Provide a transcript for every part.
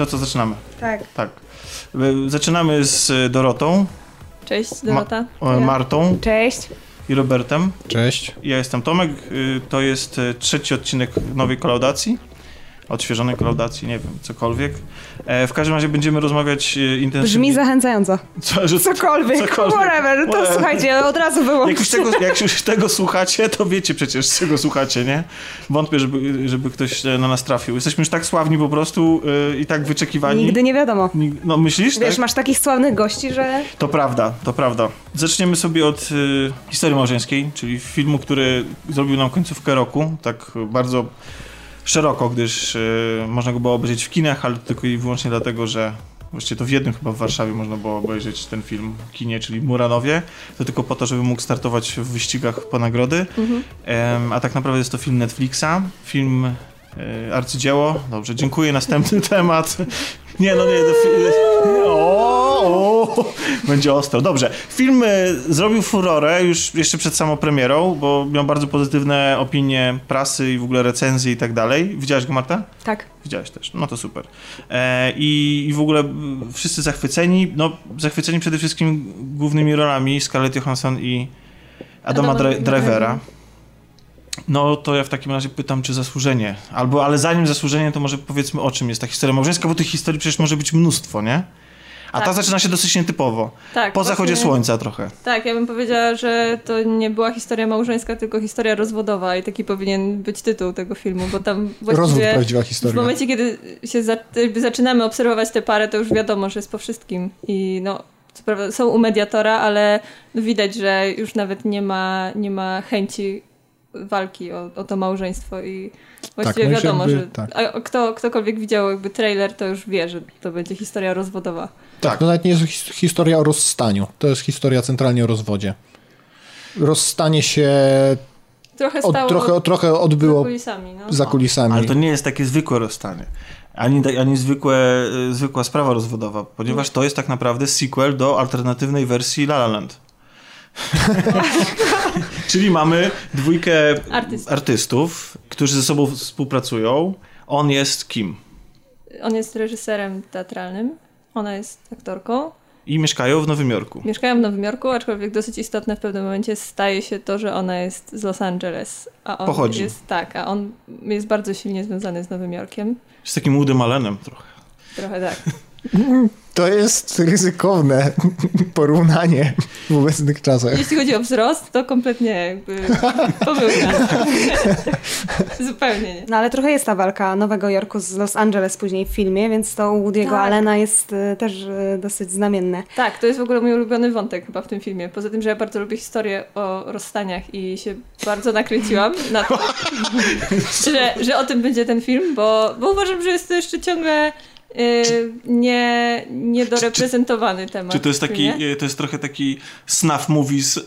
To co, zaczynamy? Tak. Tak. Y, Zaczynamy z y, Dorotą, Cześć, Dorota. o, Martą Cześć. i Robertem. Cześć. Ja jestem Tomek. Y, To jest trzeci odcinek nowej kolaudacji. Odświeżonej kolaudacji, nie wiem, cokolwiek. E, W każdym razie będziemy rozmawiać y, intensywnie. Brzmi zachęcająco. Co, że Cokolwiek, Cokolwiek. whatever. To Whatever. słuchajcie, od razu Jak wyłączcie. tego, jak już tego słuchacie, to wiecie przecież, czego słuchacie, nie? Wątpię, żeby, żeby ktoś e, na nas trafił. Jesteśmy już tak sławni po prostu y, i tak wyczekiwani. Nigdy nie wiadomo. Nig- No myślisz? Wiesz, tak? masz takich sławnych gości, że To prawda, to prawda. Zaczniemy sobie od y, historii małżeńskiej, czyli filmu, który zrobił nam końcówkę roku, tak bardzo szeroko, gdyż y, można go było obejrzeć w kinach, ale tylko i wyłącznie dlatego, że właściwie to w jednym chyba w Warszawie można było obejrzeć ten film w kinie, czyli Muranowie. To tylko po to, żeby mógł startować w wyścigach po nagrody. Em, a tak naprawdę jest to film Netflixa, film y, arcydzieło. Dobrze, dziękuję. Następny temat. Nie, no nie. To fi- o, o, będzie ostro. Dobrze. Film y, zrobił furorę już jeszcze przed samą premierą, bo miał bardzo pozytywne opinie prasy i w ogóle recenzje i tak dalej. Widziałaś go, Marta? tak. Widziałeś też, no to super. E, i, I w ogóle wszyscy zachwyceni, no zachwyceni przede wszystkim głównymi rolami Scarlett Johansson i Adama, Adama Dri- Drivera. No to ja w takim razie pytam, czy zasłużenie. Albo, ale zanim zasłużenie, to może powiedzmy o czym jest ta historia małżeńska, bo tych historii przecież może być mnóstwo, nie? A ta Tak. zaczyna się dosyć nietypowo. Tak, Po zachodzie właśnie- słońca trochę. Tak, ja bym powiedziała, że to nie była historia małżeńska, tylko historia rozwodowa i taki powinien być tytuł tego filmu, bo tam Rozwód, właściwie prawdziwa w historia. momencie, kiedy się za, jakby zaczynamy obserwować tę parę, to już wiadomo, że jest po wszystkim i no, co prawda są u mediatora, ale widać, że już nawet nie ma, nie ma chęci walki o, o to małżeństwo i właściwie no już wiadomo, jakby- że tak. a kto, ktokolwiek widział jakby trailer, to już wie, że to będzie historia rozwodowa. Tak, to nawet nie jest his- historia o rozstaniu. To jest historia centralnie o rozwodzie. Rozstanie się Trochę od, trochę, trochę za odbyło kulisami. No. za kulisami. Ale to nie jest takie zwykłe rozstanie. Ani, ani zwykłe, y, zwykła sprawa rozwodowa, ponieważ to jest tak naprawdę sequel do alternatywnej wersji La La Land. Czyli mamy dwójkę Artystów. artystów, którzy ze sobą współpracują. On jest kim? On jest reżyserem teatralnym, ona jest aktorką. I mieszkają w Nowym Jorku. Mieszkają w Nowym Jorku, aczkolwiek dosyć istotne w pewnym momencie staje się to, że ona jest z Los Angeles. A on Pochodzi. jest tak, a on jest bardzo silnie związany z Nowym Jorkiem. Jest takim Woodym Allenem trochę. Trochę tak. To jest ryzykowne porównanie w obecnych czasach. Jeśli chodzi o wzrost, to kompletnie jakby pomyłka. Zupełnie nie. No ale trochę jest ta walka Nowego Jorku z Los Angeles później w filmie, więc to u Woody'ego Tak. Allena jest y, też y, dosyć znamienne. Tak, to jest w ogóle mój ulubiony wątek chyba w tym filmie. Poza tym, że ja bardzo lubię historię o rozstaniach i się bardzo nakręciłam na to, że, że o tym będzie ten film, bo, bo uważam, że jest to jeszcze ciągle y, nie, niedoreprezentowany temat. Czy to jest taki, filmie. y, to jest trochę taki snuff movies y,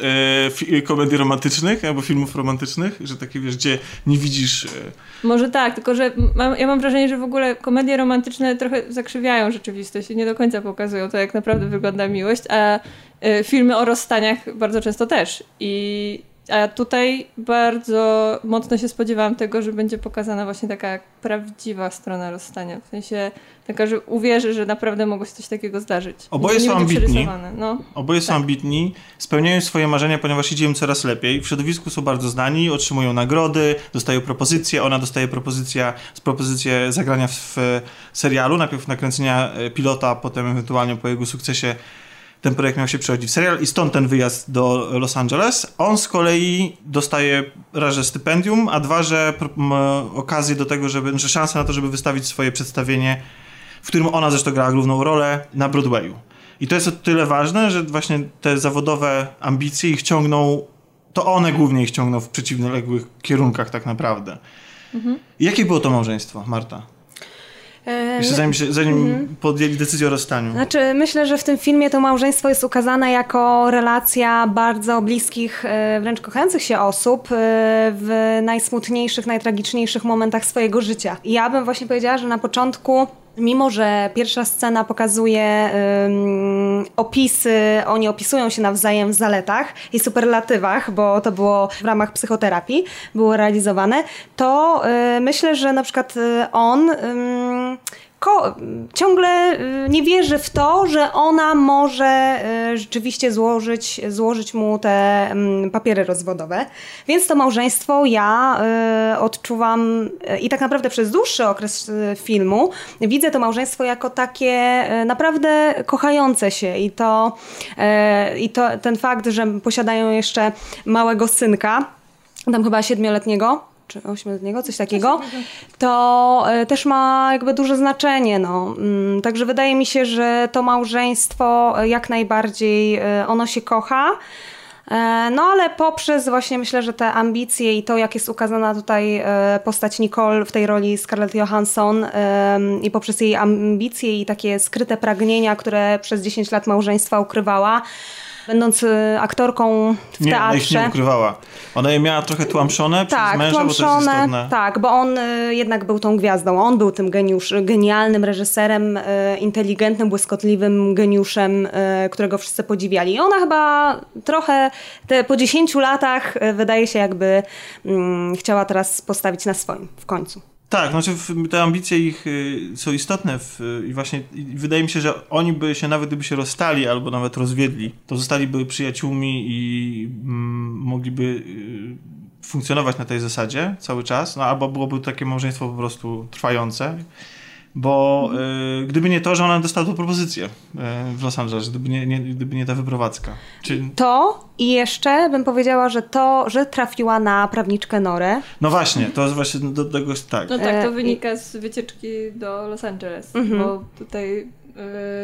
fi- komedii romantycznych albo filmów romantycznych, że takie wiesz, gdzie nie widzisz... y, Może tak, tylko że mam, ja mam wrażenie, że w ogóle komedie romantyczne trochę zakrzywiają rzeczywistość i nie do końca pokazują to, jak naprawdę wygląda miłość, a y, filmy o rozstaniach bardzo często też. I a tutaj bardzo mocno się spodziewałam tego, że będzie pokazana właśnie taka prawdziwa strona rozstania. W sensie taka, że uwierzę, że naprawdę mogło się coś takiego zdarzyć. Oboje są ambitni. No. Oboje są Tak. ambitni, spełniają swoje marzenia, ponieważ idzie im coraz lepiej. W środowisku są bardzo znani, otrzymują nagrody, dostają propozycje. Ona dostaje propozycję, propozycję zagrania w, serialu, najpierw nakręcenia e, pilota, a potem ewentualnie po jego sukcesie ten projekt miał się przechodzić w serial i stąd ten wyjazd do Los Angeles. On z kolei dostaje raz, że stypendium, a dwa, że okazję do tego, żeby, że szansę na to, żeby wystawić swoje przedstawienie, w którym ona zresztą grała główną rolę na Broadwayu. I to jest o tyle ważne, że właśnie te zawodowe ambicje ich ciągną, to one głównie ich ciągną w przeciwległych kierunkach tak naprawdę. I Jakie było to małżeństwo, Marta? E, Jeszcze zanim, się, zanim podjęli decyzję o rozstaniu. Znaczy, myślę, że w tym filmie to małżeństwo jest ukazane jako relacja bardzo bliskich, e, wręcz kochających się osób e, w najsmutniejszych, najtragiczniejszych momentach swojego życia. I ja bym właśnie powiedziała, że na początku Mimo, że pierwsza scena pokazuje ym, opisy, oni opisują się nawzajem w zaletach i superlatywach, bo to było w ramach psychoterapii, było realizowane, to y, myślę, że na przykład y, on ciągle y, nie wierzy w to, że ona może y, rzeczywiście złożyć, złożyć mu te mm, papiery rozwodowe. Więc to małżeństwo ja y, odczuwam i tak naprawdę przez dłuższy okres filmu widzę to małżeństwo jako takie naprawdę kochające się i to, i to ten fakt, że posiadają jeszcze małego synka, tam chyba siedmioletniego, czy ośmioletniego, coś takiego, to e, też ma jakby duże znaczenie. No. Mm, Także wydaje mi się, że to małżeństwo e, jak najbardziej e, ono się kocha. No ale poprzez właśnie myślę, że te ambicje i to, jak jest ukazana tutaj postać Nicole w tej roli Scarlett Johansson i poprzez jej ambicje i takie skryte pragnienia, które przez 10 lat małżeństwa ukrywała, będąc e, aktorką w Nie, ona ich teatrze. nie ukrywała. Ona je miała trochę tłamszone przez Tak, męża, bo to jest tłamszone, istotne. tak, bo on y, jednak był tą gwiazdą. On był tym geniusz, genialnym reżyserem, y, inteligentnym, błyskotliwym geniuszem, y, którego wszyscy podziwiali. I ona chyba trochę te, po 10 latach y, wydaje się jakby mm, chciała teraz postawić na swoim w końcu. Tak, znaczy te ambicje ich y, są istotne w, i właśnie i wydaje mi się, że oni by się nawet gdyby się rozstali albo nawet rozwiedli, to zostaliby przyjaciółmi i mm, mogliby y, funkcjonować na tej zasadzie cały czas, no albo byłoby takie małżeństwo po prostu trwające. Bo y, gdyby nie to, że ona dostała tą propozycję y, w Los Angeles, gdyby nie, nie, gdyby nie ta wyprowadzka. Czy, To i jeszcze bym powiedziała, że to, że trafiła na prawniczkę Norę. no właśnie, to jest właśnie do tego jest tak. No tak, to E, wynika z wycieczki do Los Angeles, Mhm. bo tutaj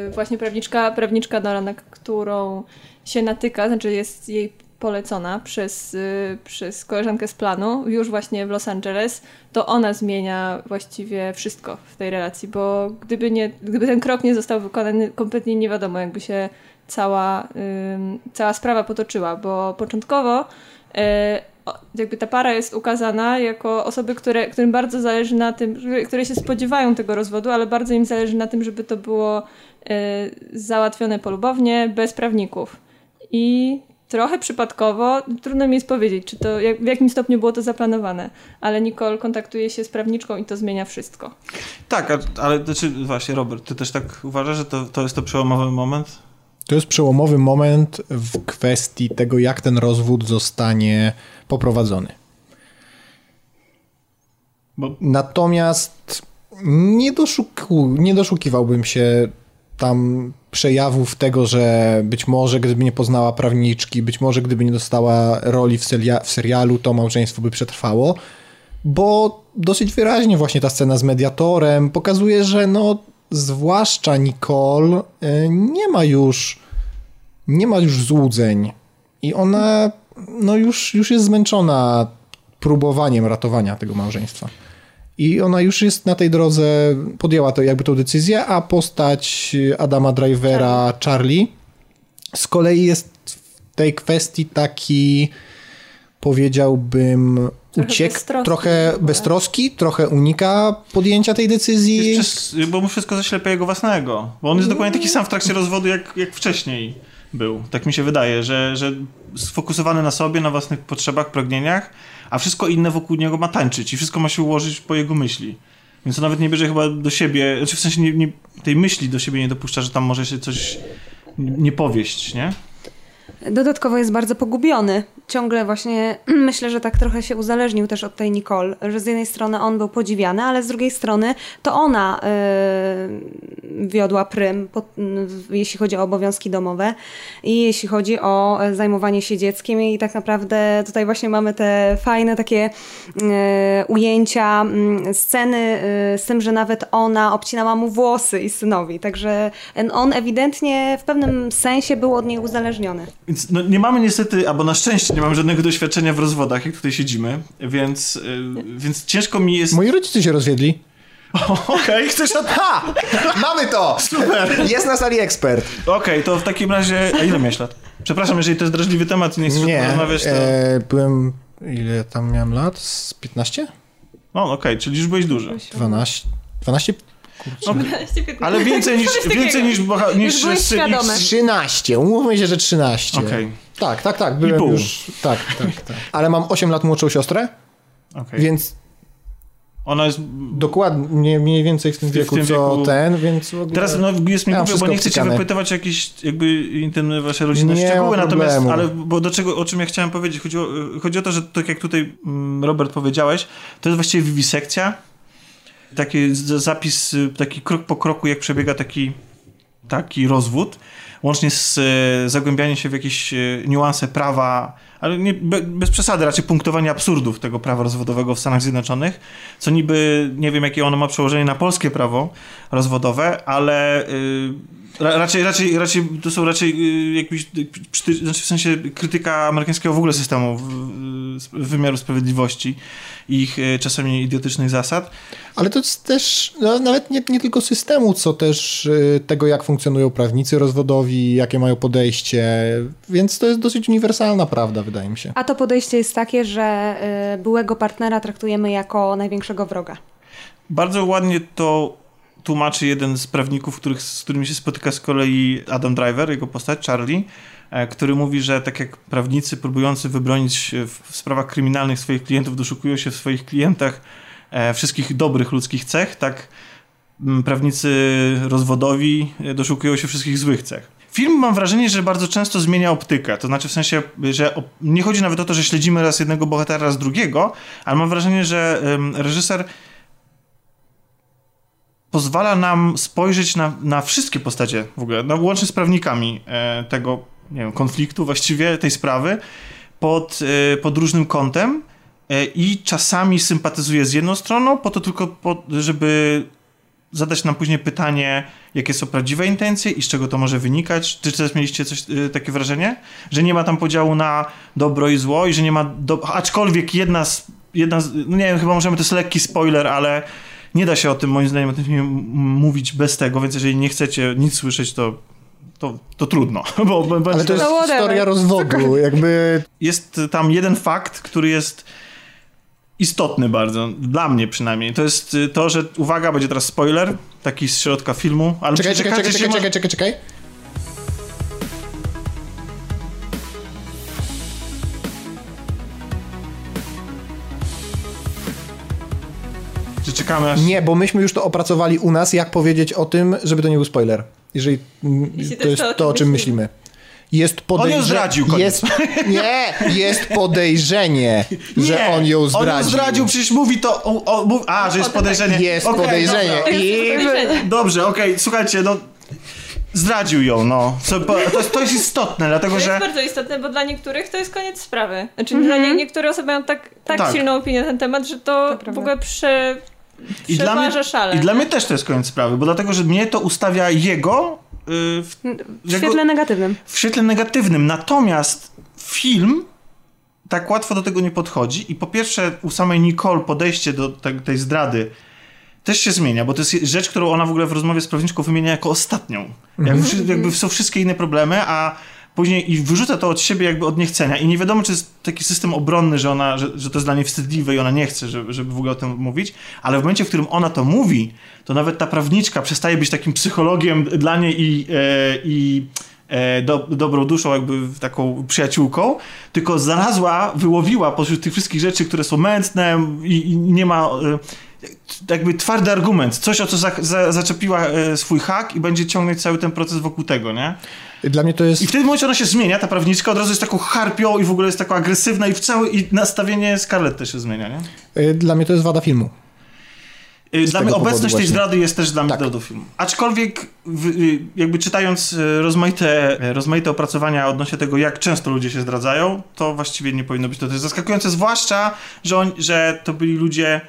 y, właśnie prawniczka, prawniczka Nora, na którą się natyka, znaczy jest jej polecona przez, y, przez koleżankę z planu, już właśnie w Los Angeles, to ona zmienia właściwie wszystko w tej relacji, bo gdyby, nie, gdyby ten krok nie został wykonany, kompletnie nie wiadomo, jakby się cała, cała sprawa potoczyła, bo początkowo o- jakby ta para jest ukazana jako osoby, które, którym bardzo zależy na tym, które- się spodziewają tego rozwodu, ale bardzo im zależy na tym, żeby to było e, załatwione polubownie, bez prawników. I trochę przypadkowo, trudno mi jest powiedzieć, czy to, jak, w jakim stopniu było to zaplanowane, ale Nicole kontaktuje się z prawniczką i to zmienia wszystko. Tak, ale znaczy, właśnie Robert, ty też tak uważasz, że to, to jest to przełomowy moment? To jest przełomowy moment w kwestii tego, jak ten rozwód zostanie poprowadzony. Bo Natomiast nie, doszuku, nie doszukiwałbym się tam przejawów tego, że być może gdyby nie poznała prawniczki, być może gdyby nie dostała roli w, seria, w serialu, to małżeństwo by przetrwało, bo dosyć wyraźnie właśnie ta scena z mediatorem pokazuje, że no zwłaszcza Nicole y, nie ma już nie ma już złudzeń i ona no już, już jest zmęczona próbowaniem ratowania tego małżeństwa. I ona już jest na tej drodze, podjęła to jakby tą decyzję, a postać Adama Drivera, Charlie, z kolei jest w tej kwestii taki, powiedziałbym, Trochę uciek, beztroski trochę beztroski, trochę unika podjęcia tej decyzji. Jest bo mu wszystko zaślepia jego własnego. Bo on jest dokładnie taki sam w trakcie rozwodu, jak, jak wcześniej był. Tak mi się wydaje, że, że sfokusowany na sobie, na własnych potrzebach, pragnieniach, a wszystko inne wokół niego ma tańczyć i wszystko ma się ułożyć po jego myśli. Więc on nawet nie bierze chyba do siebie, znaczy w sensie nie, nie, tej myśli do siebie nie dopuszcza, że tam może się coś nie powieść, nie? Dodatkowo jest bardzo pogubiony. Ciągle właśnie myślę, że tak trochę się uzależnił też od tej Nicole, że z jednej strony on był podziwiany, ale z drugiej strony to ona y, wiodła prym, po, jeśli chodzi o obowiązki domowe i jeśli chodzi o e, zajmowanie się dzieckiem i tak naprawdę tutaj właśnie mamy te fajne takie y, ujęcia, y, sceny z tym, że nawet ona obcinała mu włosy i synowi, także on ewidentnie w pewnym sensie był od niej uzależniony. Więc no, nie mamy niestety, albo na szczęście nie mamy żadnego doświadczenia w rozwodach, jak tutaj siedzimy, więc, y, więc ciężko mi jest... Moi rodzice się rozwiedli. Okej, chcesz... Ha! Mamy to! Super! Jest na sali ekspert. Okej, to w takim razie... A ile miałeś lat? Przepraszam, jeżeli to jest drażliwy temat i nie chcesz Nie, porozmawiać, to... e, byłem, ile tam miałem lat? Z 15? No, okej, czyli już byłeś duży. 12? 12? Ale więcej niż, więcej niż, boha- niż Już świadomy. X. 13, umówmy się, że 13. Okej, Tak, tak, tak, byłem pół. już, tak, tak, tak. Ale mam 8 lat młodszą siostrę, okej. więc Ona jest... Dokładnie, mniej więcej w tym W wieku, tym co wieku. ten, więc... w ogóle- Teraz no, jest mi Ja głupio, bo nie chcę cię wypytywać o jakieś jakby intymne wasze rodzinne Nie ma szczegóły, natomiast, problemu. ale bo do czego, o czym ja chciałem powiedzieć, chodzi o, chodzi o to, że tak jak tutaj mm, Robert powiedziałeś, to jest właściwie wiwisekcja, taki zapis, y, taki krok po kroku, jak przebiega taki, taki rozwód, łącznie z e, zagłębianiem się w jakieś e, niuanse prawa, ale nie, be, bez przesady, raczej punktowanie absurdów tego prawa rozwodowego w Stanach Zjednoczonych, co niby, nie wiem jakie ono ma przełożenie na polskie prawo rozwodowe, ale y, ra, raczej, raczej, raczej to są raczej y, jakieś, y, znaczy w sensie krytyka amerykańskiego w ogóle systemu w, y, wymiaru sprawiedliwości i ich czasami idiotycznych zasad. Ale to jest też no, nawet nie, nie tylko systemu, co też tego, jak funkcjonują prawnicy rozwodowi, jakie mają podejście, więc to jest dosyć uniwersalna prawda, wydaje mi się. A to podejście jest takie, że byłego partnera traktujemy jako największego wroga. Bardzo ładnie to tłumaczy jeden z prawników, których, z którymi się spotyka z kolei Adam Driver, jego postać, Charlie, e, który mówi, że tak jak prawnicy próbujący wybronić w sprawach kryminalnych swoich klientów doszukują się w swoich klientach e, wszystkich dobrych ludzkich cech, tak mm, prawnicy rozwodowi e, doszukują się wszystkich złych cech. Film mam wrażenie, że bardzo często zmienia optykę, to znaczy w sensie, że nie chodzi nawet o to, że śledzimy raz jednego bohatera, raz drugiego, ale mam wrażenie, że reżyser pozwala nam spojrzeć na, na wszystkie postacie w ogóle, no, łącznie z prawnikami e, tego nie wiem, konfliktu, właściwie tej sprawy, pod, e, pod różnym kątem e, i czasami sympatyzuje z jedną stroną, po to tylko, po, żeby zadać nam później pytanie, jakie są prawdziwe intencje i z czego to może wynikać. Czy też mieliście coś, e, takie wrażenie? Że nie ma tam podziału na dobro i zło i że nie ma, do... aczkolwiek jedna z, jedna z, no nie wiem, chyba możemy, to jest lekki spoiler, ale nie da się o tym, moim zdaniem, o tym filmie mówić bez tego, więc jeżeli nie chcecie nic słyszeć, to, to, to trudno. Bo, bo, Ale to jest No historia rozwodu, jakby jest tam jeden fakt, który jest istotny bardzo, dla mnie przynajmniej. To jest y, to, że, uwaga, będzie teraz spoiler, taki z środka filmu, ale Czekaj, czekaj, czekaj, czekaj, czekaj, czekaj, czekaj. Czekamy aż... Nie, bo myśmy już to opracowali u nas, jak powiedzieć o tym, żeby to nie był spoiler. Jeżeli mm, Jeśli to jest to, o czym myślimy. Jest podejrzenie. On ją zdradził, koniec. jest, Nie, jest podejrzenie, że on ją zdradził. On ją zdradził, przecież mówi to. O, o, mów, a, że jest podejrzenie. Jest Okej, podejrzenie. dobra. I. Dobrze, okej, słuchajcie, no. Zdradził ją, no. Co- To jest, to jest istotne, dlatego To że. jest bardzo istotne, bo dla niektórych to jest koniec sprawy. Znaczy, dla nie, niektóre osoby mają tak, tak, Tak. silną opinię na ten temat, że to, To w ogóle prze, I dla, mnie, przeważa szale. I dla mnie też to jest koniec sprawy, bo dlatego, że mnie to ustawia jego y, w, W świetle negatywnym. w świetle negatywnym. Natomiast film tak łatwo do tego nie podchodzi i po pierwsze u samej Nicole podejście do te, tej zdrady też się zmienia, bo to jest rzecz, którą ona w ogóle w rozmowie z prawniczką wymienia jako ostatnią. Jak, wszy- jakby są wszystkie inne problemy, a później i wyrzuca to od siebie jakby od niechcenia. I nie wiadomo, czy jest taki system obronny, że ona, że, że to jest dla niej wstydliwe i ona nie chce, żeby, żeby w ogóle o tym mówić, ale w momencie, w którym ona to mówi, to nawet ta prawniczka przestaje być takim psychologiem dla niej i, e, i e, do, dobrą duszą, jakby taką przyjaciółką, tylko znalazła, wyłowiła pośród tych wszystkich rzeczy, które są mętne i, i nie ma e, jakby twardy argument, coś o co za, za, zaczepiła swój hak i będzie ciągnąć cały ten proces wokół tego, nie? Dla mnie to jest... I w tym momencie ona się zmienia, ta prawniczka od razu jest taką harpią i w ogóle jest taka agresywna i w całe i nastawienie Scarlett też się zmienia, nie? y, Dla mnie to jest wada filmu. Y, Dla mnie obecność tej zdrady jest też dla mnie Tak. zdradą filmu. Aczkolwiek y, jakby czytając y, rozmaite, rozmaite opracowania odnośnie tego, jak często ludzie się zdradzają, to właściwie nie powinno być to też zaskakujące, zwłaszcza, że, on, że to byli ludzie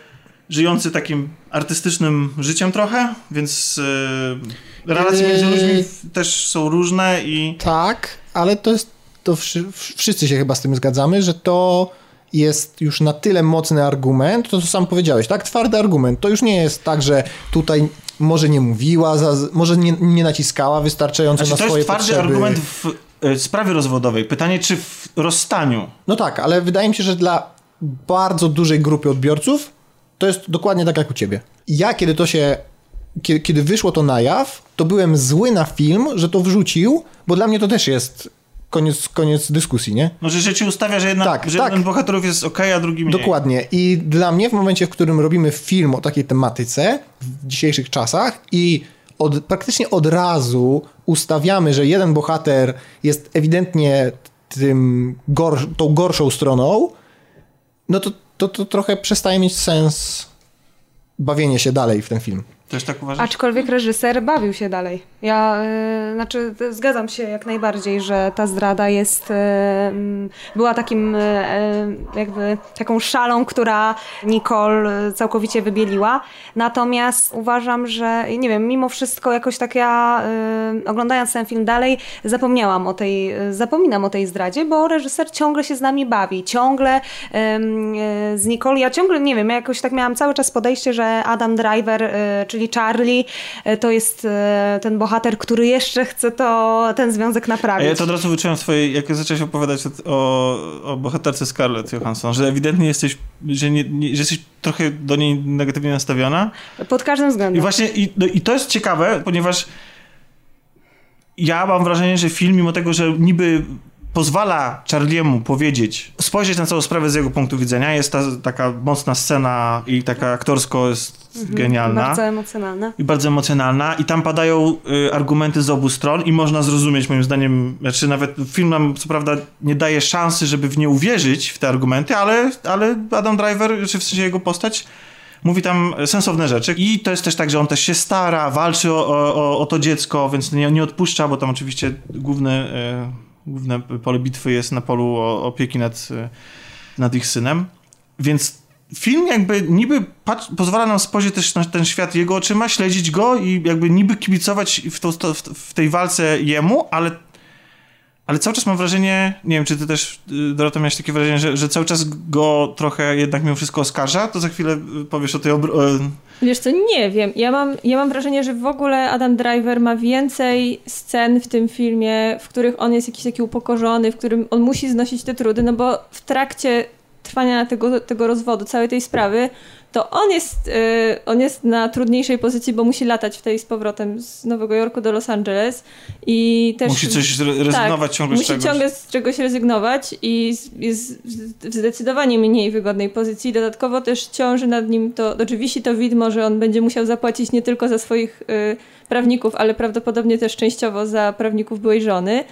żyjący takim artystycznym życiem trochę, więc y, relacje między Yy. ludźmi też są różne i Tak, ale to jest, to wszy, wszyscy się chyba z tym zgadzamy, że to jest już na tyle mocny argument, to co sam powiedziałeś, tak? Twardy argument. To już nie jest tak, że tutaj może nie mówiła, za, może nie, nie naciskała wystarczająco znaczy, na to swoje jest twardy potrzeby. argument w y, sprawie rozwodowej. Pytanie, czy w rozstaniu No tak, ale wydaje mi się, że dla bardzo dużej grupy odbiorców to jest dokładnie tak jak u ciebie. Ja, kiedy to się, kiedy, wyszło to na jaw, to byłem zły na film, że to wrzucił, bo dla mnie to też jest koniec, koniec dyskusji, nie? No, że, ci ustawia, że, jedna, Tak, że tak. jeden bohaterów jest ok, a drugi mniej. Dokładnie. I dla mnie w momencie, w którym robimy film o takiej tematyce w dzisiejszych czasach i od, praktycznie od razu ustawiamy, że jeden bohater jest ewidentnie tym gor, tą gorszą stroną, no to, to, to trochę przestaje mieć sens bawienie się dalej w ten film. Też tak uważasz? Aczkolwiek reżyser bawił się dalej. Ja, y, znaczy, y, zgadzam się jak najbardziej, że ta zdrada jest, y, mm, była takim, y, y, jakby taką szalą, która Nicole y, całkowicie wybieliła. Natomiast uważam, że, nie wiem, mimo wszystko jakoś tak ja, oglądając ten film dalej, zapomniałam o tej, zapominam o tej zdradzie, bo reżyser ciągle się z nami bawi, ciągle z Nicole, ja ciągle, nie wiem, ja jakoś tak miałam cały czas podejście, że Adam Driver, y, czyli Charlie, y, to jest y, ten bohater, który jeszcze chce to, ten związek A naprawić. ja to od razu wyczułem w twojej, jak zacząłeś opowiadać o, o, bohaterce Scarlett Johansson, że ewidentnie jesteś, że, nie, nie, że jesteś trochę do niej negatywnie nastawiona. Pod każdym I względem. właśnie, i, no, i to jest ciekawe, ponieważ ja mam wrażenie, że film, mimo tego, że niby pozwala Charliemu powiedzieć, spojrzeć na całą sprawę z jego punktu widzenia, jest ta taka mocna scena i taka aktorsko jest genialna. Bardzo emocjonalne. i bardzo emocjonalna i tam padają y, argumenty z obu stron i można zrozumieć moim zdaniem, znaczy nawet film nam co prawda nie daje szansy, żeby w nie uwierzyć w te argumenty, ale, ale Adam Driver, czy w sensie jego postać mówi tam sensowne rzeczy i to jest też tak, że on też się stara, walczy o, o, o to dziecko, więc nie, nie odpuszcza, bo tam oczywiście główny, y, główne pole bitwy jest na polu opieki nad, nad ich synem, więc film jakby niby patrz, pozwala nam spojrzeć też na ten świat jego oczyma, śledzić go i jakby niby kibicować w, to, w tej walce jemu, ale, ale cały czas mam wrażenie, nie wiem, czy ty też, y, Dorota, miałeś takie wrażenie, że, że cały czas go trochę jednak mimo wszystko oskarża? To za chwilę y, powiesz o tej obro- Wiesz co, nie wiem. Ja mam, ja mam wrażenie, że w ogóle Adam Driver ma więcej scen w tym filmie, w których on jest jakiś taki upokorzony, w którym on musi znosić te trudy, no bo w trakcie trwania tego, tego rozwodu, całej tej sprawy, to on jest, y, on jest na trudniejszej pozycji, bo musi latać w tej z powrotem z Nowego Jorku do Los Angeles i też... musi coś re- rezygnować tak, ciągle z musi czegoś. ciągle z czegoś rezygnować i jest w zdecydowanie mniej wygodnej pozycji. Dodatkowo też ciąży nad nim to, oczywiście to widmo, że on będzie musiał zapłacić nie tylko za swoich y, prawników, ale prawdopodobnie też częściowo za prawników byłej żony.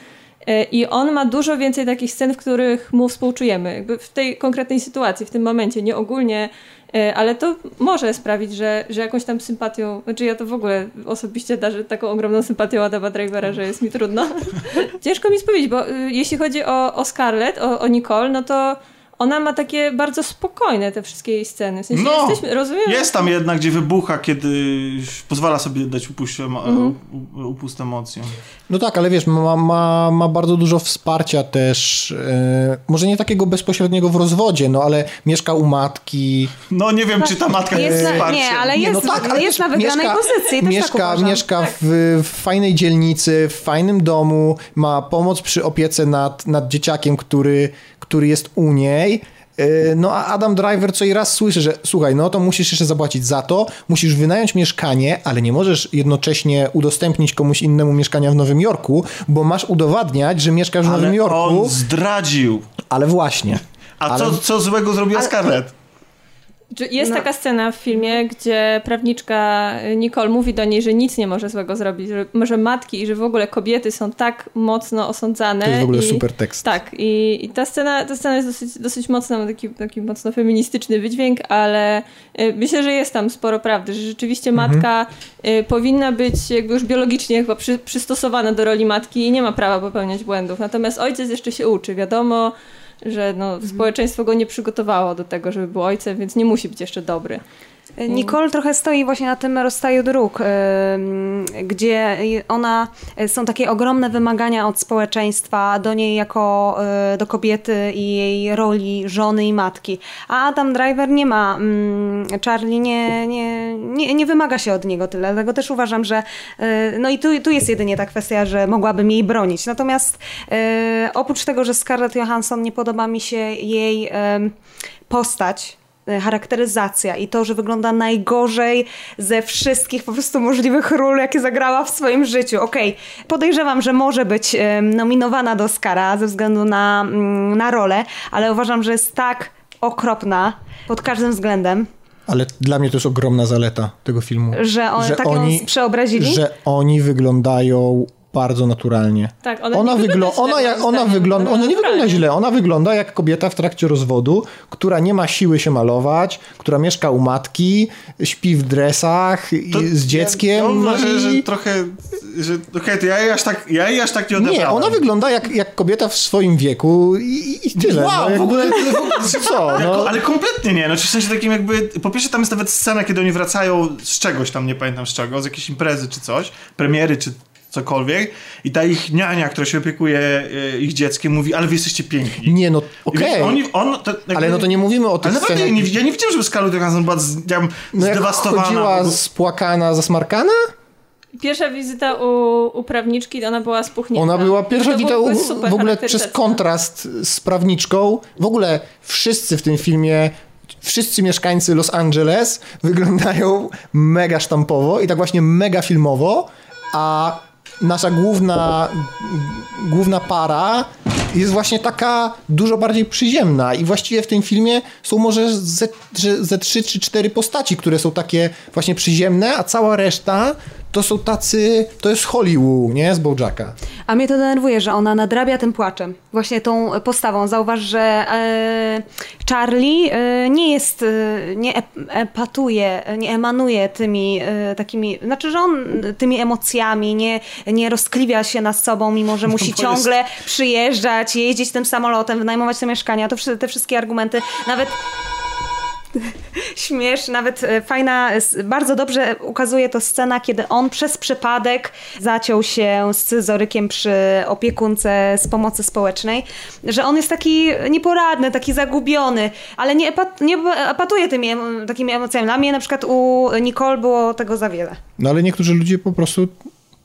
Y, I on ma dużo więcej takich scen, w których mu współczujemy. Jakby w tej konkretnej sytuacji, w tym momencie, nie ogólnie, y, ale to może sprawić, że, że jakąś tam sympatią, znaczy ja to w ogóle osobiście darzę taką ogromną sympatią Adama Drivera, że jest mi trudno. Ciężko mi spowiedzieć, bo y, jeśli chodzi o, o Scarlett, o, o Nicole, no to ona ma takie bardzo spokojne te wszystkie jej sceny. W sensie No, jesteśmy, rozumiem? Jest tam jednak, gdzie wybucha, kiedy pozwala sobie dać upuść, Mhm. upust emocjom. No tak, ale wiesz, ma, ma, ma bardzo dużo wsparcia też, e, może nie takiego bezpośredniego w rozwodzie, no ale mieszka u matki. No nie wiem, czy ta matka Jest na- wsparciem. nie, ale jest- no jest wiesz, na wygranej pozycji, też tak mieszka, uważam. mieszka w, w fajnej dzielnicy, w fajnym domu, ma pomoc przy opiece nad, nad dzieciakiem, który, który jest u niej. E, No a Adam Driver co i raz słyszy, że słuchaj, no to musisz jeszcze zapłacić za to, musisz wynająć mieszkanie, ale nie możesz jednocześnie udostępnić komuś innemu mieszkania w Nowym Jorku, bo masz udowadniać, że mieszkasz w Nowym Ale Jorku. on zdradził. Ale właśnie. A Ale- co, co złego zrobiła Scarlett? Jest No. taka scena w filmie, gdzie prawniczka Nicole mówi do niej, że nic nie może złego zrobić, że, że matki i że w ogóle kobiety są tak mocno osądzane. To jest w ogóle i, super tekst. Tak, i, i ta, scena, ta scena jest dosyć, dosyć mocna, ma taki, taki mocno feministyczny wydźwięk, ale y, myślę, że jest tam sporo prawdy, że rzeczywiście Mhm. matka y, powinna być jakby już biologicznie chyba przy, przystosowana do roli matki i nie ma prawa popełniać błędów. Natomiast ojciec jeszcze się uczy, wiadomo, że no, Mhm. społeczeństwo go nie przygotowało do tego, żeby był ojcem, więc nie musi być jeszcze dobry. Nicole trochę stoi właśnie na tym rozstaju dróg, gdzie ona, y, są takie ogromne wymagania od społeczeństwa do niej jako y, do kobiety i jej roli żony i matki. A Adam Driver nie ma, mm, Charlie nie, nie, nie, nie wymaga się od niego tyle, dlatego też uważam, że y, no i tu, tu jest jedynie ta kwestia, że mogłabym jej bronić. Natomiast oprócz tego, że Scarlett Johansson nie podoba mi się jej postać, e, charakteryzacja i to, że wygląda najgorzej ze wszystkich po prostu możliwych ról, jakie zagrała w swoim życiu. Okej, podejrzewam, że może być e, nominowana do Oscara ze względu na, mm, na rolę, ale uważam, że jest tak okropna pod każdym względem, Ale dla mnie to jest ogromna zaleta tego filmu. że, on, tak ją przeobrazili. Że oni wyglądają bardzo naturalnie. Tak, ona ona źle, ona, jak, ona, wygląda, ona nie wygląda źle, ona wygląda jak kobieta w trakcie rozwodu, która nie ma siły się malować, która mieszka u matki, śpi w dresach i, To z dzieckiem. Ja, ja uważam, i... że trochę, że okej, to ja jej aż tak, ja jej aż tak nie odebrałem. Nie, ona wygląda jak, jak kobieta w swoim wieku i, i tyle. Wow, no, w ogóle, jakby- w ogóle co? No, Jako, ale kompletnie nie, znaczy w sensie takim jakby, po pierwsze tam jest nawet scena, kiedy oni wracają z czegoś tam, nie pamiętam z czego, z jakiejś imprezy czy coś, premiery czy cokolwiek i ta ich niania, która się opiekuje e, ich dzieckiem mówi, ale wy jesteście piękni. nie, no okej. oni, on, to, jakby, Ale no to nie mówimy o tych Ale naprawdę, ja scenach. nie, ja nie widziałem, żeby Scarlett Johansson była z, ja No jak zdewastowana. chodziła bo- spłakana, zasmarkana? Pierwsza wizyta u, u prawniczki, ona była spuchnięta. Ona była pierwsza była u- w ogóle przez kontrast z prawniczką. W ogóle wszyscy w tym filmie, wszyscy mieszkańcy Los Angeles wyglądają mega sztampowo i tak właśnie mega filmowo, a nasza główna, główna para jest właśnie taka dużo bardziej przyziemna i właściwie w tym filmie są może ze, ze trzy czy cztery postaci, które są takie właśnie przyziemne, a cała reszta to są tacy, to jest Hollywood, nie? Z Bojacka. A mnie to denerwuje, że ona nadrabia tym płaczem. Właśnie tą postawą. Zauważ, że e, Charlie e, nie jest, e, nie ep- epatuje, nie emanuje tymi e, takimi, znaczy, że on tymi emocjami nie, nie rozkliwia się nad sobą, mimo że musi bo jest- ciągle przyjeżdżać, jeździć tym samolotem, wynajmować te mieszkania. To te wszystkie argumenty, nawet śmiesz, nawet e, fajna, s- bardzo dobrze ukazuje to scena, kiedy on przez przypadek zaciął się z scyzorykiem przy opiekunce z pomocy społecznej, że on jest taki nieporadny, taki zagubiony, ale nie, epat, nie epatuje tymi em- takimi emocjami. Dla mnie na przykład u Nicole było tego za wiele. No ale niektórzy ludzie po prostu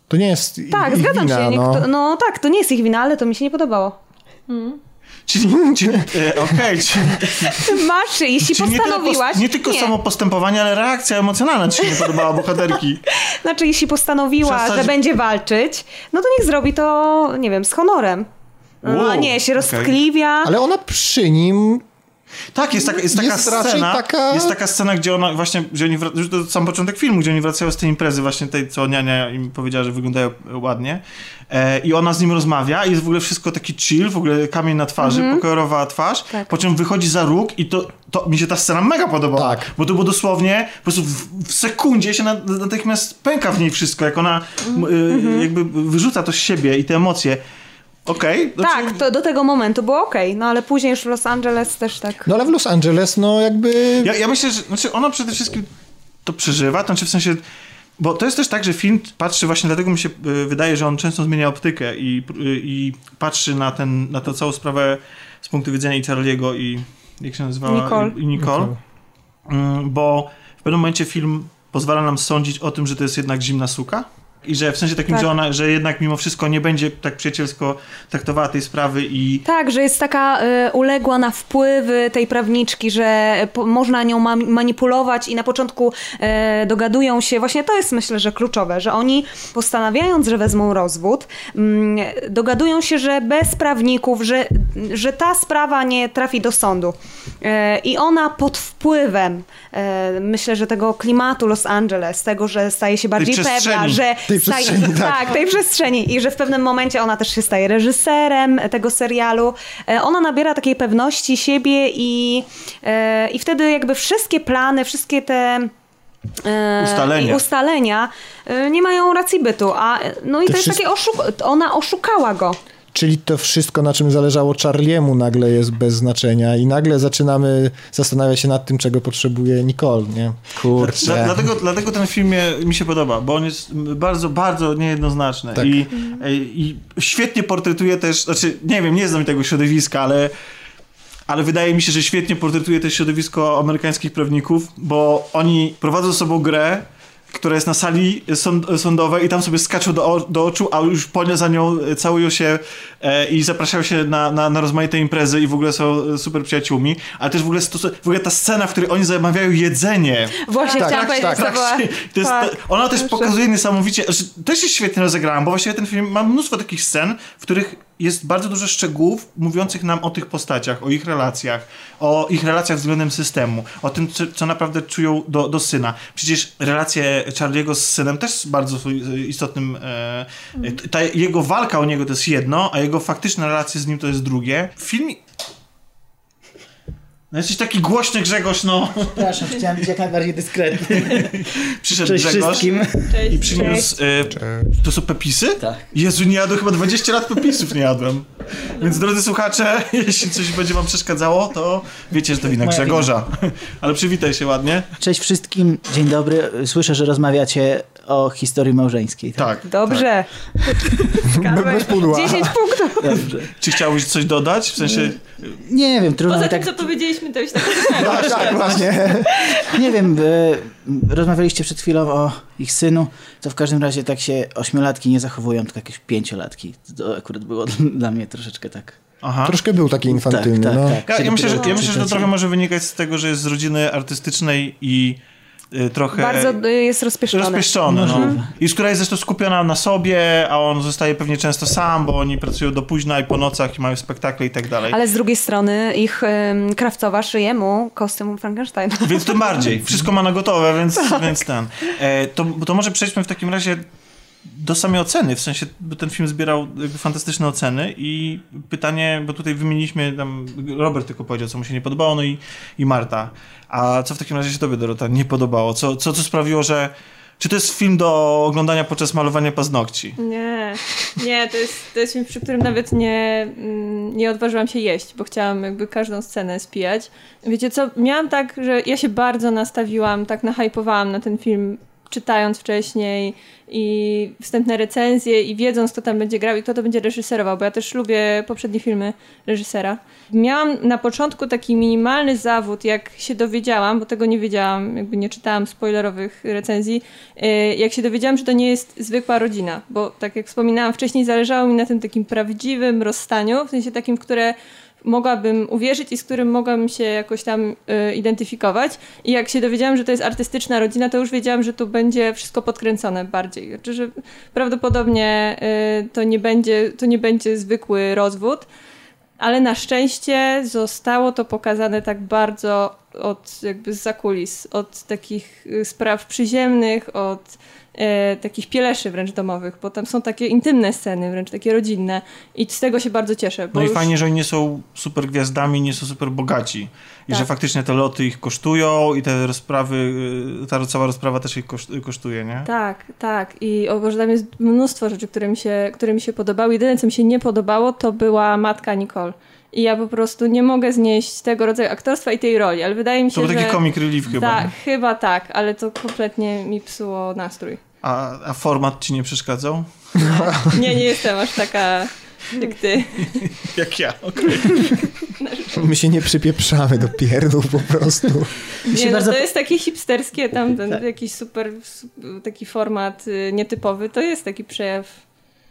to nie jest Tak, ich zgadzam wina, się. no. Niekto, no tak, to nie jest ich wina, ale to mi się nie podobało. Czyli, czyli e, okej, czyli, Masz, jeśli czyli nie, postanowiłaś... pos- nie tylko samo postępowanie, ale reakcja emocjonalna ci się nie podobała bohaterki. Znaczy, jeśli postanowiła, Przestać- że będzie walczyć, no to niech zrobi to, nie wiem, z honorem. No, Wow, a nie, się okej. roztkliwia. Ale ona przy nim Tak, jest taka, jest taka Jest scena, taka- jest taka scena, gdzie ona właśnie, gdzie oni, wra- już to sam początek filmu, gdzie oni wracają z tej imprezy właśnie tej, co niania im powiedziała, że wyglądają ładnie e, i ona z nim rozmawia i jest w ogóle wszystko taki chill, w ogóle kamień na twarzy, pokolorowa twarz, Tak. po czym wychodzi za róg i to, to mi się ta scena mega podobała, Tak. bo to było dosłownie, po prostu w, w sekundzie się na, natychmiast pęka w niej wszystko, jak ona m, y, jakby wyrzuca to z siebie i te emocje. Okej, znaczy- Tak, to do tego momentu było okej, no ale później już w Los Angeles też tak. No ale w Los Angeles, no jakby... Ja, ja myślę, że znaczy ona przede wszystkim to przeżywa, to znaczy w sensie, bo to jest też tak, że film patrzy właśnie, dlatego mi się y, wydaje, że on często zmienia optykę i, y, i patrzy na, ten, na tę całą sprawę z punktu widzenia i Charlie'ego i jak się nazywała? Nicole. I, i Nicole. Mm, bo w pewnym momencie film pozwala nam sądzić o tym, że to jest jednak zimna suka. I że w sensie takim, Tak. że ona, że jednak mimo wszystko nie będzie tak przyjacielsko traktowała tej sprawy i Tak, że jest taka y, uległa na wpływy tej prawniczki, że po, można nią ma, manipulować i na początku y, dogadują się, właśnie to jest myślę, że kluczowe, że oni postanawiając, że wezmą rozwód, mm, dogadują się, że bez prawników, że, że ta sprawa nie trafi do sądu. Y, I ona pod wpływem, y, myślę, że tego klimatu Los Angeles, tego, że staje się bardziej pewna, że Tej przestrzeni, tak. tak, tej przestrzeni i że w pewnym momencie ona też się staje reżyserem tego serialu. E, Ona nabiera takiej pewności siebie i, e, i wtedy jakby wszystkie plany, wszystkie te e, Ustalenia. ustalenia nie mają racji bytu, a no i to jest wszystkie- takie oszuk- ona oszukała go. Czyli to wszystko, na czym zależało Charliemu, nagle jest bez znaczenia i nagle zaczynamy zastanawiać się nad tym, czego potrzebuje Nicole, nie? Kurczę. Dla, dlatego, dlatego ten film mi się podoba, bo on jest bardzo, bardzo niejednoznaczny Tak. I, i świetnie portretuje też, znaczy nie wiem, nie znam tego środowiska, ale, ale wydaje mi się, że świetnie portretuje też środowisko amerykańskich prawników, bo oni prowadzą ze sobą grę, która jest na sali sąd, sądowej i tam sobie skaczą do, do oczu, a już po nie za nią e, całują się e, i zapraszają się na, na, na rozmaite imprezy i w ogóle są e, super przyjaciółmi, ale też w ogóle, stos- w ogóle ta scena, w której oni zamawiają jedzenie. Właśnie Tak, chciałam tak, powiedzieć, tak. to była... To jest, tak. ona też pokazuje niesamowicie, że też jest świetnie rozegrana, bo właściwie ten film ma mnóstwo takich scen, w których jest bardzo dużo szczegółów mówiących nam o tych postaciach, o ich relacjach, o ich relacjach względem systemu, o tym, co, naprawdę czują do, do syna. Przecież relacje Charlie'ego z synem też jest bardzo są istotnym... E, ta jego walka o niego to jest jedno, a jego faktyczne relacje z nim to jest drugie. Film... No jesteś taki głośny Grzegorz, no. Przepraszam, chciałem być jak najbardziej dyskretny. Przyszedł Cześć Grzegorz. wszystkim. Cześć. I przyniósł. E, to są pepisy? Tak. Jezu, nie jadłem chyba 20 lat pepisów nie jadłem. Więc drodzy słuchacze, jeśli coś będzie wam przeszkadzało, to wiecie, że to wina Moja Grzegorza. Ale przywitaj się ładnie. Cześć wszystkim, dzień dobry. Słyszę, że rozmawiacie o historii małżeńskiej. Tak? Tak. Dobrze. Bez pudła. 10 punktów. Dobrze. Czy chciałbyś coś dodać? W sensie. Nie wiem, trudno Poza mi tym, tak... co powiedzieliśmy, to już tak Tak, tak, właśnie. Nie wiem, e, rozmawialiście przed chwilą o ich synu, to w każdym razie tak się ośmiolatki nie zachowują, tylko jakieś pięciolatki. To akurat było dla mnie troszeczkę tak. Aha. Troszkę był taki infantylny, tak, no. tak. Ja, ja, myślę, że, ja myślę, że to trochę może wynikać z tego, że jest z rodziny artystycznej i trochę. Bardzo y, jest rozpieszczony. Rozpieszczony, no. Możliwe. I z która jest zresztą skupiona na sobie, a on zostaje pewnie często sam, bo oni pracują do późna i po nocach i mają spektakle i tak dalej. Ale z drugiej strony ich ym, krawcowa szyje mu kostium Frankensteina. Więc tym bardziej. Wszystko ma na gotowe, więc, więc ten. E, to, to może przejdźmy w takim razie do samej oceny, w sensie, bo ten film zbierał fantastyczne oceny i pytanie, bo tutaj wymieniliśmy, tam Robert tylko powiedział, co mu się nie podobało, no i, i Marta. A co w takim razie się tobie, Dorota, nie podobało? Co, co, co sprawiło, że... Czy to jest film do oglądania podczas malowania paznokci? Nie, nie, to jest, to jest film, przy którym nawet nie, mm, nie odważyłam się jeść, bo chciałam jakby każdą scenę spijać. Wiecie co, miałam tak, że ja się bardzo nastawiłam, tak nahypowałam na ten film, czytając wcześniej i wstępne recenzje i wiedząc, kto tam będzie grał i kto to będzie reżyserował, bo ja też lubię poprzednie filmy reżysera. Miałam na początku taki minimalny zawód, jak się dowiedziałam, bo tego nie wiedziałam, jakby nie czytałam spoilerowych recenzji, yy, jak się dowiedziałam, że to nie jest zwykła rodzina, bo tak jak wspominałam wcześniej, zależało mi na tym takim prawdziwym rozstaniu, w sensie takim, w które mogłabym uwierzyć i z którym mogłabym się jakoś tam y, identyfikować. I jak się dowiedziałam, że to jest artystyczna rodzina, to już wiedziałam, że tu będzie wszystko podkręcone bardziej. Znaczy, że prawdopodobnie y, to, nie będzie, to nie będzie zwykły rozwód, ale na szczęście zostało to pokazane tak bardzo od jakby z zakulis, od takich y, spraw przyziemnych, od e, takich pieleszy wręcz domowych, bo tam są takie intymne sceny, wręcz takie rodzinne i z tego się bardzo cieszę. No i już- fajnie, że oni nie są super gwiazdami, nie są super bogaci. I Tak. że faktycznie te loty ich kosztują i te rozprawy, y, ta cała rozprawa też ich koszt- kosztuje, nie? Tak, tak. I o Boże, tam jest mnóstwo rzeczy, które mi, się, które mi się podobały. Jedyne, co mi się nie podobało, to była matka Nicole. I ja po prostu nie mogę znieść tego rodzaju aktorstwa i tej roli, ale wydaje mi się, To był że... taki comic relief chyba. Tak, chyba tak, ale to kompletnie mi psuło nastrój. A, a format ci nie przeszkadzał? Nie, nie jestem aż taka jak ty. Jak ja, okej. My się nie przypieprzamy do pierdół po prostu. Nie, no, bardzo- to jest takie hipsterskie, tam ten Tak. jakiś super, su- taki format y, nietypowy, to jest taki przejaw.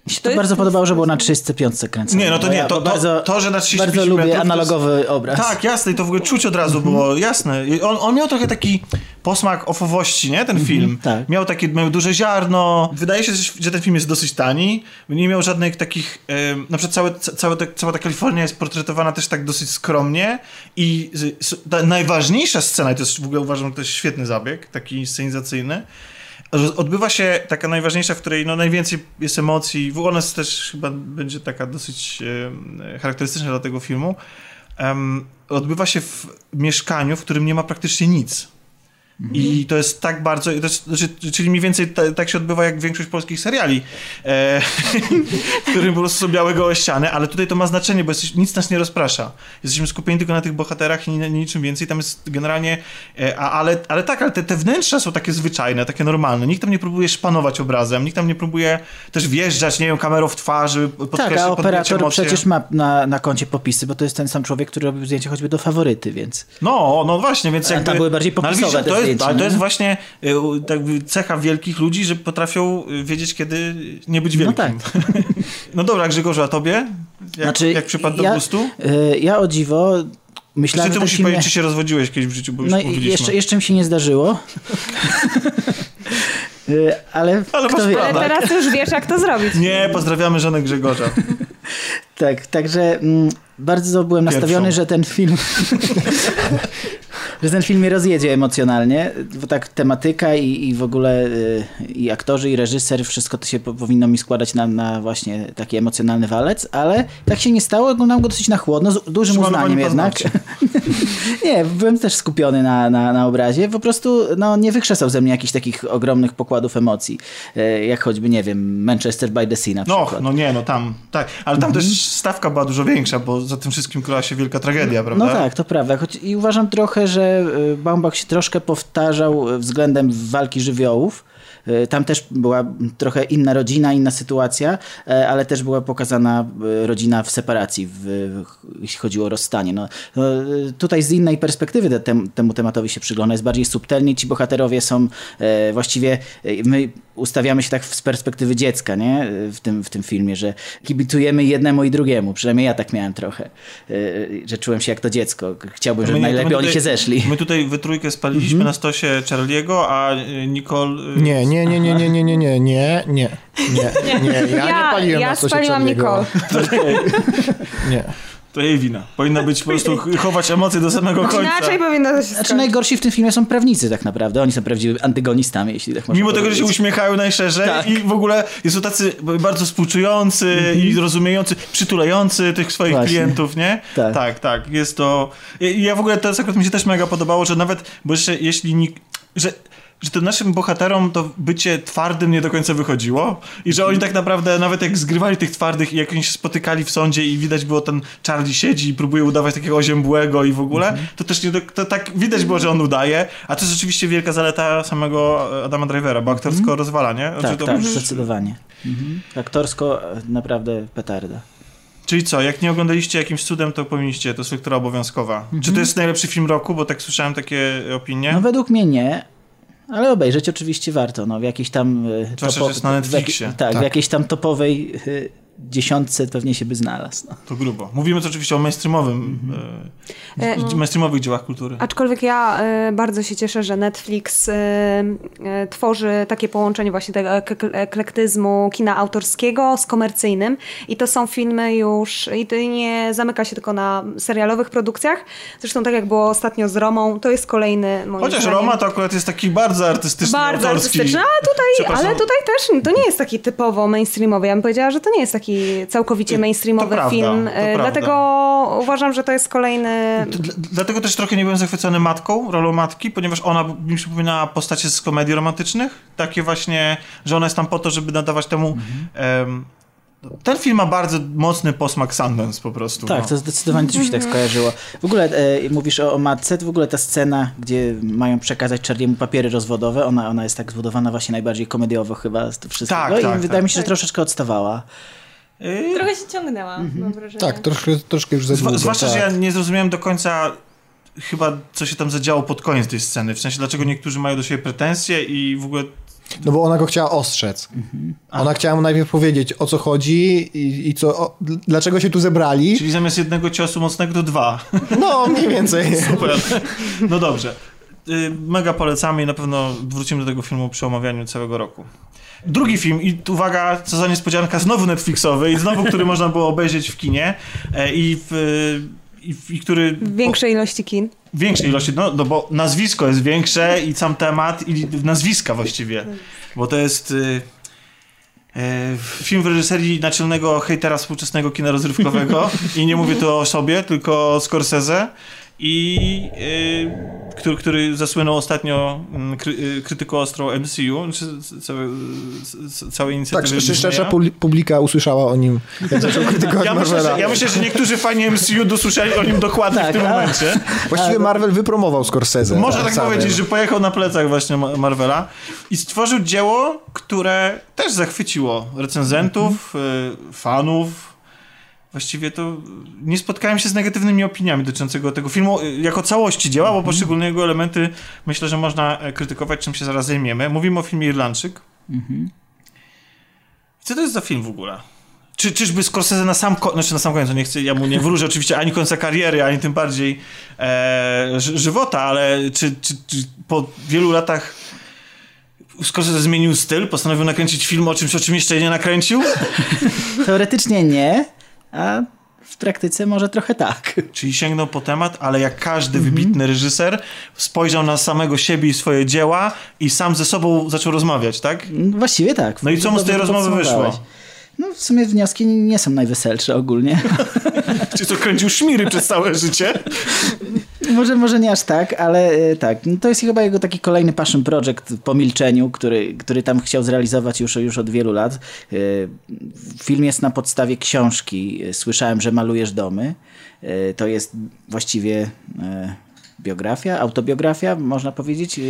Mi się To to bardzo podobało, że było na 305 kręcone. Nie, no to nie, to, to, bardzo, to, że na 35 bardzo lubię metrów, to analogowy obraz. Tak, jasne, i to w ogóle czuć od razu było, jasne. I On, on miał trochę taki posmak ofowości, nie, ten film. tak. Miał takie, miał duże ziarno. Wydaje się, że ten film jest dosyć tani. Nie miał żadnych takich, na przykład całe, ca- całe te, cała ta Kalifornia jest portretowana też tak dosyć skromnie i z- s- ta najważniejsza scena, i to jest w ogóle uważam, że to jest świetny zabieg, taki scenizacyjny, odbywa się taka najważniejsza, w której no, najwięcej jest emocji. Ona jest też chyba będzie taka dosyć charakterystyczna dla tego filmu. Odbywa się w mieszkaniu, w którym nie ma praktycznie nic. I to jest tak bardzo, jest, znaczy, czyli mniej więcej ta, tak się odbywa jak większość polskich seriali, e, w którym po prostu są białe gołe ściany, ale tutaj to ma znaczenie, bo jesteś, nic nas nie rozprasza. Jesteśmy skupieni tylko na tych bohaterach i ni- niczym więcej. Tam jest generalnie, e, a, ale, ale tak, ale te, te wnętrza są takie zwyczajne, takie normalne. Nikt tam nie próbuje szpanować obrazem, nikt tam nie próbuje też wjeżdżać, nie wiem, kamerą w twarz, żeby podkreślić, Tak, a operator przecież ma na, na koncie popisy, bo to jest ten sam człowiek, który robił zdjęcia choćby do faworyty, więc No, no właśnie, więc A jakby... tam były bardziej No, popisowe te to, jest, Ale to jest właśnie y, tak jakby cecha wielkich ludzi, że potrafią y, wiedzieć, kiedy nie być No wielkim. No, dobra, Grzegorzu, a tobie? Jak, Znaczy, jak przypadł do ja- gustu? E, Ja o dziwo Czy myślałem, ty że ten musisz film... powiedzieć, czy się rozwodziłeś kiedyś w życiu, bo już No jeszcze, jeszcze mi się nie zdarzyło. Ale, Ale wie. Ale teraz już wiesz, jak to zrobić. Nie, pozdrawiamy żonę Grzegorza. Tak, także mm, bardzo byłem Pierwszą. nastawiony, że ten film. że ten film mnie rozjedzie emocjonalnie, bo tak tematyka i, i w ogóle y, i aktorzy, i reżyser, wszystko to się po, powinno mi składać na, na właśnie taki emocjonalny walec, ale tak się nie stało, oglądam go dosyć na chłodno, z dużym Przymalowani uznaniem jednak. nie, byłem też skupiony na, na, na obrazie, po prostu no, nie wykrzesał ze mnie jakichś takich ogromnych pokładów emocji, y, jak choćby, nie wiem, Manchester by the Sea na No, przykład. no nie, no tam, tak. Ale tam Mhm. też stawka była dużo większa, bo za tym wszystkim kryła się wielka tragedia, prawda? No tak, to prawda. Choć I uważam trochę, że Baumbach się troszkę powtarzał y, względem walki żywiołów. Y, Tam też była trochę inna rodzina, inna sytuacja, e, ale też była pokazana y, rodzina w separacji, w, jeśli chodzi o rozstanie. No, no, tutaj z innej perspektywy te, tem, temu tematowi się przygląda. Jest bardziej subtelny. Ci bohaterowie są e, właściwie, e, my ustawiamy się tak z perspektywy dziecka nie? w, tym, w tym filmie, że kibicujemy jednemu i drugiemu. Przynajmniej ja tak miałem trochę, e, że czułem się jak to dziecko. Chciałbym, żeby My najlepiej oni tutaj- się zeszli. My tutaj we trójkę spaliliśmy Mhm. na stosie Charlie'ego, a Nicole... Nie, nie, nie, nie, nie, nie, nie, nie, nie, nie, nie, nie, ja nie paliłem ja na stosie spaliłam. Nicole. Nie. To jej wina. Powinna być po prostu ch- chować emocje do samego końca. Inaczej powinno to się Znaczy skończyć. najgorsi w tym filmie są prawnicy tak naprawdę. Oni są prawdziwymi antygonistami, jeśli tak można Mimo tego, że się powiedzieć. uśmiechają najszerzej Tak. i w ogóle są tacy bardzo współczujący i rozumiejący, przytulający tych swoich Właśnie. klientów, nie? Tak. tak, tak. Jest to... I ja w ogóle to akurat mi się też mega podobało, że nawet, bo jeszcze jeśli nik... że że to naszym bohaterom to bycie twardym nie do końca wychodziło i że oni tak naprawdę nawet jak zgrywali tych twardych i jak oni się spotykali w sądzie i widać było ten Charlie siedzi i próbuje udawać takiego oziębłego i w ogóle, to też nie do, to tak widać było, że on udaje, a to jest rzeczywiście wielka zaleta samego Adama Drivera, bo aktorsko rozwala, nie? Znaczy, Tak, to tak, już- zdecydowanie. Mhm. Aktorsko e, naprawdę petarda. Czyli co, jak nie oglądaliście jakimś cudem, to powinniście, to jest lektura obowiązkowa. Czy to jest najlepszy film roku, bo tak słyszałem takie opinie? No według mnie nie, ale obejrzeć oczywiście warto. No, w jakiejś tam... e, Zwłaszcza, że jest na w Netflixie. jakiej- tak, w Tak. jakiejś tam topowej e, dziesiątce pewnie się by znalazł. No. To grubo. Mówimy tu oczywiście o mainstreamowym, e, E, mainstreamowych dziełach kultury. Aczkolwiek ja y, bardzo się cieszę, że Netflix tworzy takie połączenie właśnie tego ek- eklektyzmu kina autorskiego z komercyjnym i to są filmy już, i to nie zamyka się tylko na serialowych produkcjach, zresztą tak jak było ostatnio z Romą, to jest kolejny moim Chociaż zdaniem, Roma to akurat jest taki bardzo artystyczny, bardzo autorski. artystyczny, ale tutaj, ale tutaj też to nie jest taki typowo mainstreamowy. Ja bym powiedziała, że to nie jest taki całkowicie To mainstreamowy prawda, film. to y, prawda. Dlatego uważam, że to jest kolejny Dla- Dlatego też trochę nie byłem zachwycony matką, rolą matki, ponieważ ona mi przypomina postacie z komedii romantycznych. Takie właśnie, że ona jest tam po to, żeby nadawać temu... em, ten film ma bardzo mocny posmak Sundance po prostu. Tak, no. to zdecydowanie też mi się tak skojarzyło. W ogóle e, mówisz o, o matce, to w ogóle ta scena, gdzie mają przekazać Charliemu papiery rozwodowe, ona, ona jest tak zbudowana właśnie najbardziej komediowo chyba z tego wszystkiego Tak, i tak, wydaje tak. mi się, że troszeczkę odstawała. Y, Trochę się ciągnęła, mam wrażenie. Tak, troszkę, troszkę już za długo. zwłaszcza, tak. że ja nie zrozumiałem do końca chyba, co się tam zadziało pod koniec tej sceny. W sensie, dlaczego niektórzy mają do siebie pretensje i w ogóle... No bo ona go chciała ostrzec. Mhm. Ona chciała mu najpierw powiedzieć, o co chodzi i, i co, o, dl- dlaczego się tu zebrali. Czyli zamiast jednego ciosu mocnego to dwa. No, mniej więcej. Super. No dobrze. Y, Mega polecamy i na pewno wrócimy do tego filmu przy omawianiu całego roku. Drugi film i uwaga, co za niespodzianka, znowu Netflixowy i znowu, który można było obejrzeć w kinie e, i, w, i, w, i który... w większej ilości kin. W większej ilości, no, no bo nazwisko jest większe i sam temat i nazwiska właściwie, bo to jest y, e, film w reżyserii naczelnego hejtera współczesnego kina rozrywkowego i nie mówię tu o sobie, tylko o Scorsese i y, który, który zasłynął ostatnio mm, kry, y, krytyką ostrą MCU, czy całe, c- całej Tak, inicjatywy sz- szersza publika usłyszała o nim, jak zaczął krytykować ja myślę, że, ja myślę, że niektórzy fani MCU dosłyszeli o nim dokładnie w Tak, tym a- momencie. Właściwie Marvel wypromował Scorsese. Można tak powiedzieć, że pojechał na plecach właśnie Ma- Marvela i stworzył dzieło, które też zachwyciło recenzentów, y, fanów. Właściwie to nie spotkałem się z negatywnymi opiniami dotyczącego tego filmu y, jako całości dzieła, bo poszczególne jego elementy myślę, że można e, krytykować, czym się zaraz zajmiemy. Mówimy o filmie Irlandczyk. Co to jest za film w ogóle? Czy, czyżby Scorsese na sam, ko- znaczy na sam koniec, no nie chcę, ja mu nie wróżę oczywiście ani końca kariery, ani tym bardziej e, ży- żywota, ale czy, czy, czy po wielu latach Scorsese zmienił styl, postanowił nakręcić film o czymś, o czym jeszcze nie nakręcił? Teoretycznie nie, a w praktyce może trochę tak. Czyli sięgnął po temat, ale jak każdy wybitny reżyser spojrzał na samego siebie i swoje dzieła i sam ze sobą zaczął rozmawiać, tak? Właściwie tak. No i co mu z tej rozmowy wyszło? No w sumie wnioski nie są najweselsze ogólnie. Czy co, kręcił szmiry przez całe życie? może, może nie aż tak, ale e, tak. No to jest chyba jego taki kolejny passion project po milczeniu, który, który tam chciał zrealizować już, już od wielu lat. E, Film jest na podstawie książki e, Słyszałem, że malujesz domy. To jest właściwie biografia, autobiografia, można powiedzieć, e,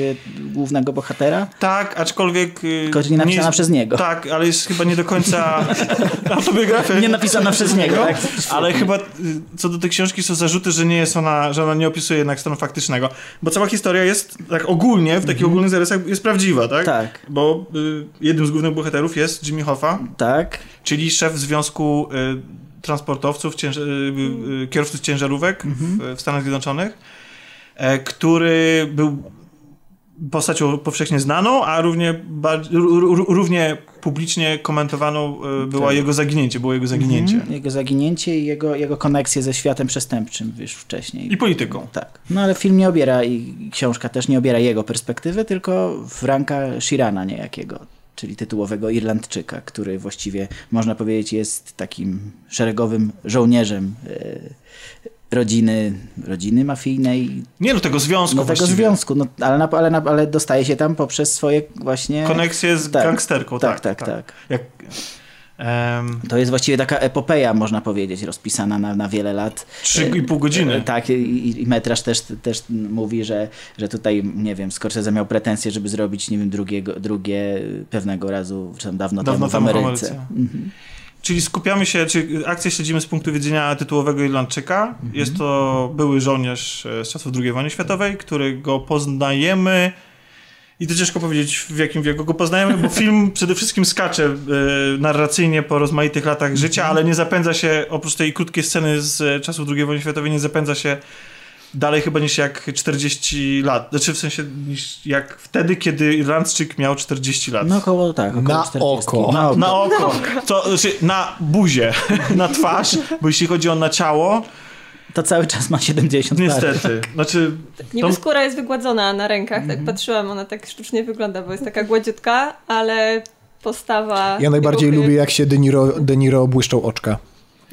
głównego bohatera. Tak, aczkolwiek... y, Tylko nie napisana przez niego. Tak, ale jest chyba nie do końca autobiografia. Nie napisana przez niego, tak? Ale chyba y, co do tej książki są zarzuty, że nie jest ona, że ona nie opisuje jednak stanu faktycznego. Bo cała historia jest tak ogólnie, w takich ogólnych zarysach jest prawdziwa, tak? Mhm. Tak. Bo y, jednym z głównych bohaterów jest Jimmy Hoffa, Tak, czyli szef Związku y, Transportowców, cięż- y, y, Kierowców Ciężarówek w, w Stanach Zjednoczonych, który był postacią powszechnie znaną, a równie, równie publicznie komentowaną y, była jego zaginięcie, było jego zaginięcie. jego zaginięcie i jego, jego koneksje ze światem przestępczym już wcześniej. I polityką. Tak. No ale film nie obiera i książka też nie obiera jego perspektywy, tylko Franka Shirana niejakiego, czyli tytułowego Irlandczyka, który właściwie można powiedzieć jest takim szeregowym żołnierzem e, rodziny, rodziny mafijnej, Nie no, tego związku no tego właściwie. związku, no, ale, na, ale, na, ale dostaje się tam poprzez swoje właśnie... Koneksję z Tak. gangsterką, Tak, tak. tak, tak. Jak, em, To jest właściwie taka epopeja, można powiedzieć, rozpisana na, na wiele lat. Trzy i pół godziny. E, Tak, i, i- metraż też, też mówi, że, że tutaj, nie wiem, Scorsese miał pretensje, żeby zrobić, nie wiem, drugiego, drugie pewnego razu, czy tam dawno, Dawno temu w Ameryce. Ameryce. Czyli skupiamy się, czy akcję śledzimy z punktu widzenia tytułowego Irlandczyka. Mhm. Jest to były żołnierz e, z czasów II wojny światowej, którego poznajemy i to ciężko powiedzieć w jakim wieku go poznajemy, bo film przede wszystkim skacze e, narracyjnie po rozmaitych latach życia, Mhm. ale nie zapędza się, oprócz tej krótkiej sceny z e, czasów II wojny światowej, nie zapędza się dalej chyba niż jak 40 lat. Znaczy w sensie niż jak wtedy, kiedy Irlandczyk miał 40 lat. No około tak, około Na 40. oko. Na oko. Na oko. To znaczy na buzię, na twarz, bo jeśli chodzi o na ciało, To cały czas ma 70 lat. niestety. Znaczy, Niby to, skóra jest wygładzona na rękach, tak patrzyłam, ona tak sztucznie wygląda, bo jest taka gładziutka, ale postawa... Ja najbardziej ruchy- lubię, jak się De Niro, De Niro błyszczą oczka.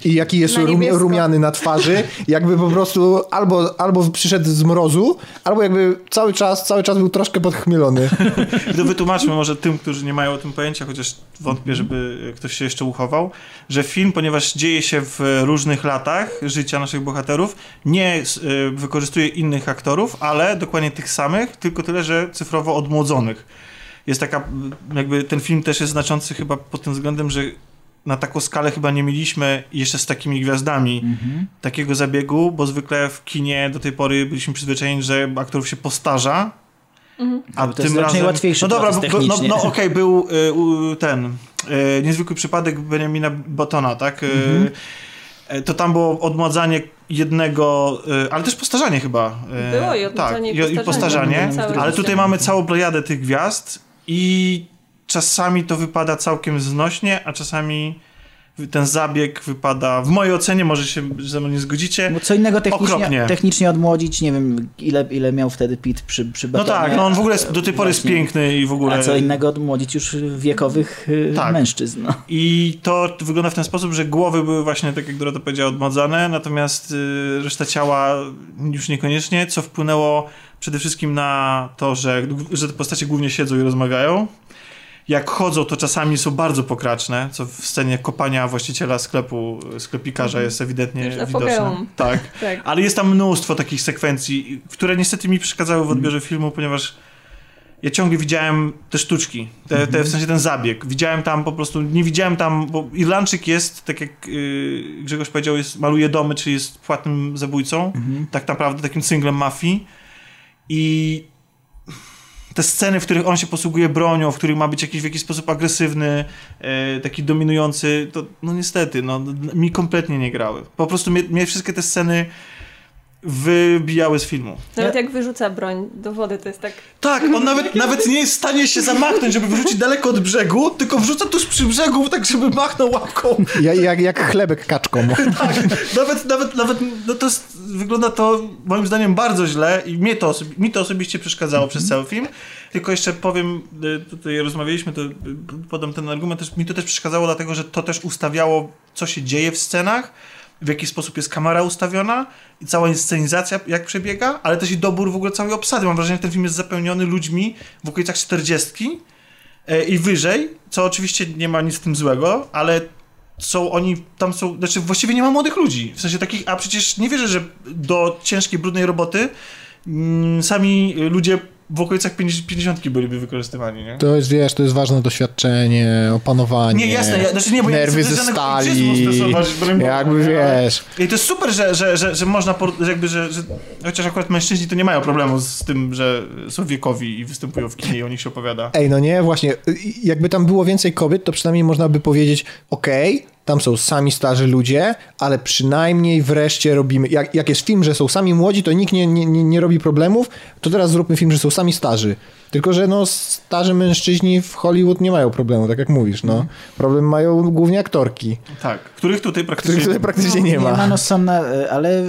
I jaki jest rum, rumiany na twarzy, jakby po prostu albo, albo przyszedł z mrozu, albo jakby cały czas, cały czas był troszkę podchmielony. to wytłumaczmy może tym, którzy nie mają o tym pojęcia, chociaż wątpię, żeby ktoś się jeszcze uchował, że film, ponieważ dzieje się w różnych latach życia naszych bohaterów, nie y, wykorzystuje innych aktorów, ale dokładnie tych samych, tylko tyle, że cyfrowo odmłodzonych. Jest taka, jakby ten film też jest znaczący chyba pod tym względem, że na taką skalę chyba nie mieliśmy jeszcze z takimi gwiazdami takiego zabiegu, bo zwykle w kinie do tej pory byliśmy przyzwyczajeni, że aktorów się postarza, a To jest znacznie łatwiejszy No dobra, bo, no, no okej, był y, ten y, niezwykły przypadek Benjamina Bottona, tak? Y, Mhm. y, To tam było odmładzanie jednego, y, ale też postarzanie chyba. Było i odmładzanie, tak, i i postarzanie, postarzanie. ale tutaj mamy całą plejadę tych gwiazd i czasami to wypada całkiem znośnie, a czasami ten zabieg wypada, w mojej ocenie, może się ze mną nie zgodzicie, Bo co innego technicznie, Okropnie. technicznie odmłodzić, nie wiem ile, ile miał wtedy Pit przy, przy No batonie. tak, no on w ogóle do tej pory jest Właśnie. piękny i w ogóle... A co innego odmłodzić już wiekowych y, Tak. mężczyzn. No. I to wygląda w ten sposób, że głowy były właśnie, tak jak Dorota powiedziała, odmładzane, natomiast y, reszta ciała już niekoniecznie, co wpłynęło przede wszystkim na to, że, że te postacie głównie siedzą i rozmawiają. Jak chodzą, to czasami są bardzo pokraczne, co w scenie kopania właściciela sklepu, sklepikarza jest ewidentnie Już widoczne. Tak. Tak. Ale jest tam mnóstwo takich sekwencji, które niestety mi przeszkadzały w odbiorze filmu, ponieważ ja ciągle widziałem te sztuczki, te, te, w sensie ten zabieg. Widziałem tam po prostu, nie widziałem tam, bo Irlandczyk jest, tak jak yy, Grzegorz powiedział, jest, maluje domy, czy jest płatnym zabójcą, tak naprawdę takim singlem mafii i te sceny, w których on się posługuje bronią, w których ma być jakiś w jakiś sposób agresywny, e, taki dominujący, to no niestety, no, mi kompletnie nie grały. Po prostu mnie, mnie wszystkie te sceny wybijały z filmu. Nawet jak wyrzuca broń do wody, to jest tak... Tak, on nawet, nawet nie jest w stanie się zamachnąć, żeby wyrzucić daleko od brzegu, tylko wrzuca tuż przy brzegu, tak żeby machnął łapką. Ja, jak, jak chlebek kaczką. Tak, nawet, nawet, nawet, no to jest, wygląda to moim zdaniem bardzo źle i mnie to, osobi- mi to osobiście przeszkadzało przez cały film. Tylko jeszcze powiem, y, tutaj rozmawialiśmy, to y, podam ten argument, też, mi to też przeszkadzało, dlatego że to też ustawiało, co się dzieje w scenach, w jaki sposób jest kamera ustawiona i cała inscenizacja jak przebiega, ale też i dobór w ogóle całej obsady. Mam wrażenie, że ten film jest zapełniony ludźmi w okolicach 40 e, i wyżej, co oczywiście nie ma nic z tym złego, ale są oni, tam są, znaczy właściwie nie ma młodych ludzi, w sensie takich, a przecież nie wierzę, że do ciężkiej, brudnej roboty mm, sami ludzie w okolicach 50 byliby wykorzystywani, nie? To jest, wiesz, to jest ważne doświadczenie, opanowanie. Nie, jasne, ja- znaczy nie, bo nerwy ze stali. Jakby wiesz. I to jest super, że, że, że, że można, że jakby, że, że chociaż akurat mężczyźni to nie mają problemu z tym, że są wiekowi i występują w kinie i o nich się opowiada. Ej, no nie, właśnie, jakby tam było więcej kobiet, to przynajmniej można by powiedzieć, okej, tam są sami starzy ludzie, ale przynajmniej wreszcie robimy, jak, jak jest film, że są sami młodzi, to nikt nie, nie, nie, robi problemów, to teraz zróbmy film, że są sami starzy. Tylko, że no starzy mężczyźni w Hollywood nie mają problemu, tak jak mówisz, no. Problem mają głównie aktorki, Tak, których tutaj praktycznie... których tutaj praktycznie nie ma. no są na, ale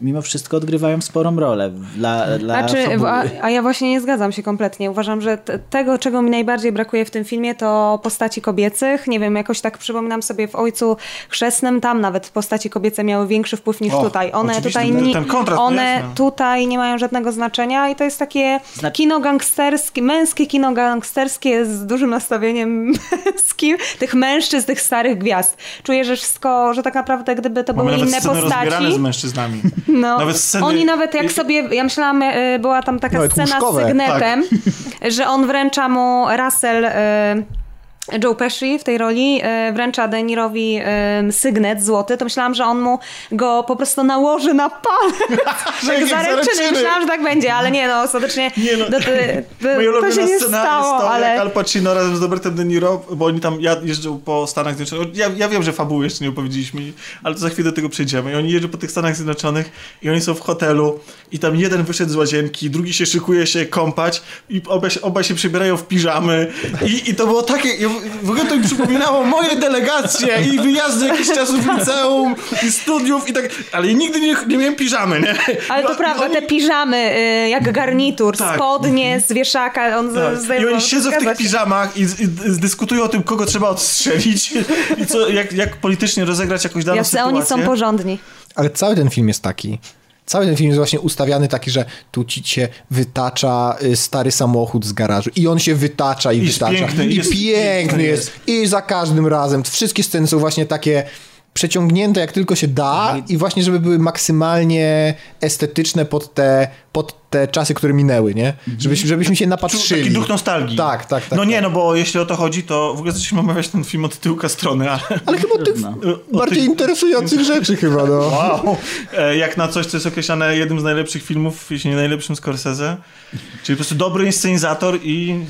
mimo wszystko odgrywają sporą rolę dla, dla Znaczy, fabuły. a, a ja właśnie nie zgadzam się kompletnie. Uważam, że t- tego, czego mi najbardziej brakuje w tym filmie, to postaci kobiecych. Nie wiem, jakoś tak przypominam sobie w Ojcu Chrzestnym, tam nawet postaci kobiece miały większy wpływ niż O, tutaj. One tutaj ten- nie, ten no one jasne. tutaj nie mają żadnego znaczenia i to jest takie Zna- kino gangsterskie, męskie kino gangsterskie z dużym nastawieniem męskim, tych mężczyzn, tych starych gwiazd. Czuję, że wszystko, że tak naprawdę gdyby to Mamy były inne postaci, z mężczyznami. no, Nawet sceny- oni nawet jak sobie, ja myślałam, y, była tam taka Nawet scena łóżkowe, z sygnetem, Tak. że on wręcza mu Russell, y, Joe Pesci w tej roli, y, wręcza Denirowi y, sygnet złoty, to myślałam, że on mu go po prostu nałoży na palec. Jak zaręczyny. Myślałam, że tak będzie, ale nie no, ostatecznie Nie no. do, Moja to, się nie stało, ale... jak Al Pacino razem z Robertem De Niro, bo oni tam ja- jeżdżą po Stanach Zjednoczonych. Ja, ja wiem, że fabuły jeszcze nie opowiedzieliśmy, ale to za chwilę do tego przejdziemy. I oni jeżdżą po tych Stanach Zjednoczonych i oni są w hotelu i tam jeden wyszedł z łazienki, drugi się szykuje się kąpać i obaj, się- obaj się przebierają w piżamy i, i to było takie, w- ogóle to mi przypominało moje delegacje i wyjazdy jakiś czasów w liceum i studiów i tak, ale nigdy nie, nie miałem piżamy, nie? Ale to prawda, oni- te piżamy, y, jak garnitur, Tak. spodnie z wieszaka, on Tak. z, I oni siedzą w tych piżamach i, i, i dyskutują o tym, kogo trzeba odstrzelić i co, jak, jak politycznie rozegrać jakąś daną Jacy sytuację. oni są porządni. Ale cały ten film jest taki. Cały ten film jest właśnie ustawiany taki, że tu ci cię wytacza y, stary samochód z garażu i on się wytacza i, I jest wytacza. piękny, I jest piękny piękny jest. I za każdym razem. Wszystkie sceny są właśnie takie przeciągnięte jak tylko się da i właśnie, żeby były maksymalnie estetyczne pod te, pod te czasy, które minęły, nie? Żebyśmy, żebyśmy się napatrzyli. Taki duch nostalgii. Tak, tak, tak. No nie, tak. no bo jeśli o to chodzi, to w ogóle zaczęliśmy omawiać ten film od tyłka strony, ale... Ale chyba o tych o bardziej tych- interesujących rzeczy chyba, no. Wow. E, Jak na coś, co jest określane jednym z najlepszych filmów, jeśli nie najlepszym Scorsese. Czyli po prostu dobry inscenizator i...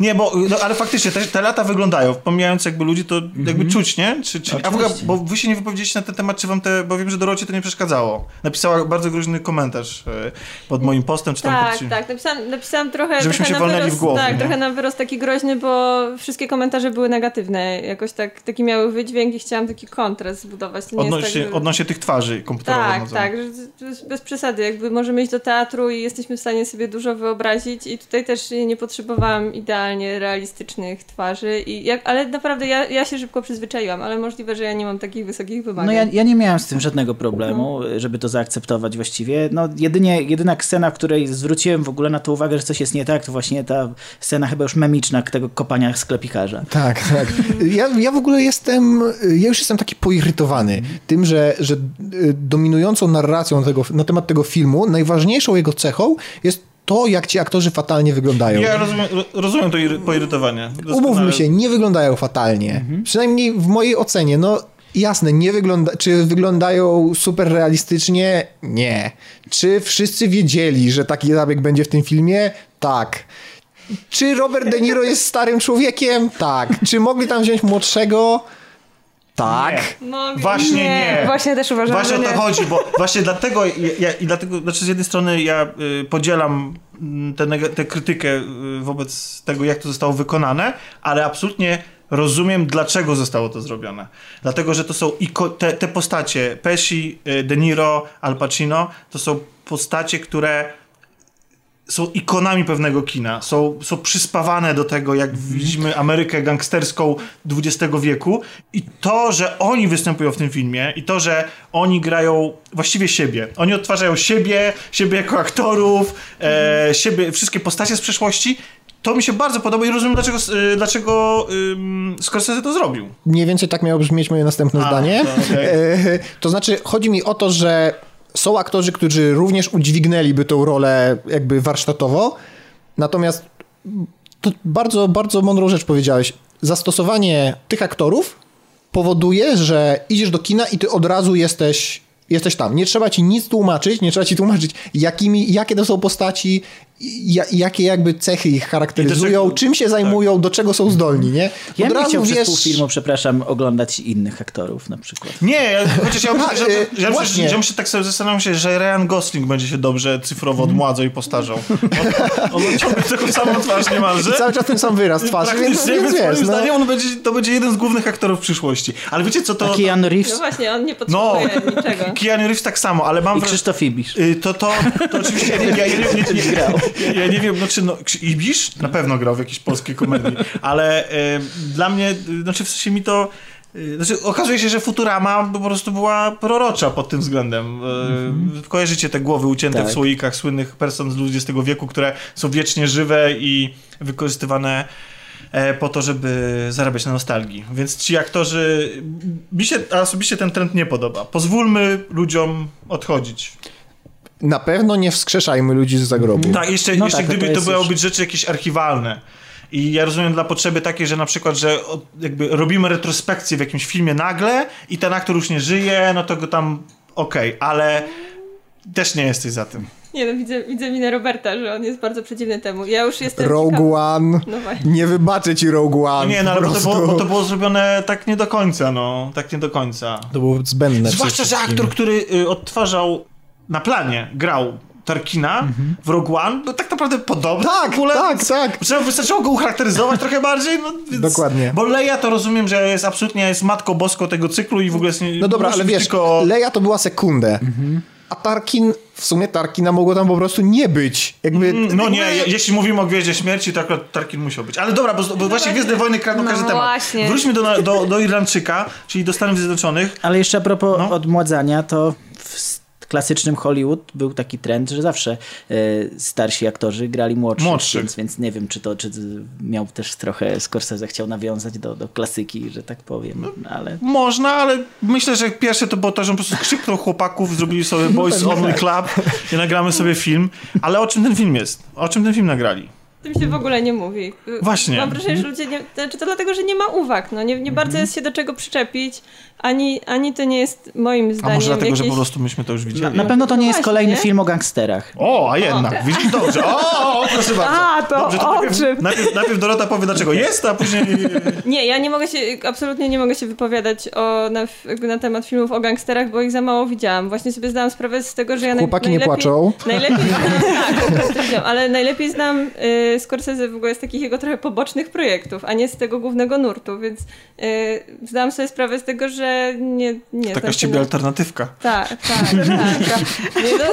Nie, bo... No, ale faktycznie te, te lata wyglądają. Pomijając jakby ludzi, to jakby czuć, nie? Czy, czy, a w ogóle, bo wy się nie wypowiedzieliście na ten temat, czy wam te... Bo wiem, że Dorocie to nie przeszkadzało. Napisała bardzo groźny komentarz e, pod moim postem, czy tam Tak, pod... tak. Napisałam, napisałam trochę, Żebyśmy trochę się na walnęli wyrost, w głowę, Tak, nie? trochę na wyrost taki groźny, bo wszystkie komentarze były negatywne. Jakoś tak, taki miały wydźwięk i chciałam taki kontrast zbudować. To Odnośnie, tak, że... odnośnie tych twarzy komputerowych. Tak, nazwijmy. tak, że bez, bez przesady. Jakby możemy iść do teatru i jesteśmy w stanie sobie dużo wyobrazić i tutaj też nie potrzebowałam idealnie realistycznych twarzy, i jak, ale naprawdę ja, ja się szybko przyzwyczaiłam, ale możliwe, że ja nie mam takich wysokich wymagań. No ja, ja nie miałem z tym żadnego problemu, żeby to zaakceptować właściwie. No jedynie, jedyna scena, w której zwróciłem w ogóle na to uwagę, że coś jest nie tak, to właśnie ta scena chyba już memiczna tego kopania sklepikarza. Tak, tak. Ja, ja w ogóle jestem, ja już jestem taki poirytowany tym, że, że y, dominującą narracją tego, na temat tego filmu, najważniejszą jego cechą jest to, jak ci aktorzy fatalnie wyglądają. Ja rozumiem, ro- rozumiem to iry- poirytowanie. Doskonale. Umówmy się, nie wyglądają fatalnie. Przynajmniej w mojej ocenie. No jasne, nie wygląda... Czy wyglądają super realistycznie? Nie. Czy wszyscy wiedzieli, że taki zabieg będzie w tym filmie? Tak. Czy Robert De Niro jest starym człowiekiem? Tak. Czy mogli tam wziąć młodszego? Tak. No, Właśnie nie. Właśnie też uważam, Właśnie że o to nie. chodzi, bo właśnie dlatego ja, ja, i dlatego, znaczy z jednej strony ja y, podzielam mm, tę krytykę y, wobec tego, jak to zostało wykonane, ale absolutnie rozumiem, dlaczego zostało to zrobione. Dlatego, że to są te, te postacie, Pesci, y, De Niro, Al Pacino, to są postacie, które są ikonami pewnego kina, są, są przyspawane do tego, jak widzimy Amerykę gangsterską XX wieku i to, że oni występują w tym filmie i to, że oni grają właściwie siebie. Oni odtwarzają siebie, siebie jako aktorów, e, siebie, wszystkie postacie z przeszłości. To mi się bardzo podoba i rozumiem, dlaczego, y, dlaczego ym, Scorsese to zrobił. Mniej więcej tak miało brzmieć moje następne A, zdanie. to okej. E, to znaczy, chodzi mi o to, że są aktorzy, którzy również udźwignęliby tą rolę jakby warsztatowo, natomiast to bardzo, bardzo mądrą rzecz powiedziałeś. Zastosowanie tych aktorów powoduje, że idziesz do kina i ty od razu jesteś, jesteś tam. Nie trzeba ci nic tłumaczyć, nie trzeba ci tłumaczyć, jakimi, jakie to są postaci, jakie jakby cechy ich charakteryzują, czego- czym się zajmują, do czego są zdolni, nie? Ja Od bym razu chciał przez wiesz... pół filmu, przepraszam, oglądać innych aktorów na przykład. Nie, ja, chociaż ja, Tak, myślę, że, właśnie. że, że myślę, tak sobie zastanawiam się, że Ryan Gosling będzie się dobrze cyfrowo odmładzał i postarzał. On, on ciągle taką samą twarz niemalże. I cały czas ten sam wyraz twarzy, więc, więc więc wiesz, moim no. zdaniem on będzie, to będzie jeden z głównych aktorów przyszłości. Ale wiecie co, to... A Keanu No Reeves właśnie, on nie No, potrzebuje niczego. Keanu Reeves tak samo, ale mam i wrażenie... Krzysztof Ibisz. Y, To, to, to oczywiście ja, ja, ja, ja, ja, ja, ja nie wiem, znaczy no, Ibisz na pewno grał w jakiejś polskiej komedii, ale y, dla mnie, znaczy w sensie mi to y, znaczy, okazuje się, że Futurama po prostu była prorocza pod tym względem. Y, Kojarzycie te głowy ucięte Tak. w słoikach słynnych person z XX wieku, które są wiecznie żywe i wykorzystywane e, po to, żeby zarabiać na nostalgii. Więc ci aktorzy, mi się a osobiście ten trend nie podoba. Pozwólmy ludziom odchodzić. Na pewno nie wskrzeszajmy ludzi z zagrobu. Tak, jeszcze, No jeszcze tak, to gdyby to, już- być rzeczy jakieś archiwalne. I ja rozumiem dla potrzeby takiej, że na przykład, że jakby robimy retrospekcję w jakimś filmie nagle i ten aktor już nie żyje, no to go tam okej, ale też nie jesteś za tym. Nie no, widzę, widzę minę Roberta, że on jest bardzo przeciwny temu. Ja już jestem Rogue ciekawa- One. No właśnie. Nie wybaczę ci Rogue No One. nie, no ale bo to, było, bo to było zrobione tak nie do końca, no. Tak nie do końca. To było zbędne. Zwłaszcza, że aktor, który y, odtwarzał na planie, grał Tarkina w Rogue One, był tak naprawdę podobny Tak, w ogóle. tak, tak. Trzeba wystarczyło go ucharakteryzować trochę bardziej, no, więc, Dokładnie. Bo Leia to rozumiem, że jest absolutnie jest matką boską tego cyklu i w ogóle jest nie, No dobra, ale wiesz, tylko... Leia to była sekundę. A Tarkin, w sumie Tarkina mogło tam po prostu nie być. Jakby, No nie, je- jeśli mówimy o Gwieździe Śmierci, to akurat Tarkin musiał być. Ale dobra, bo, bo właśnie Gwiezdne Wojny kradną No każdy temat. właśnie. Wróćmy do, do, do Irlandczyka, czyli do Stanów Zjednoczonych. Ale jeszcze a propos No. odmładzania, to w klasycznym Hollywood był taki trend, że zawsze e, starsi aktorzy grali młodszych, Młodszych. Więc, więc nie wiem, czy to czy miał też trochę Scorsese chciał nawiązać do, do klasyki, że tak powiem, ale Można, ale myślę, że pierwsze to było to, że on po prostu skrzyknął chłopaków, zrobili sobie Boys Only Club i nagramy sobie film. Ale o czym ten film jest? O czym ten film nagrali? O tym się w ogóle nie mówi. Właśnie. Mam wrażenie, że ludzie nie... Znaczy to dlatego, że nie ma uwag. No, nie, nie bardzo jest się do czego przyczepić. Ani, ani to nie jest moim A zdaniem może dlatego, że po prostu myśmy to już na, widzieli? na pewno to nie jest właśnie, kolejny nie? film o gangsterach. O, a jednak, widzisz, dobrze. O, o, proszę bardzo. A, to dobrze, o najpierw, czym? najpierw, najpierw Dorota powie, dlaczego jest, a później... Nie, ja nie mogę się, absolutnie nie mogę się wypowiadać o, na, jakby na temat filmów o gangsterach, bo ich za mało widziałam. Właśnie sobie zdałam sprawę z tego, że ja naj- Chłopaki nie najlepiej, płaczą. Najlepiej znam, tak, ale najlepiej znam y, Scorsese w ogóle z takich jego trochę pobocznych projektów, a nie z tego głównego nurtu, więc y, zdałam sobie sprawę z tego, że nie... nie Taka z ciebie no- alternatywka. Tak, tak, tak. tak. No,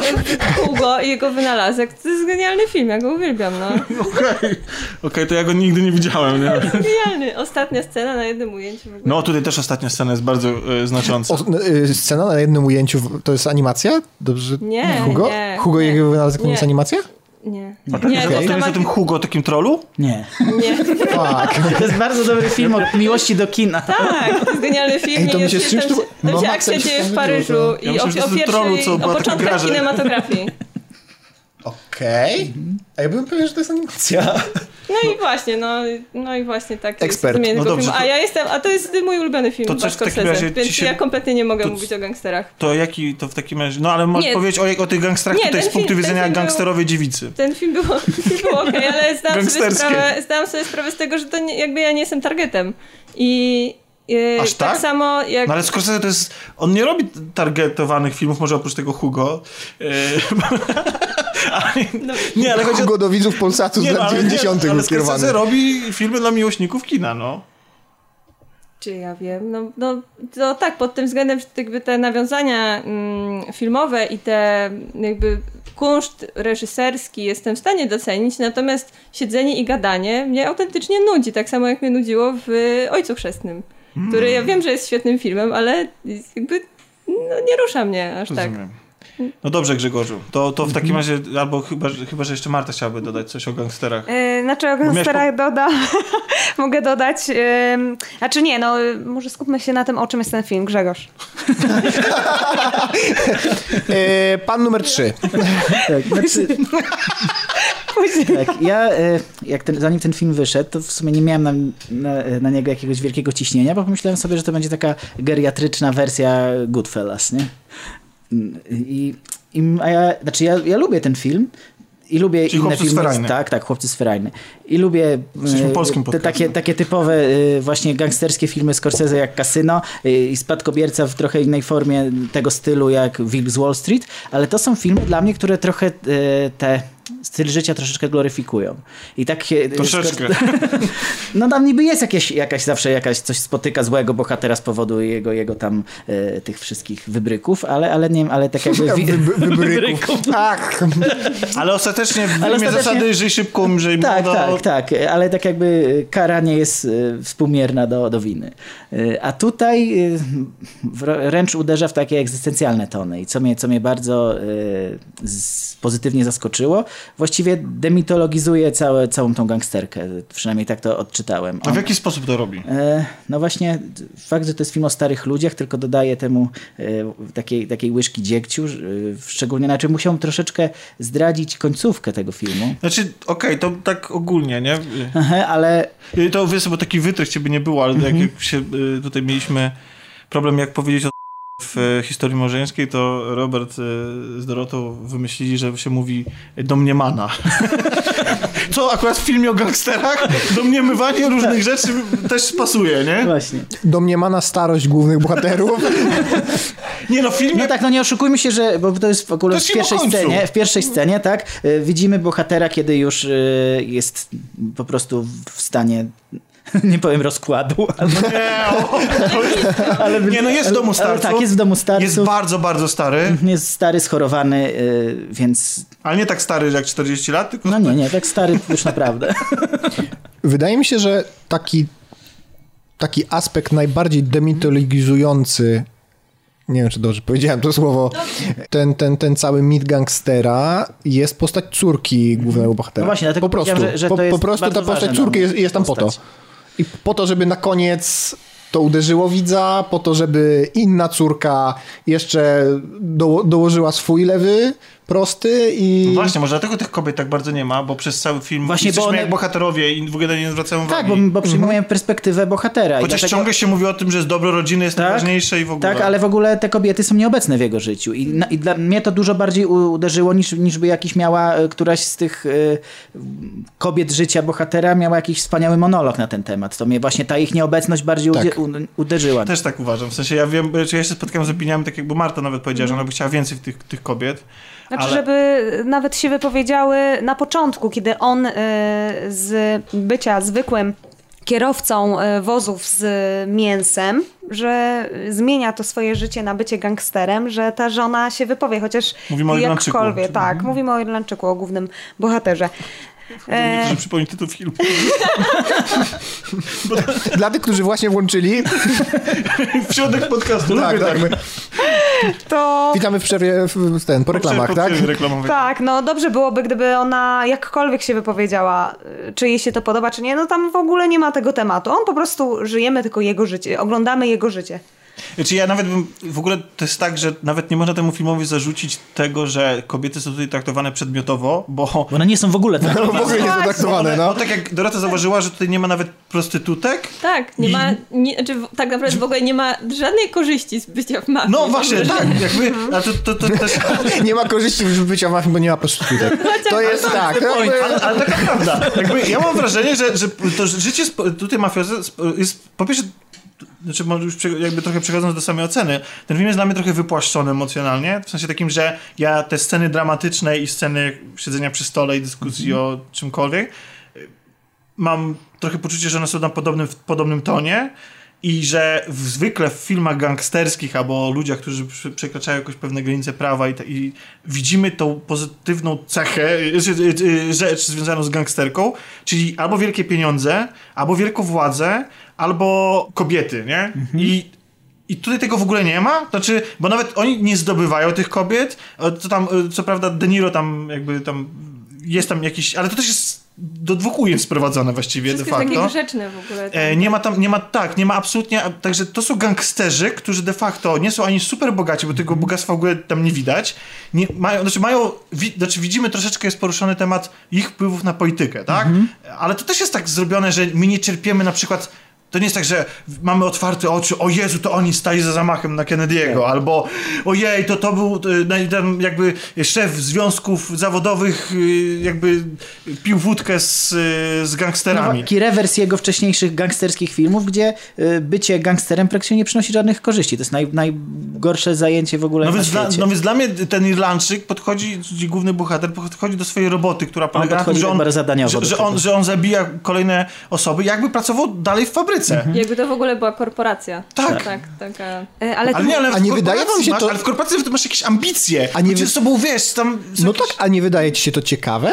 Hugo i jego wynalazek to jest genialny film, ja go uwielbiam, no. Okej, Okej, to ja go nigdy nie widziałem, nie? Genialny. Ostatnia scena na jednym ujęciu w ogóle. No, tutaj też ostatnia scena jest bardzo e, znacząca. O, y, scena na jednym ujęciu to jest animacja? Dobrze? Nie, Hugo? nie, Hugo i jego wynalazek to nie Nie. jest animacja? Nie. A tak, Nie, że to okay. temat- o tym Hugo, takim trollu? Nie. Nie. Tak. To jest bardzo dobry film o miłości do kina. Tak, to jest genialny film. Ej, to mi się jest- z czymś tam tu- się, tam no, się akcja dzieje w Paryżu Ja i myślałem, o, o jest pierwszej, trollu, co o gra, początkach że- kinematografii. Okej. A ja byłem pewien, że to jest animacja. No i właśnie, no, no i właśnie tak. Ekspert. Jest No no dobrze, A to- ja jestem, a to jest mój ulubiony film, To coś w takim razie więc ci się- ja kompletnie nie mogę to- mówić o gangsterach. To jaki, to w takim razie, no ale możesz Nie. powiedzieć o, o tych gangsterach Nie, tutaj ten z punktu film- ten widzenia film był- gangsterowej dziewicy. Ten film był, był okej, ale zdałam sobie, sprawę, zdałam sobie sprawę z tego, że to nie, jakby ja nie jestem targetem. I e, Aż tak? samo jak... No ale Scorsese to jest, on nie robi targetowanych filmów, może oprócz tego Hugo. Ale, No. nie, ale chodzi o... Hugo do widzów Polsatu z Nie, no, lat ale, 90. nie, ale skierowany. Scorsese robi filmy dla miłośników kina, no. Czy ja wiem? No, no to tak, pod tym względem że jakby te nawiązania mm, filmowe i te jakby kunszt reżyserski jestem w stanie docenić, natomiast siedzenie i gadanie mnie autentycznie nudzi, tak samo jak mnie nudziło w Ojcu Chrzestnym, który ja wiem, że jest świetnym filmem, ale jakby no, nie rusza mnie aż tak. No dobrze Grzegorzu, to, to w takim razie, albo chyba, że- chyba, że jeszcze Marta chciałaby dodać coś o gangsterach. Yy, znaczy o gangsterach doda, mogę dodać, yy, znaczy nie, no yy, może skupmy się na tym, o czym jest ten film, Grzegorz. E, pan numer 3. Tak, znaczy, tak, ja e, jak ten, zanim ten film wyszedł, to w sumie nie miałem na, na, na niego jakiegoś wielkiego ciśnienia, bo pomyślałem sobie, że to będzie taka geriatryczna wersja Goodfellas, nie? I, i, a ja, znaczy ja, ja lubię ten film, i lubię Czyli inne filmy. Sferajny. Tak, tak, chłopcy sferajny. I lubię Jesteśmy e, polskim te, takie, takie typowe e, właśnie gangsterskie filmy Scorsese jak Casino e, i Spadkobierca w trochę innej formie tego stylu jak Wilk z Wall Street, ale to są filmy dla mnie, które trochę te styl życia troszeczkę gloryfikują. I tak się- Troszeczkę. no tam niby jest jakieś, jakaś zawsze jakaś coś spotyka złego bohatera z powodu jego, jego tam e, tych wszystkich wybryków, ale, ale nie wiem, ale tak jakby... wi- Wybryków. Ach, Ale ostatecznie w Ale ostatecznie- zasady żyj szybko, umrzej Tak, młodo. tak, tak, ale tak jakby kara nie jest e, współmierna do, do winy. E, A tutaj e, wręcz uderza w takie egzystencjalne tony i co mnie, co mnie bardzo e, pozytywnie zaskoczyło, właściwie demitologizuje całe, całą tą gangsterkę, przynajmniej tak to odczytałem. A On- w jaki sposób to robi? E, No właśnie, fakt, że to jest film o starych ludziach, tylko dodaje temu e, takiej, takiej łyżki dziegciu, e, szczególnie, znaczy musiał troszeczkę zdradzić końcówkę tego filmu, Znaczy, okej, to tak ogólnie, nie? Aha, ale Y, To wiesz, bo taki wytrych ciebie nie było, ale Mhm. jak się y, tutaj mieliśmy problem, jak powiedzieć o w y, historii małżeńskiej, to Robert y, z Dorotą wymyślili, że się mówi domniemana. Co akurat w filmie o gangsterach domniemywanie różnych rzeczy też pasuje, nie? właśnie. domniemana starość głównych bohaterów. Nie no, w filmie... No tak, no nie oszukujmy się, że, bo to jest w ogóle w pierwszej scenie, w pierwszej scenie, tak, y, widzimy bohatera, kiedy już jest po prostu w stanie nie powiem rozkładu, ale, Nie, ale, nie no, jest w domu ale starców. tak, jest w domu starców. Jest bardzo, bardzo stary, Jest stary, schorowany, y, więc ale nie tak stary jak 40 lat, tylko no nie, nie, tak stary już naprawdę. Wydaje mi się, że taki, taki aspekt najbardziej demitologizujący, nie wiem, czy dobrze powiedziałem to słowo, ten, ten, ten cały mit gangstera jest postać córki głównego bohatera. No właśnie, dlatego po prostu, że- że po, po prostu ta postać ważna córki jest, jest tam po to. I po to, żeby na koniec to uderzyło widza, po to, żeby inna córka jeszcze do, dołożyła swój lewy, prosty i... No Właśnie, może dlatego tych kobiet tak bardzo nie ma, bo przez cały film Właśnie, bo jesteśmy one- jak bohaterowie i w ogóle nie zwracają uwagi. Tak, bo, bo przyjmujemy perspektywę bohatera. Chociaż dlatego- ciągle się mówi o tym, że z dobro rodziny jest Tak, najważniejsze i w ogóle. Tak, ale w ogóle te kobiety są nieobecne w jego życiu. I, na, i dla mnie to dużo bardziej uderzyło, niż, niż by jakiś miała e, któraś z tych e, kobiet życia bohatera miała jakiś wspaniały monolog na ten temat. To mnie właśnie ta ich nieobecność bardziej Tak. uderzyła. Też tak uważam. W sensie ja wiem, że ja się spotkałem z opiniami, tak jakby Marta nawet powiedziała, że ona by chciała więcej tych, tych kobiet. Znaczy, Ale- żeby nawet się wypowiedziały na początku, kiedy on y, z bycia zwykłym kierowcą y, wozów z mięsem, że zmienia to swoje życie na bycie gangsterem, że ta żona się wypowie, chociaż Mówimy o Irlandczyku. jakkolwiek, tak, mówimy o Irlandczyku, o głównym bohaterze. E... Przypomni tytuł filmu. Dla tych, którzy właśnie włączyli, w środek podcastu. tak, lubię tak, my to witamy w przerwie, w, ten, po reklamach, Po tak? przerwie reklamowej. Tak, no dobrze byłoby, gdyby ona jakkolwiek się wypowiedziała, y, czy jej się to podoba, czy nie. No tam w ogóle nie ma tego tematu. On po prostu żyjemy tylko jego życie, oglądamy jego życie. Znaczy ja nawet bym, w ogóle to jest tak, że nawet nie można temu filmowi zarzucić tego, że kobiety są tutaj traktowane przedmiotowo, bo Bo one nie są w ogóle tak. No, w ogóle nie to traktowane, one, no. no tak jak Dorota zauważyła, że tutaj nie ma nawet prostytutek, Tak, nie ma, nie, znaczy w- tak naprawdę w ogóle nie ma żadnej korzyści z bycia w mafii. no W właśnie, tak, jakby, a to, to, to też... Nie ma korzyści z bycia mafii, bo nie ma prostytutek. To jest tak. jakby- Ale, ale taka prawda. Jakby ja mam wrażenie, że, że to życie tutaj mafioze sp- jest po pierwsze znaczy może już jakby trochę przechodząc do samej oceny, ten film jest dla mnie trochę wypłaszczony emocjonalnie, w sensie takim, że ja te sceny dramatyczne i sceny siedzenia przy stole i dyskusji o czymkolwiek mam trochę poczucie, że one są na podobnym, w podobnym tonie i że w, zwykle w filmach gangsterskich albo o ludziach, którzy przy- przekraczają jakoś pewne granice prawa i, te- i widzimy tą pozytywną cechę, y, y, y, rzecz związaną z gangsterką, czyli albo wielkie pieniądze, albo wielką władzę, albo kobiety, nie? I i tutaj tego w ogóle nie ma, znaczy, bo nawet oni nie zdobywają tych kobiet, co tam, co prawda De Niro tam jakby tam, jest tam jakiś, ale to też jest do dwóch ujęć sprowadzone właściwie Wszystko de jest facto. takie grzeczne w ogóle. E, nie ma tam, nie ma, tak, nie ma absolutnie, a- także to są gangsterzy, którzy de facto nie są ani super bogaci, bo tego bogactwa w ogóle tam nie widać, nie, mają, znaczy mają, wi, znaczy widzimy troszeczkę jest poruszony temat ich wpływów na politykę, tak? Ale to też jest tak zrobione, że my nie cierpiemy na przykład to nie jest tak, że mamy otwarte oczy, o Jezu, to oni stali za zamachem na Kennedy'ego, albo ojej, to to był y, naj- ten jakby szef związków zawodowych, y, jakby pił wódkę z, y, z No, gangsterami. taki rewers jego wcześniejszych gangsterskich filmów, gdzie bycie gangsterem praktycznie nie przynosi żadnych korzyści. To jest naj, najgorsze zajęcie w ogóle No na więc, dla, świecie. no więc dla mnie ten Irlandczyk podchodzi, główny bohater, podchodzi do swojej roboty, która polega na tym, że on, że, że, on, że on zabija kolejne osoby, jakby pracował dalej w fabryce. Jakby to w ogóle była korporacja. Tak. Tak, taka... E, Ale, Ale nie, ale nie wydaje wam się to- Ale w korporacji ty masz jakieś ambicje. A nie Ludzie wy- z sobą, wiesz, tam... No jakieś- tak, a nie wydaje ci się to ciekawe?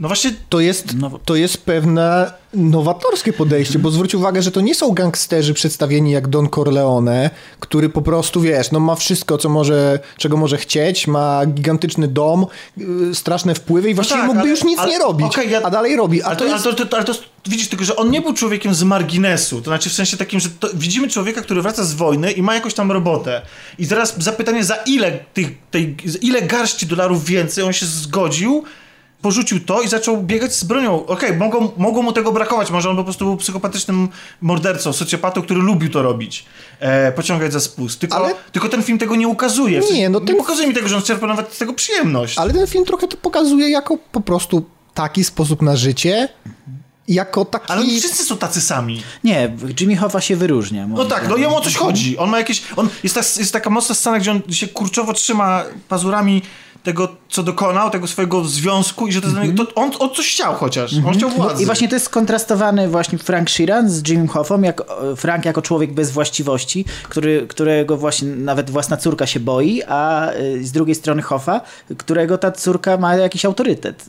No właśnie, To jest, Nowo- to jest pewne nowatorskie podejście, bo zwróć uwagę, że to nie są gangsterzy przedstawieni jak Don Corleone, który po prostu, wiesz, no ma wszystko, co może, czego może chcieć, ma gigantyczny dom, yy, straszne wpływy i właściwie tak, mógłby ale- już nic ale- nie robić, okej, ja- a dalej robi. A ale to jest... ale to, to, ale to widzisz tylko, że on nie był człowiekiem z marginesu, to znaczy w sensie takim, że to, widzimy człowieka, który wraca z wojny i ma jakąś tam robotę. I teraz zapytanie, za ile tych, tej, ile garści dolarów więcej on się zgodził, porzucił to i zaczął biegać z bronią. Okej, mogło, mogło mu tego brakować, może on po prostu był psychopatycznym mordercą, socjopatą, który lubił to robić, e, pociągać za spust. Tylko, Ale- tylko ten film tego nie ukazuje. Nie, no nie ten- pokazuje mi tego, że on czerpa nawet z tego przyjemność. Ale ten film trochę to pokazuje jako po prostu taki sposób na życie, jako taki... Ale oni wszyscy są tacy sami. Nie, Jimmy Hoffa się wyróżnia. No tak, no jemu o coś chodzi. On ma jakieś. On, jest, ta, jest taka mocna scena, gdzie on się kurczowo trzyma pazurami tego, co dokonał, tego swojego związku i że to, to on, on coś chciał chociaż. On chciał władzy. I właśnie to jest skontrastowany właśnie Frank Sheeran z Jimmy Hoffem, jak, Frank jako człowiek bez właściwości, który, którego właśnie nawet własna córka się boi, a y, z drugiej strony Hoffa, którego ta córka ma jakiś autorytet.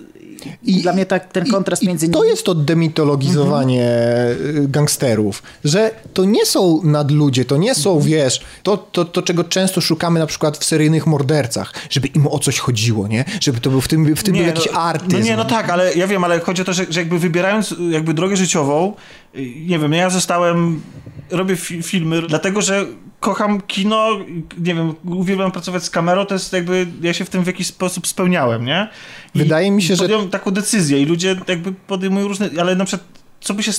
I, dla mnie tak, ten kontrast I, między nimi... to jest to demitologizowanie y, gangsterów, że to nie są nadludzie, to nie są, wiesz, to, to, to, czego często szukamy na przykład w seryjnych mordercach, żeby im o coś chodziło, nie? Żeby to był w tym, w tym był jakiś no, artyzm. No nie, no tak, ale ja wiem, ale chodzi o to, że, że jakby wybierając jakby drogę życiową, y, nie wiem, ja zostałem, robię fi filmy, dlatego, że kocham kino, nie wiem, uwielbiam pracować z kamerą, to jest jakby, ja się w tym w jakiś sposób spełniałem, nie? I Wydaje mi się, że- podjąłem taką decyzję i ludzie jakby podejmują różne, ale na przykład, co by się,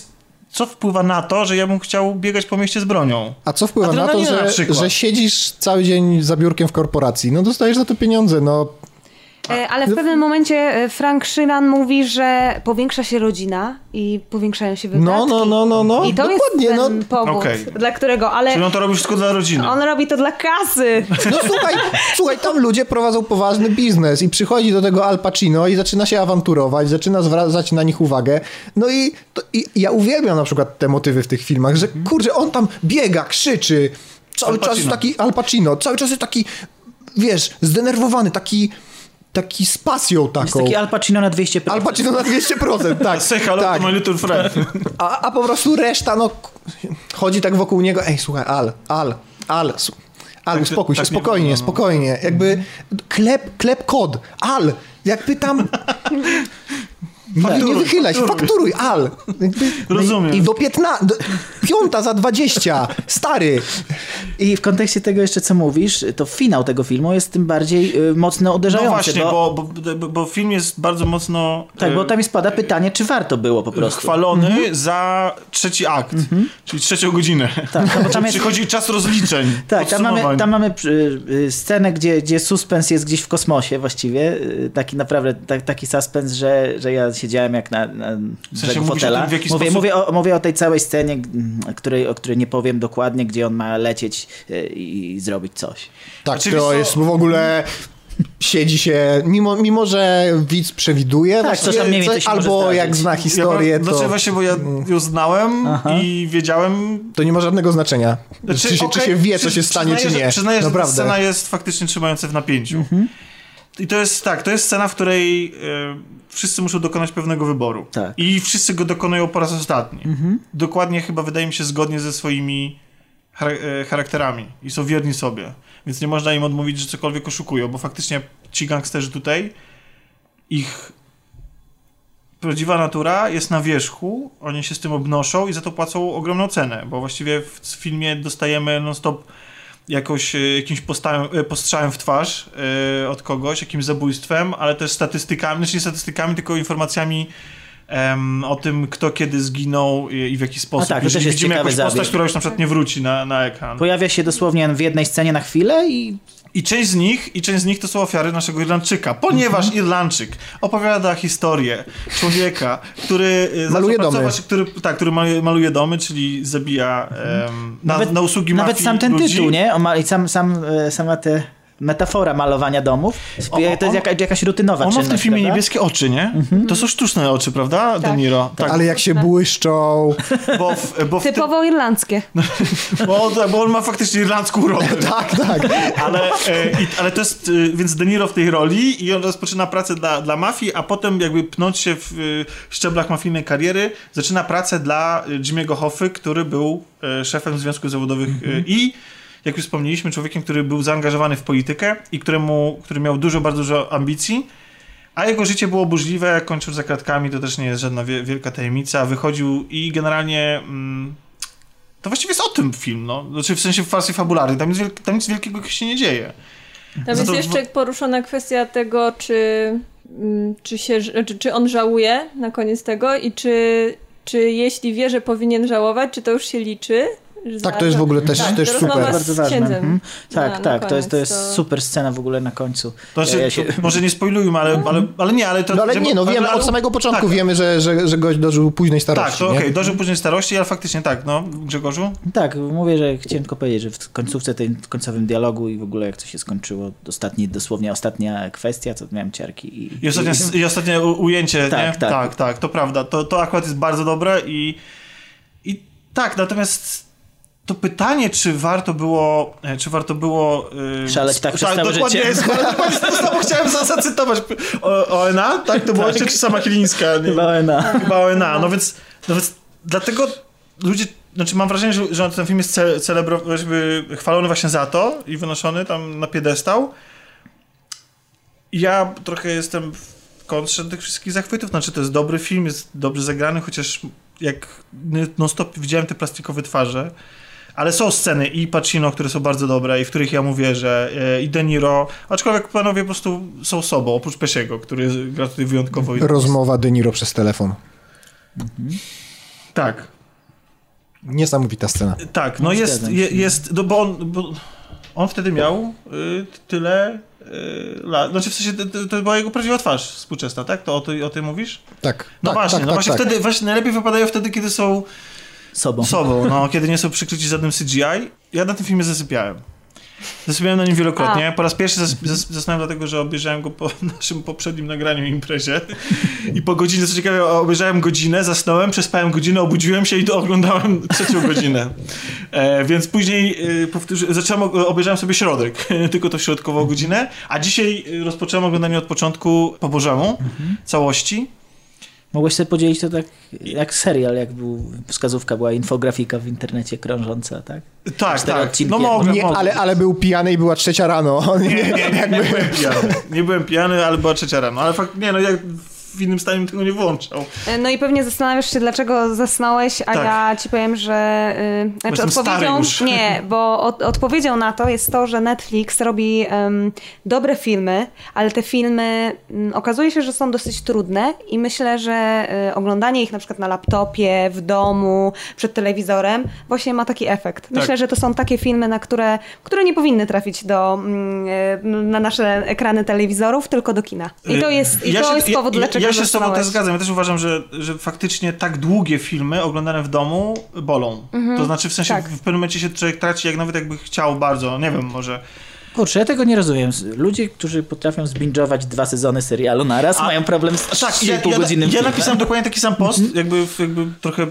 co wpływa na to, że ja bym chciał biegać po mieście z bronią? A co wpływa na to, Adrenalina na że, że siedzisz cały dzień za biurkiem w korporacji? No dostajesz za to pieniądze, no Ale w pewnym momencie e, Frank Sheeran mówi, że powiększa się rodzina i powiększają się wydatki. No, no, no, no, no. I to Dokładnie, jest no. ten powód, Okej. dla którego, ale Czyli on to robi wszystko dla rodziny. on robi to dla kasy. No słuchaj, słuchaj, tam ludzie prowadzą poważny biznes i przychodzi do tego Al Pacino i zaczyna się awanturować, zaczyna zwracać na nich uwagę. No i, to, i ja uwielbiam na przykład te motywy w tych filmach, że kurczę, on tam biega, krzyczy, cały czas taki Al Pacino, cały czas jest taki, wiesz, zdenerwowany, taki, taki z pasją Jest taką. taki Al Pacino na 200%. Al Pacino na 200%, tak. Say hello tak. to my little friend. A, a po prostu reszta, no, chodzi tak wokół niego, ej, słuchaj, Al, Al, Al, Al, Tak, uspokój się, tak nie spokojnie, no. spokojnie, jakby klep, klep kod, Al, jakby tam, Nie wychylaj się, fakturuj, al. Rozumiem. I do 15, do, piąta za 20, stary. I w kontekście tego jeszcze, co mówisz, to finał tego filmu jest tym bardziej y, mocno No uderzający. właśnie, bo, bo, bo, bo, film jest bardzo mocno tak, bo e, tam mi spada pytanie, czy warto było po prostu. chwalony Mhm. za trzeci akt, czyli trzecią godzinę. Tak, no bo tam jest- Przychodzi czas rozliczeń, Tak, tam mamy, tam mamy y, y, scenę, gdzie, gdzie suspens jest gdzieś w kosmosie właściwie. Y, Taki naprawdę, tak, taki suspens, że, że ja siedziałem jak na, na sensie mówisz o fotela. tym, w jaki mówię, sposób- mówię, o, mówię o tej całej scenie, której, o której nie powiem dokładnie, gdzie on ma lecieć y, i zrobić coś. Tak, Znaczy, to jest co- w ogóle... Siedzi się, mimo, mimo że widz przewiduje Tak, coś tam mniej więcej coś, się może albo jak zna historię, ja, to, Znaczy właśnie, bo ja ją znałem i wiedziałem... to nie ma żadnego znaczenia. Znaczy, czy, się, okej, czy się wie, co przy- się stanie, czy nie. Że, przyznaję, że ta Naprawdę. scena jest faktycznie trzymająca w napięciu. I to jest tak, to jest scena, w której e, wszyscy muszą dokonać pewnego wyboru. Tak. I wszyscy go dokonują po raz ostatni. Dokładnie chyba wydaje mi się zgodnie ze swoimi chara- e, charakterami i są wierni sobie. Więc nie można im odmówić, że cokolwiek oszukują, bo faktycznie ci gangsterzy tutaj, ich prawdziwa natura jest na wierzchu, oni się z tym obnoszą i za to płacą ogromną cenę, bo właściwie w filmie dostajemy non-stop jakoś, e, jakimś e, postrzałem w twarz e, od kogoś, jakimś zabójstwem, ale też statystykami, znaczy nie statystykami, tylko informacjami em, o tym, kto kiedy zginął i, i w jaki sposób. tak, to Jeżeli też widzimy jakąś postać, zabieg. która już na przykład nie wróci na, na ekran. Pojawia się dosłownie w jednej scenie na chwilę i I część z nich, i część z nich to są ofiary naszego Irlandczyka, ponieważ Mhm. Irlandczyk opowiada historię człowieka, który e, Maluje domy. Który, tak, który maluje, domy, czyli zabija em, na, na usługi Nawet mafii sam ten ludzi. tytuł, nie? Ma, I sam, sam, e, sama te metafora malowania domów. O, to jest on- jaka, jakaś rutynowa On ma w tym filmie prawda? Mhm. niebieskie oczy, nie? To są sztuczne oczy, prawda, De Niro? Tak, Ale jak się błyszczą. bo w, bo w Typowo irlandzkie. bo, tak, bo on ma faktycznie irlandzką urodę. tak, tak. Ale, e, i, ale to jest, e, więc De Niro w tej roli i on rozpoczyna pracę dla, dla mafii, a potem jakby pnąć się w e, szczeblach mafijnej kariery, zaczyna pracę dla e, Jimmy'ego Hoffy, który był e, szefem Związków Zawodowych e, i jak już wspomnieliśmy, człowiekiem, który był zaangażowany w politykę i któremu, który miał dużo, bardzo dużo ambicji, a jego życie było burzliwe, kończył za kratkami, to też nie jest żadna wie, wielka tajemnica. Wychodził i generalnie... Mm, to właściwie jest o tym film, no. Znaczy w sensie w wersji fabularnej. Tam, tam nic wielkiego się nie dzieje. Tam Za jest to- jeszcze poruszona kwestia tego, czy, mm, czy, się, czy, czy on żałuje na koniec tego i czy, czy jeśli wie, że powinien żałować, czy to już się liczy? Tak, to jest w ogóle też, Tak, też super. Bardzo ważne. Mhm. Tak, Na- na tak, to jest, to jest to- super scena w ogóle na końcu. To znaczy, Ja się- to może nie spoilujmy, ale, ale, ale nie, ale to... No ale nie, no wiemy, ale- od samego początku tak, wiemy, że, że, że gość dożył późnej starości. Tak, to okej, dożył później starości, ale faktycznie tak, no, Grzegorzu? Tak, mówię, że chciałem tylko powiedzieć, że w końcówce tej w końcowym dialogu i w ogóle jak to się skończyło, ostatni, dosłownie ostatnia kwestia, co miałem ciarki i... I ostatnie, i ostatnie u- ujęcie, Tak, nie? tak. tak, tak, to prawda. To, to akurat jest bardzo dobre i, i tak, natomiast to pytanie, czy warto było, e, czy warto było... Yy, Szaleć tak przez całe dokładnie, życie. Jest, dokładnie to samo chciałem za- zacytować. O, ONA, tak? To było jeszcze, czy sama Chilińska? Nie, Chyba ONA. Chyba ONA. No więc, no więc dlatego ludzie, znaczy mam wrażenie, że, że ten film jest ce, celebro, chwalony właśnie za to i wynoszony tam na piedestał. Ja trochę jestem w kontrze tych wszystkich zachwytów. Znaczy to jest dobry film, jest dobrze zagrany, chociaż jak non stop widziałem te plastikowe twarze. Ale są sceny i Pacino, które są bardzo dobre i w których ja mówię, że e, i De Niro, aczkolwiek panowie po prostu są sobą, oprócz Pesiego, który gra tutaj wyjątkowo. Rozmowa De Niro przez telefon. Tak, Niesamowita scena. Tak, no No, jest, je, jest no bo, on, bo on wtedy miał y, tyle y, lat, znaczy w sensie to, to- to była jego prawdziwa twarz współczesna, tak? To o, ty, o tym mówisz? Tak. No tak, właśnie, tak, no tak, właśnie tak. wtedy, właśnie najlepiej wypadają wtedy, kiedy są Sobą. sobą, no, kiedy nie są przykryci żadnym CGI. Ja na tym filmie zasypiałem. Zasypiałem na nim wielokrotnie. Po raz pierwszy zas, zas, zasnąłem dlatego, że obejrzałem go po naszym poprzednim nagraniu imprezie. I po godzinie, co ciekawe, obejrzałem godzinę, zasnąłem, przespałem godzinę, obudziłem się i to oglądałem trzecią godzinę. E, więc później e, powtórzy, zacząłem, obejrzałem sobie środek, tylko to środkową godzinę, a dzisiaj e, rozpocząłem oglądanie od początku po Bożemu, całości. Mogłeś sobie podzielić to tak jak serial, jak był, wskazówka była infografika w internecie krążąca, tak? Tak, Cztery tak. odcinki No mogę, Nie, mogę. ale, ale był pijany i była trzecia rano. Nie, nie, nie, nie byłem pijany. Nie byłem pijany, ale była trzecia rano. Ale fakt, nie no, jak w innym stanie bym tego nie włączał. No i pewnie zastanawiasz się, dlaczego zasnąłeś, a Tak. ja ci powiem, że yy, znaczy odpowiedzią już. nie, bo od, odpowiedzią na to jest to, że Netflix robi em, dobre filmy, ale te filmy mm, okazuje się, że są dosyć trudne i myślę, że y, oglądanie ich na przykład na laptopie, w domu, przed telewizorem właśnie ma taki efekt. Myślę, Tak. że to są takie filmy, na które, które nie powinny trafić do, na nasze ekrany telewizorów, tylko do kina. I to jest, i Ja to się- jest powód, ja, dlaczego Ja się z tobą też zgadzam. Ja też uważam, że, że faktycznie tak długie filmy oglądane w domu bolą. To znaczy w sensie tak. w pewnym momencie się człowiek traci, jak nawet jakby chciał bardzo, nie wiem, może... Kurczę, ja tego nie rozumiem. Ludzie, którzy potrafią zbingować dwa sezony serialu naraz, A- mają problem z Tak, ja, 3,5 ja, godzinnym ja filmem. napisałem dokładnie taki sam post, jakby, jakby trochę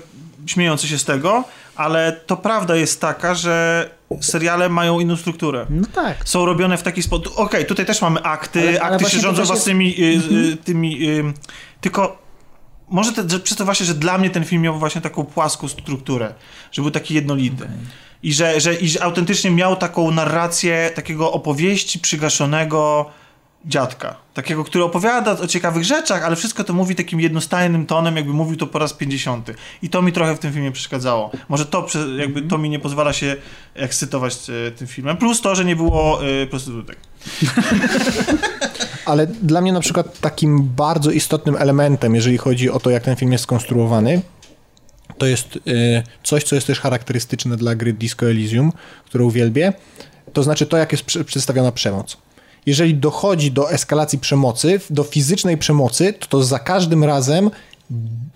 śmiejący się z tego, ale to prawda jest taka, że seriale mają inną strukturę. No tak. Są robione w taki sposób. Okej, tutaj też mamy akty, Ale- ale akty właśnie się rządzą jest- własnymi y, y, tymi. Y, tylko może te, że przez to właśnie, że dla mnie ten film miał właśnie taką płaską strukturę, że był taki jednolity. I że, że, I że autentycznie miał taką narrację takiego opowieści przygaszonego dziadka. Takiego, który opowiada o ciekawych rzeczach, ale wszystko to mówi takim jednostajnym tonem, jakby mówił to po raz 50. I to mi trochę w tym filmie przeszkadzało. Może to, jakby to mi nie pozwala się ekscytować e, tym filmem. Plus to, że nie było e, prostytutek. Ale dla mnie na przykład takim bardzo istotnym elementem, jeżeli chodzi o to, jak ten film jest skonstruowany, to jest y, coś, co jest też charakterystyczne dla gry Disco Elysium, którą uwielbię, to znaczy to, jak jest przedstawiona przemoc. Jeżeli dochodzi do eskalacji przemocy, do fizycznej przemocy, to to za każdym razem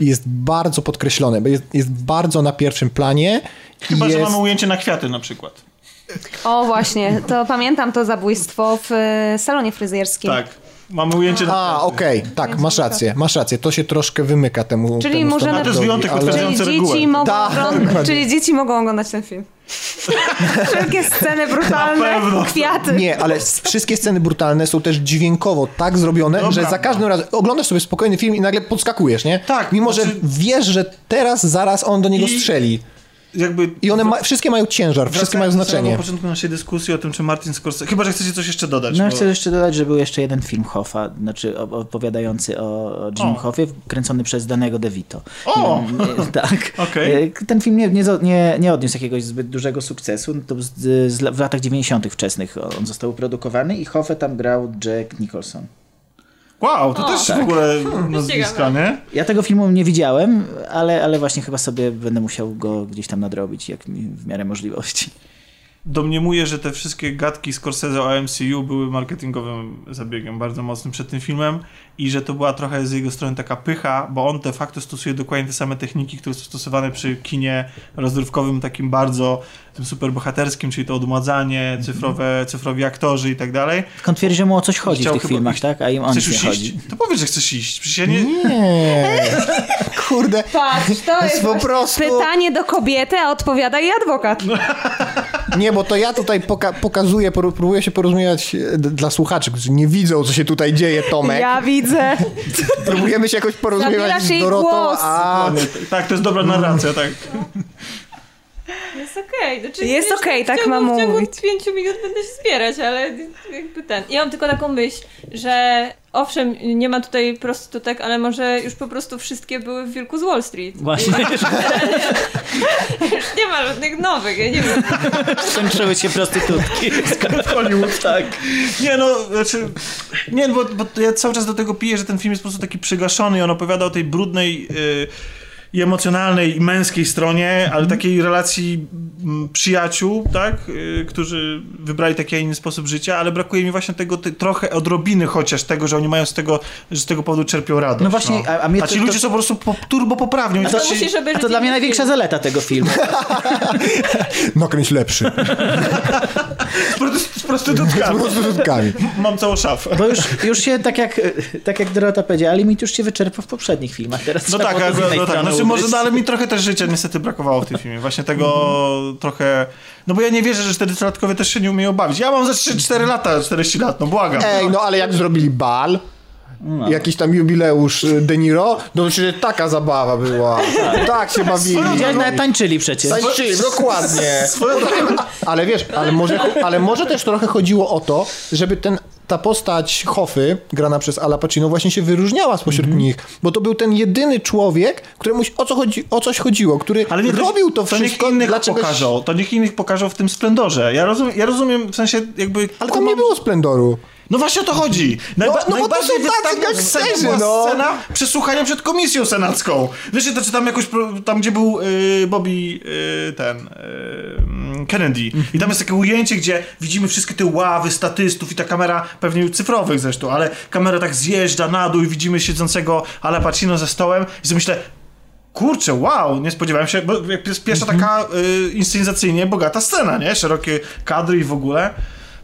jest bardzo podkreślone, bo jest, jest bardzo na pierwszym planie. i Chyba, jest... że mamy ujęcie na kwiaty na przykład. O właśnie, to pamiętam to zabójstwo w e, salonie fryzjerskim. Tak. Mamy ujęcie na A, okej, tak, masz rację, masz rację. To się troszkę wymyka temu. Czyli temu możemy- to jest wyjątek ale- potwierdzający Czyli regułę. dzieci, mogą Tak, oglądać, dokładnie. czyli dzieci mogą oglądać ten film. Wszelkie sceny Na brutalne, pewno. kwiaty. Nie, ale wszystkie sceny brutalne są też dźwiękowo tak zrobione, Dobra. że za każdym razem oglądasz sobie spokojny film i nagle podskakujesz, nie? Tak, Mimo, znaczy- że wiesz, że teraz, zaraz on do niego I- strzeli. Jakby I one ma, wszystkie mają ciężar, wszystkie mają znaczenie. samego początku naszej dyskusji o tym, czy Martin Scorsese... Chyba, że chcecie coś jeszcze dodać. No bo- chcę jeszcze dodać, że był jeszcze jeden film Hoffa, znaczy op- opowiadający o, Jim O. Hoffie, kręcony przez Danego DeVito. O! E, tak. Okej. E, Ten film nie, nie, nie, nie odniósł jakiegoś zbyt dużego sukcesu. To z, z, w latach 90. wczesnych on został produkowany i Hoffę tam grał Jack Nicholson. Wow, to też w ogóle nazwiska, nie? Ja tego filmu nie widziałem, ale, ale właśnie chyba sobie będę musiał go gdzieś tam nadrobić, jak mi w miarę możliwości. Domniemuję, że te wszystkie gadki Scorsese o MCU były marketingowym zabiegiem bardzo mocnym przed tym filmem i że to była trochę z jego strony taka pycha, bo on de facto stosuje dokładnie te same techniki, które są stosowane przy kinie rozrywkowym, takim bardzo tym superbohaterskim, czyli to odmładzanie, cyfrowe, cyfrowi aktorzy i tak dalej. On twierdzi, że mu o coś chodzi w Chciał tych chyba filmach, iść. tak? A im o Chcesz już iść? chodzi. To powiedz, że chcesz iść. Przecież ja nie... Nie. Kurde. Patrz, to jest po prostu- pytanie do kobiety, a odpowiada jej adwokat. Nie, bo to ja tutaj poka pokazuję, próbuję się porozumiewać e, dla słuchaczy, którzy nie widzą, co się tutaj dzieje, Tomek. Ja widzę. Próbujemy się jakoś porozumiewać Zabierasz z Dorotą, głos. a... Tak, to jest dobra narracja, tak. Jest okej. Znaczy, Jest okej, w tak mam W ciągu mówić. pięciu minut będę się zbierać, ale jakby ten. Ja mam tylko taką myśl, że owszem, nie ma tutaj prostytutek, ale może już po prostu wszystkie były w Wilku z Wall Street. Właśnie, Już nie ma żadnych nowych, ja nie wiem. skończyły się prostytutki. W Hollywood, tak. Nie no, znaczy... Nie, bo, bo ja cały czas do tego piję, że ten film jest po prostu taki przygaszony i on opowiada o tej brudnej... y, i emocjonalnej i męskiej stronie, ale takiej relacji mm, przyjaciół, tak, y, którzy wybrali taki, a inny sposób życia, ale brakuje mi właśnie tego ty, trochę odrobiny chociaż tego, że oni mają z tego, że z tego powodu czerpią radość. No właśnie, a- a mnie a ci to- to- ludzie są po prostu po, turbo poprawni. A to tacy- musisz A to dla mnie największa film. zaleta tego filmu. Nakręć lepszy. z, prostyt- z prostytutkami. Z prostytutkami. Mam całą szafę. Bo już, już się, tak jak, tak jak Dorota powiedziała, limit już się wyczerpał w poprzednich filmach. Teraz No tak, ale, innej no tak. Znaczy, może, no, ale mi trochę też życia niestety brakowało w tym filmie. Właśnie tego trochę... No bo ja nie wierzę, że 40-latkowie też się nie umieją bawić. Ja mam za 3-4 lata, 40 lat, no błagam. Ej, no ale jak zrobili bal, No. jakiś tam jubileusz y, De Niro, no przecież taka zabawa była. Tak się bawili. Widziałeś, nawet tańczyli przecież. Tańczyli, dokładnie. Ale wiesz, ale może, ale może też trochę chodziło o to, żeby ten, ta postać Hoffy, grana przez Ala Pacino, właśnie się wyróżniała spośród Mhm. nich, bo to był ten jedyny człowiek, któremu o, co chodzi, o coś chodziło, który Ale nie, robił to to wszystko niech innych dla czegoś... pokażą. To niech innych pokażą w tym splendorze. Ja rozumiem, ja rozumiem w sensie jakby... Ale tam nie było splendoru. No właśnie o to chodzi. Najba- no bo to są tacy gangsterzy, no. scena przesłuchania przed komisją senacką. Wiesz, to czy tam jakoś, tam gdzie był y, Bobby, y, ten, y, Kennedy. I tam jest takie ujęcie, gdzie widzimy wszystkie te ławy statystów i ta kamera, pewnie cyfrowych zresztą, ale kamera tak zjeżdża na dół i widzimy siedzącego Ala Pacino ze stołem i sobie myślę, Kurczę, wow, nie spodziewałem się, bo jest pierwsza taka y, inscenizacyjnie bogata scena, nie? Szerokie kadry i w ogóle.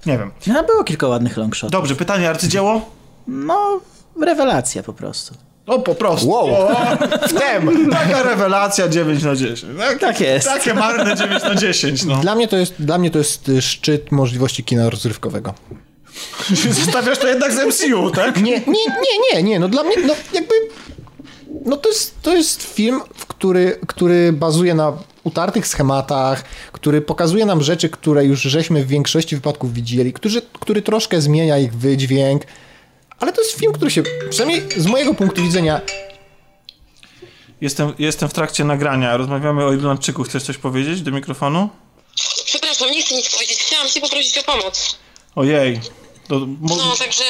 Nie wiem. No, było kilka ładnych longshotów. Dobrze, pytanie arcydzieło? No, rewelacja po prostu. O, po prostu. Wow. O, Wtem! taka rewelacja 9 na 10. Tak, Tak jest. Takie marne 9 na 10, no. Dla mnie, to jest, dla mnie to jest y, szczyt możliwości kina rozrywkowego. Zostawiasz to jednak z MCU, tak? Nie, nie, nie, nie, nie, no dla mnie, no jakby, no to jest, to jest film, w który, który bazuje na utartych schematach, który pokazuje nam rzeczy, które już żeśmy w większości wypadków widzieli, który, który troszkę zmienia ich wydźwięk, ale to jest film, który się, przynajmniej z mojego punktu widzenia, Jestem, jestem w trakcie nagrania. Rozmawiamy o Irlandczyku. Chcesz coś powiedzieć do mikrofonu? Przepraszam, nie chcę nic powiedzieć. Chciałam cię poprosić o pomoc. Ojej. To, mo- No, także...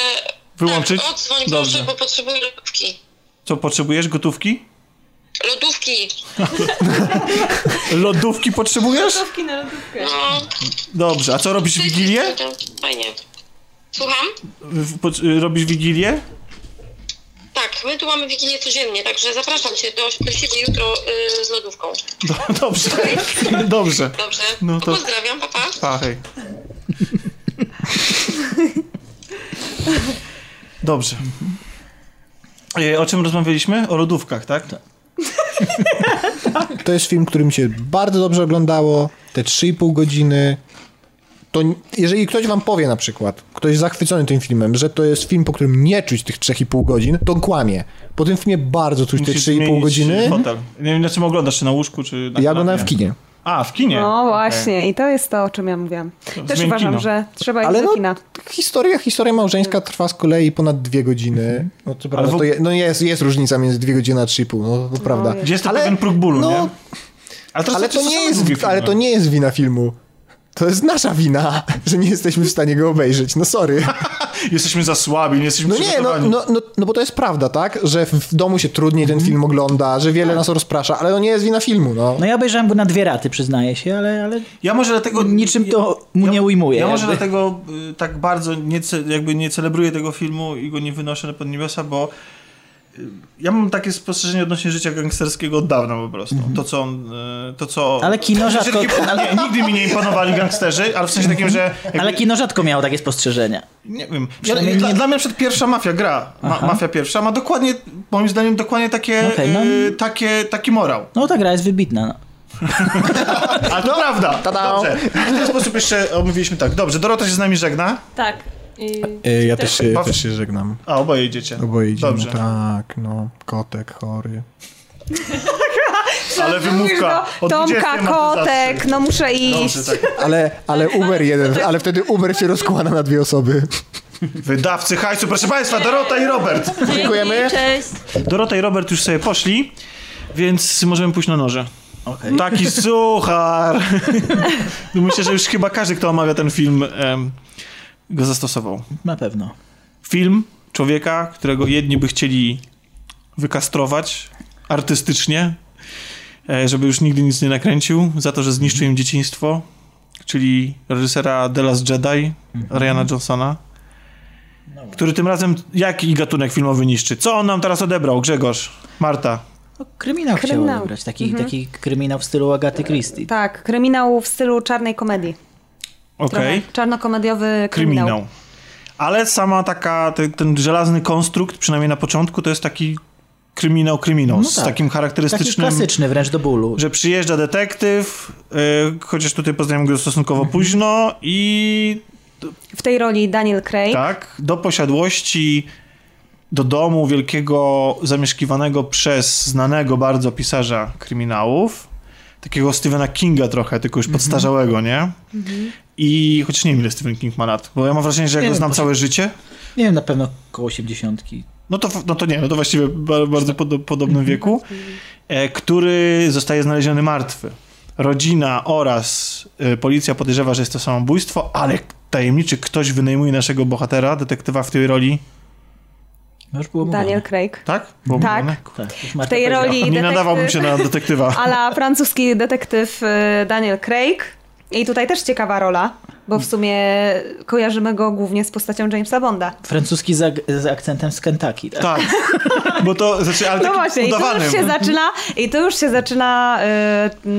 Wyłączyć? Tak, odzwoń Dobrze. proszę, bo potrzebuję lodówki. co, potrzebujesz? Gotówki? Lodówki! Lodówki potrzebujesz? Lodówki na lodówkę. No, Dobrze. A co, robisz Wigilię? Fajnie. Słucham? W- po- Robisz Wigilię? Tak, my tu mamy Wigilię codziennie, także zapraszam cię do, do siebie jutro y, z lodówką. Do, dobrze. Dobrze. Dobrze? No to- Pozdrawiam, papa. Pa, hej. Dobrze. E, O czym rozmawialiśmy? O lodówkach, tak? to jest film, który mi się bardzo dobrze oglądało, te 3,5 godziny, to jeżeli ktoś wam powie na przykład, ktoś zachwycony tym filmem, że to jest film, po którym nie czuć tych 3,5 godzin, to kłamie. Po tym filmie bardzo czuć te Musisz 3,5 zmienić godziny. Fotel. Nie wiem, na czym oglądasz, czy na łóżku, czy na Ja oglądałem w kinie. A, w kinie. No właśnie, i to jest to, o czym ja mówiłam. Też zmień uważam, kino. że trzeba iść Ale do no, kina. historia, historia małżeńska trwa z kolei ponad dwie godziny. No to prawda, w- to je, no jest, jest różnica między dwie godziny a 3,5, no to prawda. jest. Gdzie jest ten pewien próg bólu, no, nie? Ale to, Ale to, nie jest, ale to nie jest wina filmu. To jest nasza wina, że nie jesteśmy w stanie go obejrzeć. No sorry. Jesteśmy za słabi, nie jesteśmy No nie, no, no, no, no bo to jest prawda, tak? Że w, domu się trudniej ten film ogląda, że wiele nas rozprasza, ale to nie jest wina filmu, no. No ja obejrzałem go na dwie raty, przyznaję się, ale, ale Ja może dlatego... niczym to mu nie ujmuje. Ja może jakby. dlatego y, tak bardzo nie, jakby nie celebruję tego filmu i go nie wynoszę na pod niebiosa, bo ja mam takie spostrzeżenie odnośnie życia gangsterskiego od dawna po prostu. To co on, y, to co... Ale kino rzadko- takim- nie, nigdy mi nie imponowali gangsterzy, ale w sensie takim, że... Jakby, Ale kino rzadko miało takie spostrzeżenia. Nie wiem. Przynajmniej dla, nie- dla mnie przykład pierwsza mafia gra, ma, mafia pierwsza, ma dokładnie, moim zdaniem, dokładnie takie, Okej, no. y, takie, taki morał. No ta gra jest wybitna. No. Ale to prawda. tada. Dobrze. W ten sposób jeszcze omówiliśmy tak. Dobrze, Dorota się z nami żegna. Tak. I Ja też się, też się żegnam. A, oboje idziecie. Oboje idziemy. Dobrze. Tak, no. Kotek chory. Ale wymówka. o 20 Tomka, kotek, no muszę iść. Dobrze, tak. Ale, ale Uber jeden, ale wtedy Uber się rozkłada na dwie osoby. Wydawcy hajsu, proszę Państwa, Dorota i Robert. Dziękujemy. Cześć. Dorota i Robert już sobie poszli, więc możemy pójść na noże. Okej. Taki suchar. No Myślę, że już chyba każdy, kto omawia ten film, em, go zastosował. Na pewno. Film człowieka, którego jedni by chcieli wykastrować artystycznie, e, żeby już nigdy nic nie nakręcił, za to, że zniszczył im dzieciństwo, czyli reżysera The Last Jedi, Ryana Johnsona, który tym razem jaki gatunek filmowy niszczy? Co on nam teraz odebrał, Grzegorz? Marta? No, kryminał, chciał Kryminał. odebrać. Taki, taki kryminał w stylu Agaty Christie. Tak, kryminał w stylu czarnej komedii. Trochę Czarnokomediowy kryminał. kryminał. Ale sama taka, te, ten żelazny konstrukt, przynajmniej na początku, to jest taki kryminał, kryminał, No z tak. takim Taki charakterystycznym... klasyczny wręcz do bólu. że przyjeżdża detektyw, y, chociaż tutaj poznajemy go stosunkowo późno i W tej roli Daniel Craig. tak, do posiadłości do domu wielkiego zamieszkiwanego przez znanego bardzo pisarza kryminałów, takiego Stephena Kinga trochę, tylko już podstarzałego, nie? I chociaż nie wiem, ile Stephen King ma lat, bo ja mam wrażenie, że Nie go znam całe życie, Nie wiem, na pewno około 80. no to, no to nie, no to właściwie ba- bardzo podo- podobnym wieku, e, który zostaje znaleziony martwy. Rodzina oraz e, policja podejrzewa, że jest to samobójstwo, ale tajemniczy ktoś wynajmuje naszego bohatera, detektywa w tej roli, już było mówione. Daniel Craig. tak? Było Tak. mówione? Tak, W tej roli Nie detektyw, nadawałbym się na detektywa. ala francuski detektyw y, Daniel Craig. I tutaj też ciekawa rola, bo w sumie kojarzymy go głównie z postacią Jamesa Bonda. Francuski z, ak- z akcentem z Kentucky. Tak? Tak, bo to, znaczy, ale No właśnie, i tu udawanym. już się zaczyna, i tu już się zaczyna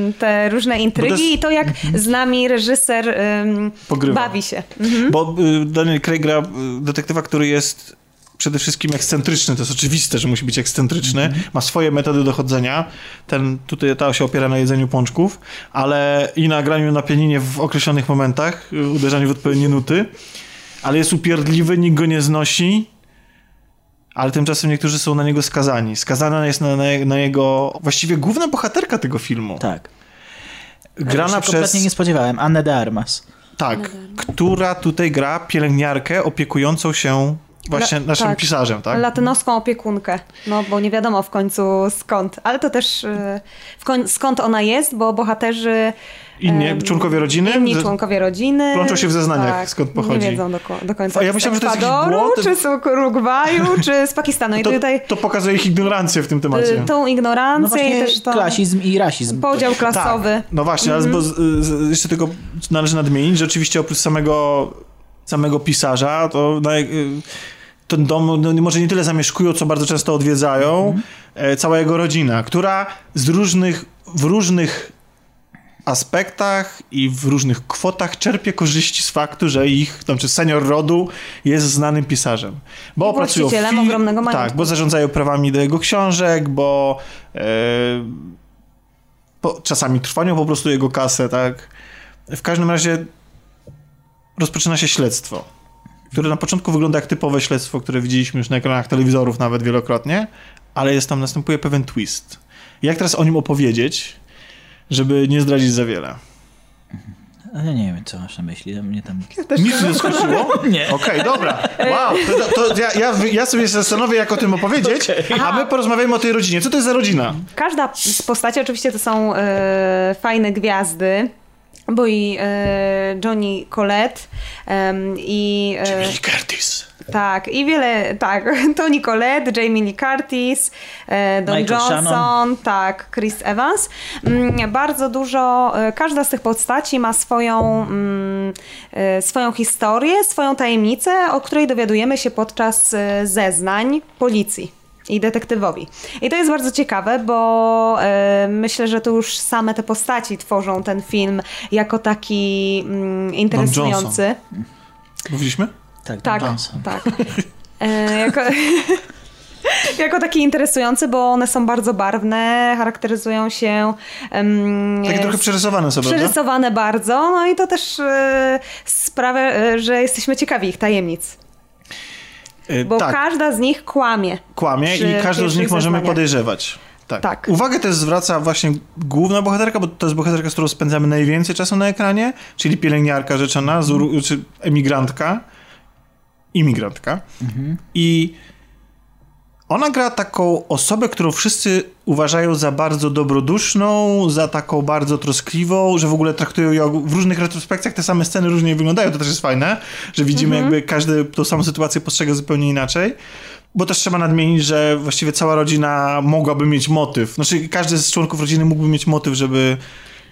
y, te różne intrygi to jest- i to jak z nami reżyser Pogrywa. bawi się. Bo y, Daniel Craig gra y, detektywa, który jest przede wszystkim ekscentryczny. To jest oczywiste, że musi być ekscentryczny. Ma swoje metody dochodzenia. Ten, tutaj ta się opiera na jedzeniu pączków, ale i na graniu na pianinie w określonych momentach, uderzaniu w odpowiednie nuty. Ale jest upierdliwy, nikt go nie znosi. Ale tymczasem niektórzy są na niego skazani. Skazana jest na, na, na jego... Właściwie główna bohaterka tego filmu. tak. Grana Ja się przez... kompletnie nie spodziewałem. Annę de Armas. Tak, która tutaj gra pielęgniarkę opiekującą się właśnie La- naszym tak. pisarzem, tak? Latynoską opiekunkę, no bo nie wiadomo w końcu skąd, ale to też y, w koń, skąd ona jest, bo bohaterzy... Inni członkowie rodziny? Inni Ze- członkowie rodziny. plączą się w zeznaniach, skąd pochodzi. Nie wiedzą do, do końca. A ja myślałem, że to jest błąd. czy z Urugwaju, czy z Pakistanu. I To, tutaj to pokazuje ich ignorancję w tym temacie. y, tą No ignorancję i właśnie też to klasizm i rasizm. podział klasowy. Tak, no właśnie, ale bo z, z, jeszcze tylko należy nadmienić, że oczywiście oprócz samego, samego pisarza, to na, y, ten dom no, może nie tyle zamieszkują, co bardzo często odwiedzają e, cała jego rodzina, która z różnych, w różnych aspektach i w różnych kwotach czerpie korzyści z faktu, że ich, tam, czy senior rodu jest znanym pisarzem. Bo I pracują w ogromnego majątku. Tak, bo zarządzają prawami do jego książek, bo e, po, czasami trwają po prostu jego kasę, tak. W każdym razie rozpoczyna się śledztwo, które na początku wygląda jak typowe śledztwo, które widzieliśmy już na ekranach telewizorów nawet wielokrotnie, ale jest tam, następuje pewien twist. Jak teraz o nim opowiedzieć, żeby nie zdradzić za wiele? Ja nie wiem, co masz na myśli. Mnie tam... Nic nie zaskoczyło? Nie. Okej, dobra. Wow, to, to ja, ja, ja sobie zastanowię, jak o tym opowiedzieć, a my porozmawiamy o tej rodzinie. Co to jest za rodzina? Każda z postaci oczywiście to są e, fajne gwiazdy. Bo i e, Johnny Colette i e, Billy Curtis. tak, i wiele, tak, Tony Collette, Jamie Lee Curtis, e, Don Michael Johnson, Shannon. tak, Chris Evans. Mm, Bardzo dużo, e, każda z tych postaci ma swoją, mm, e, swoją historię, swoją tajemnicę, o której dowiadujemy się podczas e, zeznań policji. I detektywowi. I to jest bardzo ciekawe, bo e, myślę, że to już same te postaci tworzą ten film jako taki mm, interesujący. Mówiliśmy? Tak, Tak, tak. E, jako, jako taki interesujący, bo one są bardzo barwne, charakteryzują się. Um, Takie trochę przerysowane prawda? Przerysowane bardzo, no i to też e, sprawia, że jesteśmy ciekawi ich tajemnic. E, Bo tak, każda z nich kłamie. kłamie i każdą z nich możemy zeznaniach. podejrzewać. Tak. Tak. Uwagę też zwraca właśnie główna bohaterka, bo to jest bohaterka, z którą spędzamy najwięcej czasu na ekranie, czyli pielęgniarka rzeczona, Uru- czy emigrantka, imigrantka. I ona gra taką osobę, którą wszyscy uważają za bardzo dobroduszną, za taką bardzo troskliwą, że w ogóle traktują ją w różnych retrospekcjach te same sceny różnie wyglądają. To też jest fajne, że widzimy jakby każdy tą samą sytuację postrzega zupełnie inaczej. Bo też trzeba nadmienić, że właściwie cała rodzina mogłaby mieć motyw. Znaczy każdy z członków rodziny mógłby mieć motyw, żeby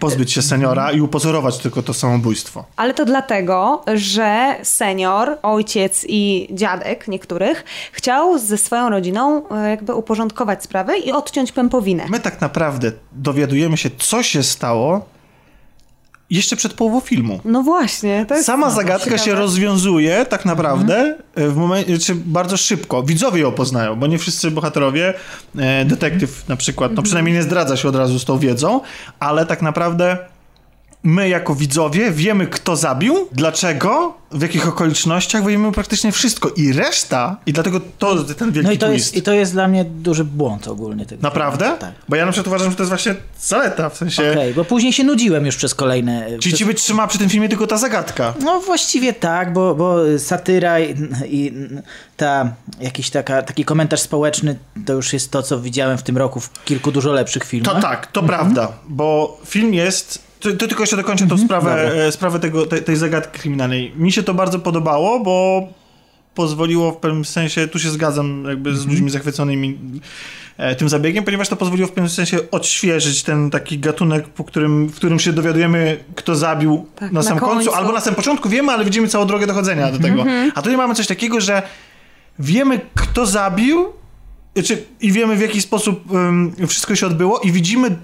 pozbyć się seniora i upozorować tylko to samobójstwo. Ale to dlatego, że senior, ojciec i dziadek niektórych chciał ze swoją rodziną e, jakby uporządkować sprawę i odciąć pępowinę. My tak naprawdę dowiadujemy się, co się stało jeszcze przed połową filmu. No właśnie, to jest Sama zagadka ciekawe. się rozwiązuje tak naprawdę w momencie, czy bardzo szybko. Widzowie ją poznają, bo nie wszyscy bohaterowie, e, detektyw na przykład, no przynajmniej nie zdradza się od razu z tą wiedzą, ale tak naprawdę my jako widzowie wiemy, kto zabił, dlaczego, w jakich okolicznościach, wiemy praktycznie wszystko. I reszta, i dlatego to ten wielki No i to, twist. jest, i to jest dla mnie duży błąd ogólnie. Tego Naprawdę? Tak. Bo ja na przykład uważam, że to jest właśnie zaleta, w sensie... Okej, bo później się nudziłem już przez kolejne... Czyli przez... ciebie trzyma przy tym filmie tylko ta zagadka. No właściwie tak, bo, bo satyra i, i ta, jakiś taka, taki komentarz społeczny to już jest to, co widziałem w tym roku w kilku dużo lepszych filmach. To tak, to Mhm. prawda, bo film jest. To, to tylko jeszcze dokończę tą sprawę, e, sprawę tego, tej, tej zagadki kryminalnej. Mi się to bardzo podobało, bo pozwoliło w pewnym sensie, tu się zgadzam jakby Mhm. z ludźmi zachwyconymi e, tym zabiegiem, ponieważ to pozwoliło w pewnym sensie odświeżyć ten taki gatunek, po którym, w którym się dowiadujemy, kto zabił Tak, na na samym końcu, końcu. albo na samym początku wiemy, ale widzimy całą drogę dochodzenia do tego. Mhm. A tutaj mamy coś takiego, że wiemy, kto zabił, znaczy, i wiemy, w jaki sposób um, wszystko się odbyło, i widzimy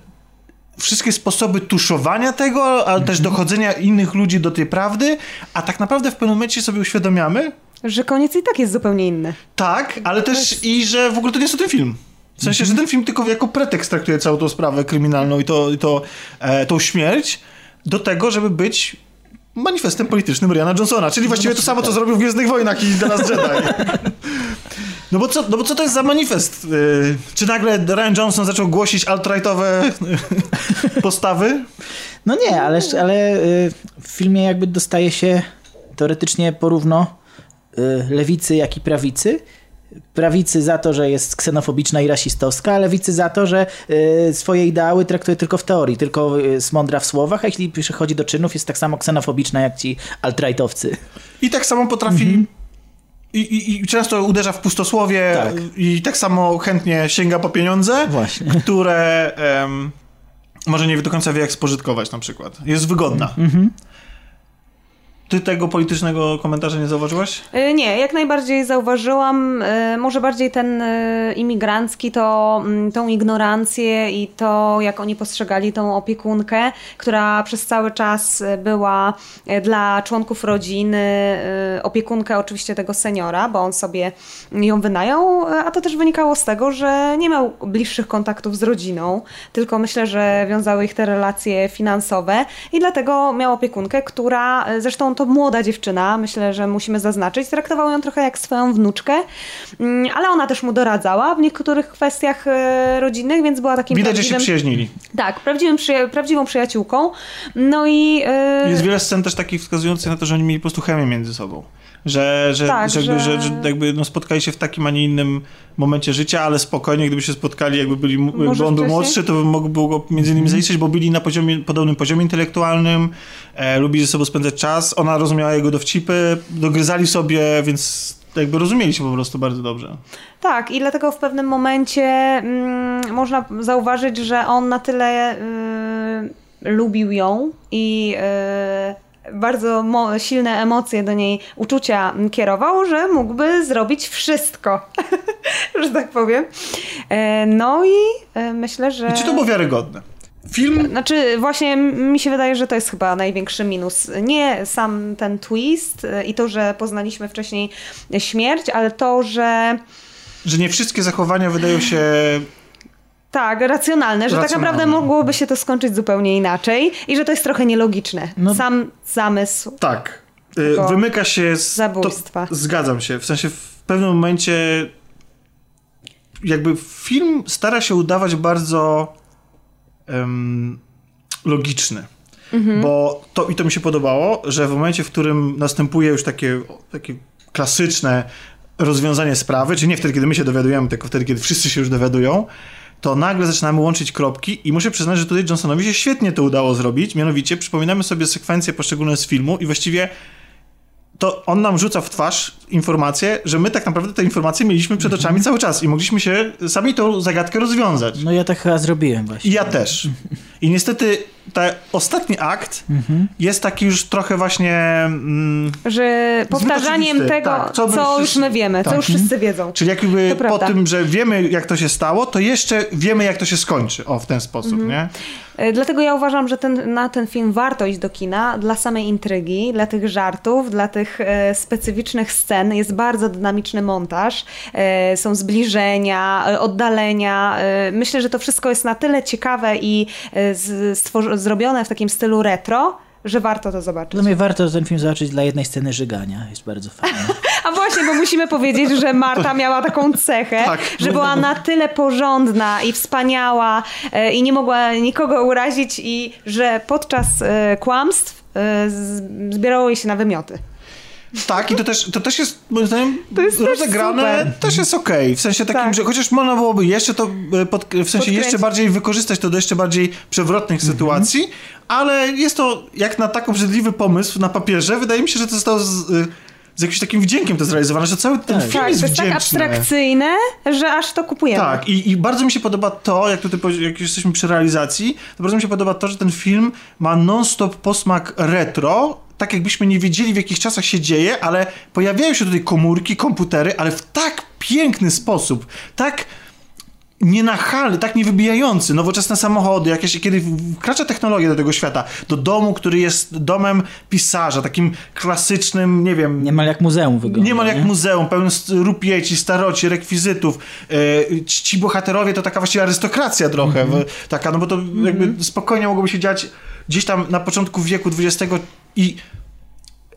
wszystkie sposoby tuszowania tego, ale też dochodzenia innych ludzi do tej prawdy, a tak naprawdę w pewnym momencie sobie uświadamiamy, Że koniec i tak jest zupełnie inny. tak, ale też i że w ogóle to nie jest ten film. W sensie, że ten film tylko jako pretekst traktuje całą tą sprawę kryminalną i, to, i to, e, tą śmierć do tego, żeby być manifestem politycznym Ryana Johnsona, czyli właściwie to samo, co zrobił w Gwiezdnych Wojnach i The Last Jedi. No bo co, no bo co to jest za manifest? Y, Czy nagle Ryan Johnson zaczął głosić alt-rightowe postawy? No nie, ale, ale y, w filmie jakby dostaje się teoretycznie porówno y, lewicy, jak i prawicy. Prawicy za to, że jest ksenofobiczna i rasistowska, a lewicy za to, że y, swoje ideały traktuje tylko w teorii, tylko jest mądra w słowach, a jeśli przychodzi do czynów, jest tak samo ksenofobiczna jak ci alt-rightowcy. I tak samo potrafi. I, i, I często uderza w pustosłowie Tak. i tak samo chętnie sięga po pieniądze, Właśnie. które em, może nie do końca wie, jak spożytkować na przykład. Jest wygodna. Ty tego politycznego komentarza nie zauważyłaś? Y, Nie, jak najbardziej zauważyłam, y, może bardziej ten y, imigrancki, to mm, tą ignorancję i to, jak oni postrzegali tą opiekunkę, która przez cały czas była dla członków rodziny, opiekunkę oczywiście tego seniora, bo on sobie ją wynajął, a to też wynikało z tego, że nie miał bliższych kontaktów z rodziną, tylko myślę, że wiązały ich te relacje finansowe i dlatego miał opiekunkę, która, zresztą to młoda dziewczyna, myślę, że musimy zaznaczyć, traktował ją trochę jak swoją wnuczkę, mm, ale ona też mu doradzała w niektórych kwestiach y, rodzinnych, więc była takim Widać, że się prawdziwym... przyjaźnili. Tak, prawdziwym prawdziwą przyjaciółką. No i... y, Jest wiele scen też takich wskazujących na to, że oni mieli po prostu chemię między sobą. Że, że, Tak, że, jakby, że... że- jakby no, spotkali się w takim, a nie innym momencie życia, ale spokojnie, gdyby się spotkali, jakby byli, jakby on był młodszy, to by mógł go między innymi zaliczyć, bo byli na poziomie, podobnym poziomie intelektualnym, e, lubili ze sobą spędzać czas, ona rozumiała jego dowcipy, dogryzali sobie, więc jakby rozumieli się po prostu bardzo dobrze. Tak, i dlatego w pewnym momencie mm, można zauważyć, że on na tyle y, lubił ją i y, bardzo silne emocje do niej, uczucia kierował, że mógłby zrobić wszystko, że tak powiem. E, no i e, myślę, że... I czy to było wiarygodne? Film Znaczy, właśnie mi się wydaje, że to jest chyba największy minus. Nie sam ten twist y, i to, że poznaliśmy wcześniej śmierć, ale to, że że nie wszystkie zachowania wydają się Tak, racjonalne, że tak Racjonalne. naprawdę mogłoby się to skończyć zupełnie inaczej i że to jest trochę nielogiczne. No- Sam zamysł. Tak. Y, Wymyka się z. zabójstwa. To, zgadzam się. W sensie w pewnym momencie. Jakby film stara się udawać bardzo em, logiczny. Bo to i to mi się podobało, że w momencie, w którym następuje już takie, takie klasyczne rozwiązanie sprawy, czy nie wtedy, kiedy my się dowiadujemy, tylko wtedy, kiedy wszyscy się już dowiadują, to nagle zaczynamy łączyć kropki i muszę przyznać, że tutaj Johnsonowi się świetnie to udało zrobić. Mianowicie przypominamy sobie sekwencje poszczególne z filmu i właściwie to on nam rzuca w twarz informację, że my tak naprawdę te informacje mieliśmy przed oczami cały czas i mogliśmy się sami tą zagadkę rozwiązać. No ja tak chyba zrobiłem właśnie. I ja też. I niestety ten ostatni akt jest taki już trochę właśnie... Mm, Że powtarzaniem tego, Tak, co co, już my wiemy, tak. co już wszyscy wiedzą. czyli jakby po prawda. tym, że wiemy jak to się stało, to jeszcze wiemy jak to się skończy. O, w ten sposób, Mhm. nie? E, Dlatego ja uważam, że ten, na ten film warto iść do kina dla samej intrygi, dla tych żartów, dla tych e, specyficznych scen. Jest bardzo dynamiczny montaż, e, są zbliżenia, e, oddalenia. E, myślę, że to wszystko jest na tyle ciekawe i e, z, stworzy- zrobione w takim stylu retro, że warto to zobaczyć. Dla mnie warto ten film zobaczyć dla jednej sceny żygania. Jest bardzo fajny. A właśnie, bo musimy powiedzieć, że Marta miała taką cechę, Tak. że była na tyle porządna i wspaniała e, i nie mogła nikogo urazić i że podczas e, kłamstw e, zbierało jej się na wymioty. Tak, i to też, to też jest, moim zdaniem, To jest też rozegrane, super. też jest okej. W sensie takim, Tak. że chociaż można byłoby jeszcze to, e, pod, w sensie Podkręcić. jeszcze bardziej wykorzystać to do jeszcze bardziej przewrotnych Mhm. sytuacji, ale jest to, jak na tak obrzydliwy pomysł na papierze, wydaje mi się, że to zostało z, z jakimś takim wdziękiem to zrealizowane, że cały ten film Tak, jest to jest tak abstrakcyjne, że aż to kupujemy. Tak, i, i bardzo mi się podoba to, jak tutaj jak już jesteśmy przy realizacji, to bardzo mi się podoba to, że ten film ma non-stop posmak retro, tak jakbyśmy nie wiedzieli w jakich czasach się dzieje, ale pojawiają się tutaj komórki, komputery, ale w tak piękny sposób, tak nienachalny, tak niewybijający, nowoczesne samochody, jakieś, kiedy wkracza technologia do tego świata, do domu, który jest domem pisarza, takim klasycznym, nie wiem, Niemal jak muzeum wygląda. Niemal jak muzeum, pełen rupieci, staroci, rekwizytów. E, ci, bohaterowie to taka właściwie arystokracja trochę. w- Taka, no bo to jakby spokojnie mogłoby się dziać gdzieś tam na początku wieku XX i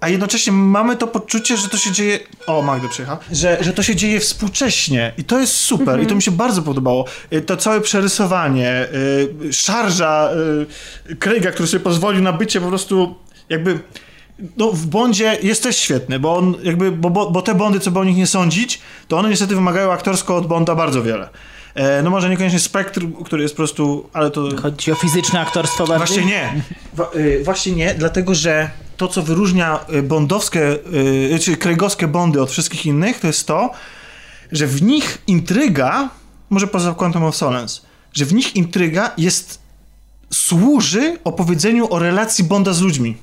a jednocześnie mamy to poczucie, że to się dzieje. O, Magda przyjechała. Że, że to się dzieje współcześnie. I to jest super. I to mi się bardzo podobało. Y, To całe przerysowanie, y, szarża y, Craiga, który sobie pozwolił na bycie po prostu jakby. No, w Bondzie jest też świetny, bo on jakby, bo, bo, bo te Bondy, co by o nich nie sądzić, to one niestety wymagają aktorsko od Bonda bardzo wiele. E, no może niekoniecznie Spectre, który jest po prostu, ale to... Chodzi o fizyczne aktorstwo bardziej? Właśnie nie. Wa- y, właśnie nie, dlatego że to, co wyróżnia y, bondowskie, y, czy kręgowskie bondy od wszystkich innych, to jest to, że w nich intryga, może poza Quantum of Solace, że w nich intryga jest, służy opowiedzeniu o relacji Bonda z ludźmi.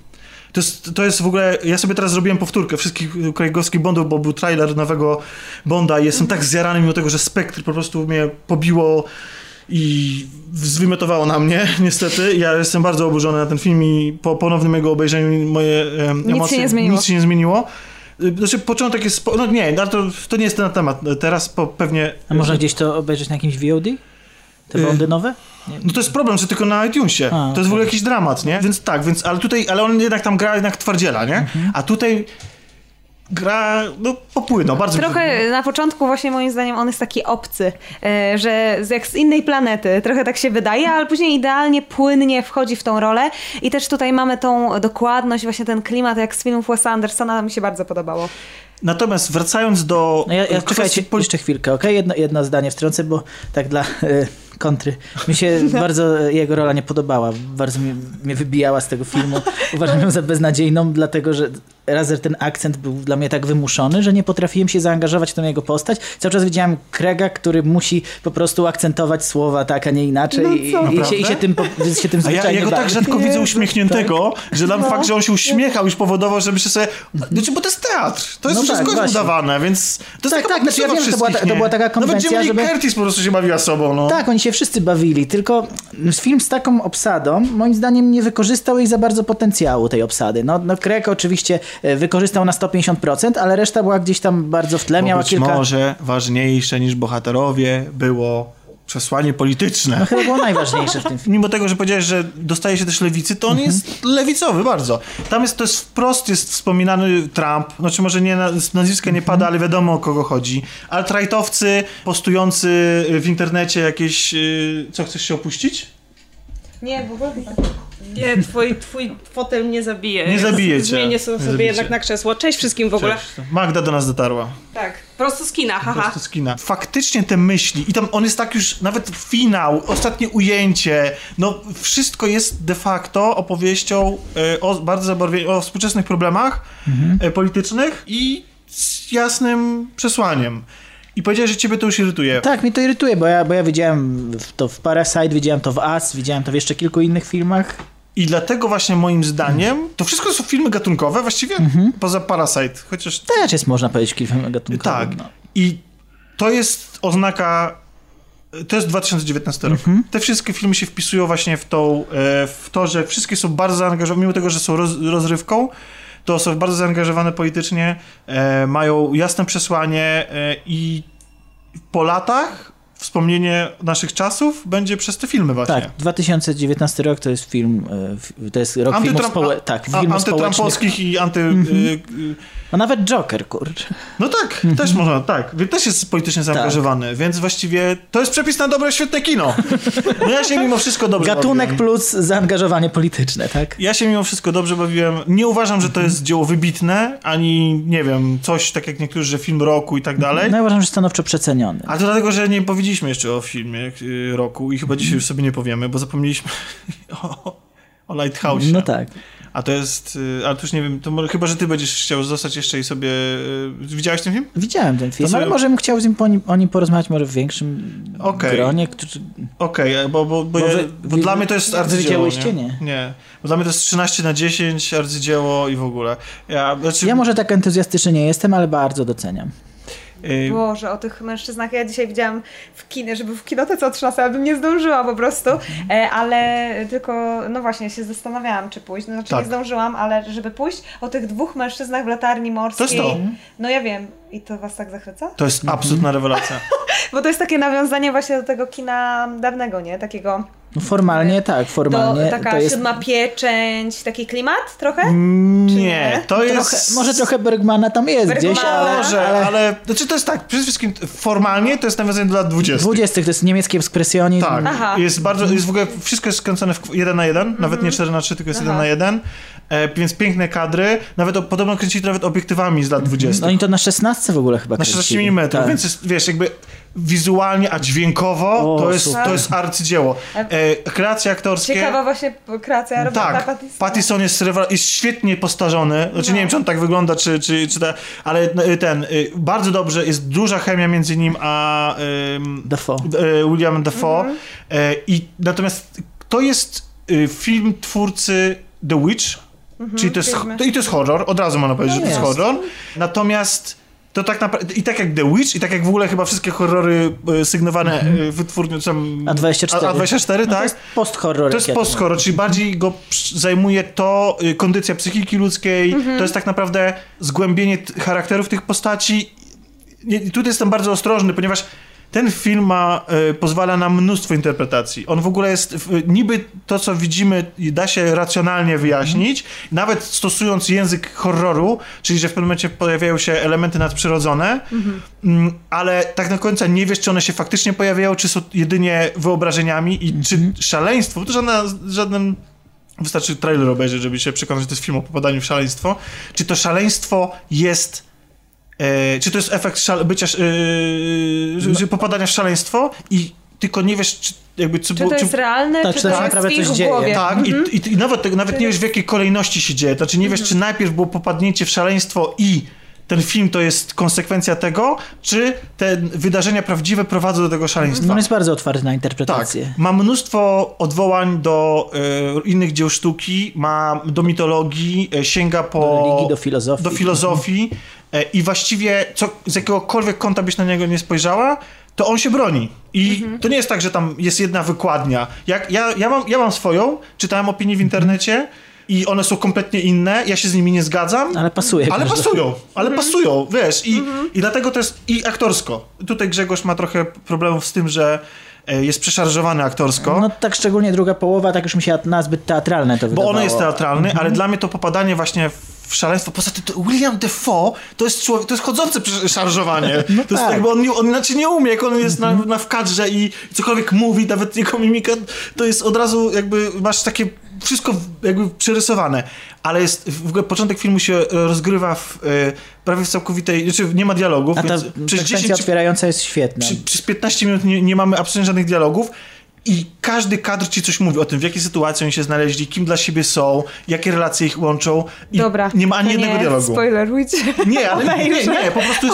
To jest, to jest w ogóle, ja sobie teraz zrobiłem powtórkę wszystkich krajgowskich Bondów, bo był trailer nowego Bonda i jestem tak zjarany mimo tego, że Spectre po prostu mnie pobiło i zwymiotowało na mnie, niestety. Ja jestem bardzo oburzony na ten film i po ponownym jego obejrzeniu moje em, się emocje... nie zmieniło. Nic się nie zmieniło. Y, Znaczy, początek jest... spo- No nie, to, to nie jest ten temat. Teraz po, pewnie... A można gdzieś to obejrzeć na jakimś VOD? Te Y, bondy nowe? No to jest problem, że tylko na iTunesie. A, to jest w ogóle jakiś dramat, nie? Więc tak, więc, ale tutaj, ale on jednak tam gra jednak twardziela, nie? Mhm. A tutaj gra, no popłynął, bardzo Trochę na początku właśnie moim zdaniem on jest taki obcy, e, że z- jak z innej planety, trochę tak się wydaje, ale później idealnie, płynnie wchodzi w tą rolę i też tutaj mamy tą dokładność, właśnie ten klimat jak z filmów Wes Andersona, mi się bardzo podobało. Natomiast wracając do No ja, ja czekajcie, jeszcze chwilkę, okej? Jedno, jedno zdanie wtrącę, bo tak dla e, kontry. Mi się bardzo e, jego rola nie podobała. Bardzo mnie, mnie wybijała z tego filmu. Uważam ją za beznadziejną, dlatego że razer ten akcent był dla mnie tak wymuszony, że nie potrafiłem się zaangażować w tą jego postać. Cały czas widziałem Krega, który musi po prostu akcentować słowa tak, a nie inaczej No i, co? i, się, i się tym, po- się tym A ja, zwyczajnie ja go tak rzadko widzę uśmiechniętego, że nam No. fakt, że on się uśmiechał już powodował, że myślę sobie, znaczy, bo to jest teatr, to jest No wszystko tak, jest udawane, więc to jest Tak, taka tak, znaczy ja wiem, że to była ta- to była taka konwencja, Nawet żeby- Curtis po prostu się bawiła sobą, no. Tak, oni się wszyscy bawili, tylko film z taką obsadą, moim zdaniem nie wykorzystał jej za bardzo potencjału tej obsady. No, no Craig oczywiście wykorzystał na 150%, ale reszta była gdzieś tam bardzo w tle, Bo miała być kilka... może ważniejsze niż bohaterowie było przesłanie polityczne. No chyba było najważniejsze w tym filmie. Mimo tego, że powiedziałeś, że dostaje się też lewicy, to on Mhm. jest lewicowy bardzo. Tam jest, to jest wprost jest wspominany Trump, znaczy może nie, nazwiska nie pada, ale wiadomo o kogo chodzi. Alt-rightowcy postujący w internecie jakieś, y, co chcesz się opuścić? Nie, w ogóle Nie, twój, twój fotel mnie zabije. Nie zabije cię. Zmienię sobie Nie jednak cię. na krzesło. Cześć wszystkim w ogóle. Cześć. Magda do nas dotarła. Tak, prosto z kina, Po haha. prostu z kina. Faktycznie te myśli i tam on jest tak już, nawet finał, ostatnie ujęcie, no wszystko jest de facto opowieścią e, o bardzo zabarwie, o współczesnych problemach e, politycznych i z jasnym przesłaniem. I powiedziałeś, że ciebie to już irytuje. Tak, mnie to irytuje, bo ja, bo ja widziałem to w Parasite, widziałem to w Us, widziałem to w jeszcze kilku innych filmach. I dlatego właśnie moim zdaniem, to wszystko są filmy gatunkowe właściwie, poza Parasite, chociaż Też jest, można powiedzieć, film gatunkowym. Tak. No. I to jest oznaka. To jest 2019 rok. Te wszystkie filmy się wpisują właśnie w, tą, e, w to, że wszystkie są bardzo zaangażowane, mimo tego, że są roz, rozrywką, to są bardzo zaangażowane politycznie, e, mają jasne przesłanie e, i po latach wspomnienie naszych czasów będzie przez te filmy właśnie. Tak, 2019 rok to jest film, e, to jest rok filmów, Antytram- społe- tak, a- filmów społecznych. I anty... y, No nawet Joker, kurczę. No tak, też można, tak. Też jest politycznie zaangażowany, więc właściwie to jest przepis na dobre, świetne kino. No ja się mimo wszystko dobrze Gatunek bawiłem. plus zaangażowanie polityczne, tak? Ja się mimo wszystko dobrze bawiłem. Nie uważam, że to jest dzieło wybitne, ani nie wiem, coś tak jak niektórzy, że film roku i tak dalej. No ja uważam, że stanowczo przeceniony. A to dlatego, że nie powiedzieliśmy jeszcze o filmie y, roku i chyba dzisiaj już sobie nie powiemy, bo zapomnieliśmy o, o Lighthouse. No tak. A to jest, y, ale to już nie wiem, to może, chyba, że ty będziesz chciał zostać jeszcze i sobie... y, Widziałeś ten film? Widziałem ten film, sobie- ale może bym chciał z nim po nim, o nim porozmawiać może w większym Okej. gronie, którzy... Okej, bo, bo, bo, Bo ja, bo dla mnie to jest arcydzieło. widziałyście? Nie. nie. Bo dla mnie to jest 13 na 10 arcydzieło i w ogóle. Ja, znaczy, Ja może tak entuzjastyczny nie jestem, ale bardzo doceniam. Y, Boże, o tych mężczyznach ja dzisiaj widziałam w kinie, żeby w kinotece o 13, ale bym nie zdążyła po prostu, e, ale tylko, no właśnie, się zastanawiałam, czy pójść, no, znaczy Tak. nie zdążyłam, ale żeby pójść o tych dwóch mężczyznach w latarni morskiej. To jest to. No ja wiem. I to was tak zachwyca? to jest absolutna rewelacja. Bo to jest takie nawiązanie właśnie do tego kina dawnego, nie? Takiego, No formalnie tak, do, formalnie taka to jest siódma pieczęć, taki klimat trochę? Nie, nie? to trochę, jest... może trochę Bergmana tam jest Bergmana. gdzieś, ale, Może, ale... ale... Znaczy to jest tak, przede wszystkim formalnie to jest nawiązanie do lat 20. 20 to jest niemiecki ekspresjonizm. Tak, Aha. jest bardzo, jest w ogóle, wszystko jest skręcone w 1 na 1, nawet nie 4 na 3, tylko jest Aha. 1 na 1, e, więc piękne kadry, nawet o, podobno kręcili to nawet obiektywami z lat 20. No Oni to na 16 w ogóle chyba Na 16 kręcili. mm, Tak. więc jest, wiesz, jakby wizualnie, a dźwiękowo O, to, jest, super. to jest arcydzieło. E, kreacje aktorskie... Ciekawa właśnie kreacja Roberta Tak, Pattinsona. Pattison jest, rewel- jest świetnie postarzony. Znaczy nie wiem, czy on tak wygląda, czy, czy, czy ta, ale y, ten, y, bardzo dobrze, jest duża chemia między nim a ym, Dafoe. y, Williamem Dafoe. E, I natomiast to jest y, film twórcy The Witch, czyli to jest, to, i to jest horror, od razu można powiedzieć, że to jest jest. horror. Natomiast to tak naprawdę, i tak jak The Witch, i tak jak w ogóle chyba wszystkie horrory y, sygnowane y, wytwórnią, tam, A24. A, 24 No to tak? jest post-horror. To jest post-horror, czyli bardziej go zajmuje to y, kondycja psychiki ludzkiej, to jest tak naprawdę zgłębienie charakterów tych postaci. Nie, tutaj jestem bardzo ostrożny, ponieważ ten film ma, y, pozwala na mnóstwo interpretacji. On w ogóle jest, niby to, co widzimy, da się racjonalnie wyjaśnić, nawet stosując język horroru, czyli że w pewnym momencie pojawiają się elementy nadprzyrodzone, mm, ale tak na końca nie wiesz, czy one się faktycznie pojawiają, czy są jedynie wyobrażeniami i czy szaleństwo, to żadna, żaden Wystarczy trailer obejrzeć, żeby się przekonać, że to jest film o popadaniu w szaleństwo. Czy to szaleństwo jest. E, czy to jest efekt szale, bycia, że- że popadania w szaleństwo i tylko nie wiesz, czy jakby co Czy było. to jest realne, Tak, czy czy to jest naprawdę coś dzieje. głowie? Tak, i, i, i nawet, nawet nie wiesz w jakiej kolejności się dzieje. Znaczy nie wiesz, czy najpierw było popadnięcie w szaleństwo i ten film to jest konsekwencja tego, czy te wydarzenia prawdziwe prowadzą do tego szaleństwa. No on jest bardzo otwarty na Tak, interpretację. ma mnóstwo odwołań do e, innych dzieł sztuki, ma do mitologii, sięga po... Do religii, do filozofii. do filozofii e, i właściwie co, z jakiegokolwiek kąta byś na niego nie spojrzała, to on się broni. I to nie jest tak, że tam jest jedna wykładnia. Jak, ja, ja, mam, ja mam swoją, czytałem opinie w internecie i one są kompletnie inne, ja się z nimi nie zgadzam. Ale pasuje. Ale każdy. pasują, ale pasują, wiesz, i, i dlatego to jest i aktorsko. Tutaj Grzegorz ma trochę problemów z tym, że e, jest przeszarżowany aktorsko. No tak szczególnie druga połowa, tak już mi się nazbyt teatralne to Bo wydawało. ono jest teatralny, ale dla mnie to popadanie właśnie w szaleństwo. Poza tym to William Defoe to jest człowiek, to jest chodzące szarżowanie. to jest tak. jakby on, on inaczej nie umie, jak on jest na, na w kadrze i cokolwiek mówi, nawet jego mimika, to jest od razu jakby masz takie wszystko jakby przerysowane. Ale jest w ogóle początek filmu się e, rozgrywa w e, prawie w całkowitej, znaczy nie ma dialogów, A ta więc przez sekwencja 10 czy otwierająca jest świetna. przy, przez 15 minut nie, nie mamy absolutnie żadnych dialogów i każdy kadr ci coś mówi o tym, w jakiej sytuacji oni się znaleźli, kim dla siebie są, jakie relacje ich łączą i Dobra. nie ma ani jednego nie, dialogu. Spoilerujcie. Nie, ale nie, Obejrzę. nie, po prostu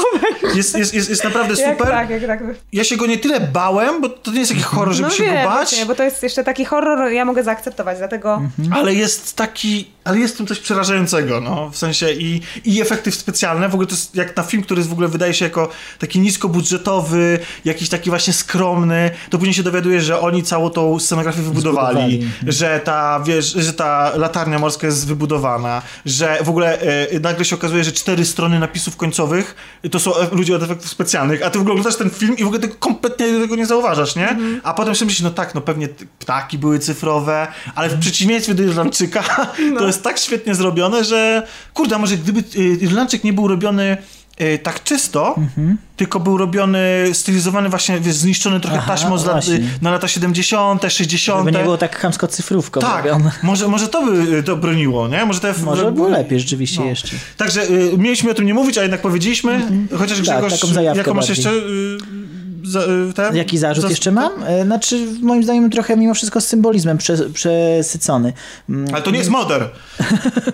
jest, jest, jest, jest, jest naprawdę Jak super. tak, jak tak. Ja się go nie tyle bałem, bo to nie jest taki horror, żeby No się wiem, go bać, właśnie, bo to jest jeszcze taki horror, ja mogę zaakceptować, dlatego... ale jest taki, ale jest w tym coś przerażającego, no, w sensie i, i efekty specjalne, w ogóle to jest jak na film, który jest w ogóle wydaje się jako taki niskobudżetowy, jakiś taki właśnie skromny, to później się dowiadujesz, że oni oni całą tą scenografię wybudowali, Zbudowali. że ta, wiesz, że ta latarnia morska jest wybudowana, że w ogóle e, nagle się okazuje, że cztery strony napisów końcowych to są e, ludzie od efektów specjalnych, a ty w ogóle oglądasz ten film i w ogóle tego kompletnie tego nie zauważasz, nie? A potem sobie myślisz, no tak, no pewnie ptaki były cyfrowe, ale w przeciwieństwie do Irlandczyka to jest tak świetnie zrobione, że kurde, może gdyby y, Irlandczyk nie był robiony y, tak czysto, tylko był robiony, stylizowany właśnie, wiesz, zniszczony trochę Aha, taśmą z lat, y, na lata 70., 60. Żeby nie było tak chamsko cyfrówką tak, robione. może, może to by y, to broniło, nie? Może, te, Może było lepiej rzeczywiście No. jeszcze. Także y, mieliśmy o tym nie mówić, a jednak powiedzieliśmy, chociaż Tak, Grzegorz, jaką masz jeszcze ten? Jaki zarzut jeszcze mam? E, Znaczy, moim zdaniem trochę mimo wszystko z symbolizmem prze, przesycony. Mm, Ale to nie jest Mother.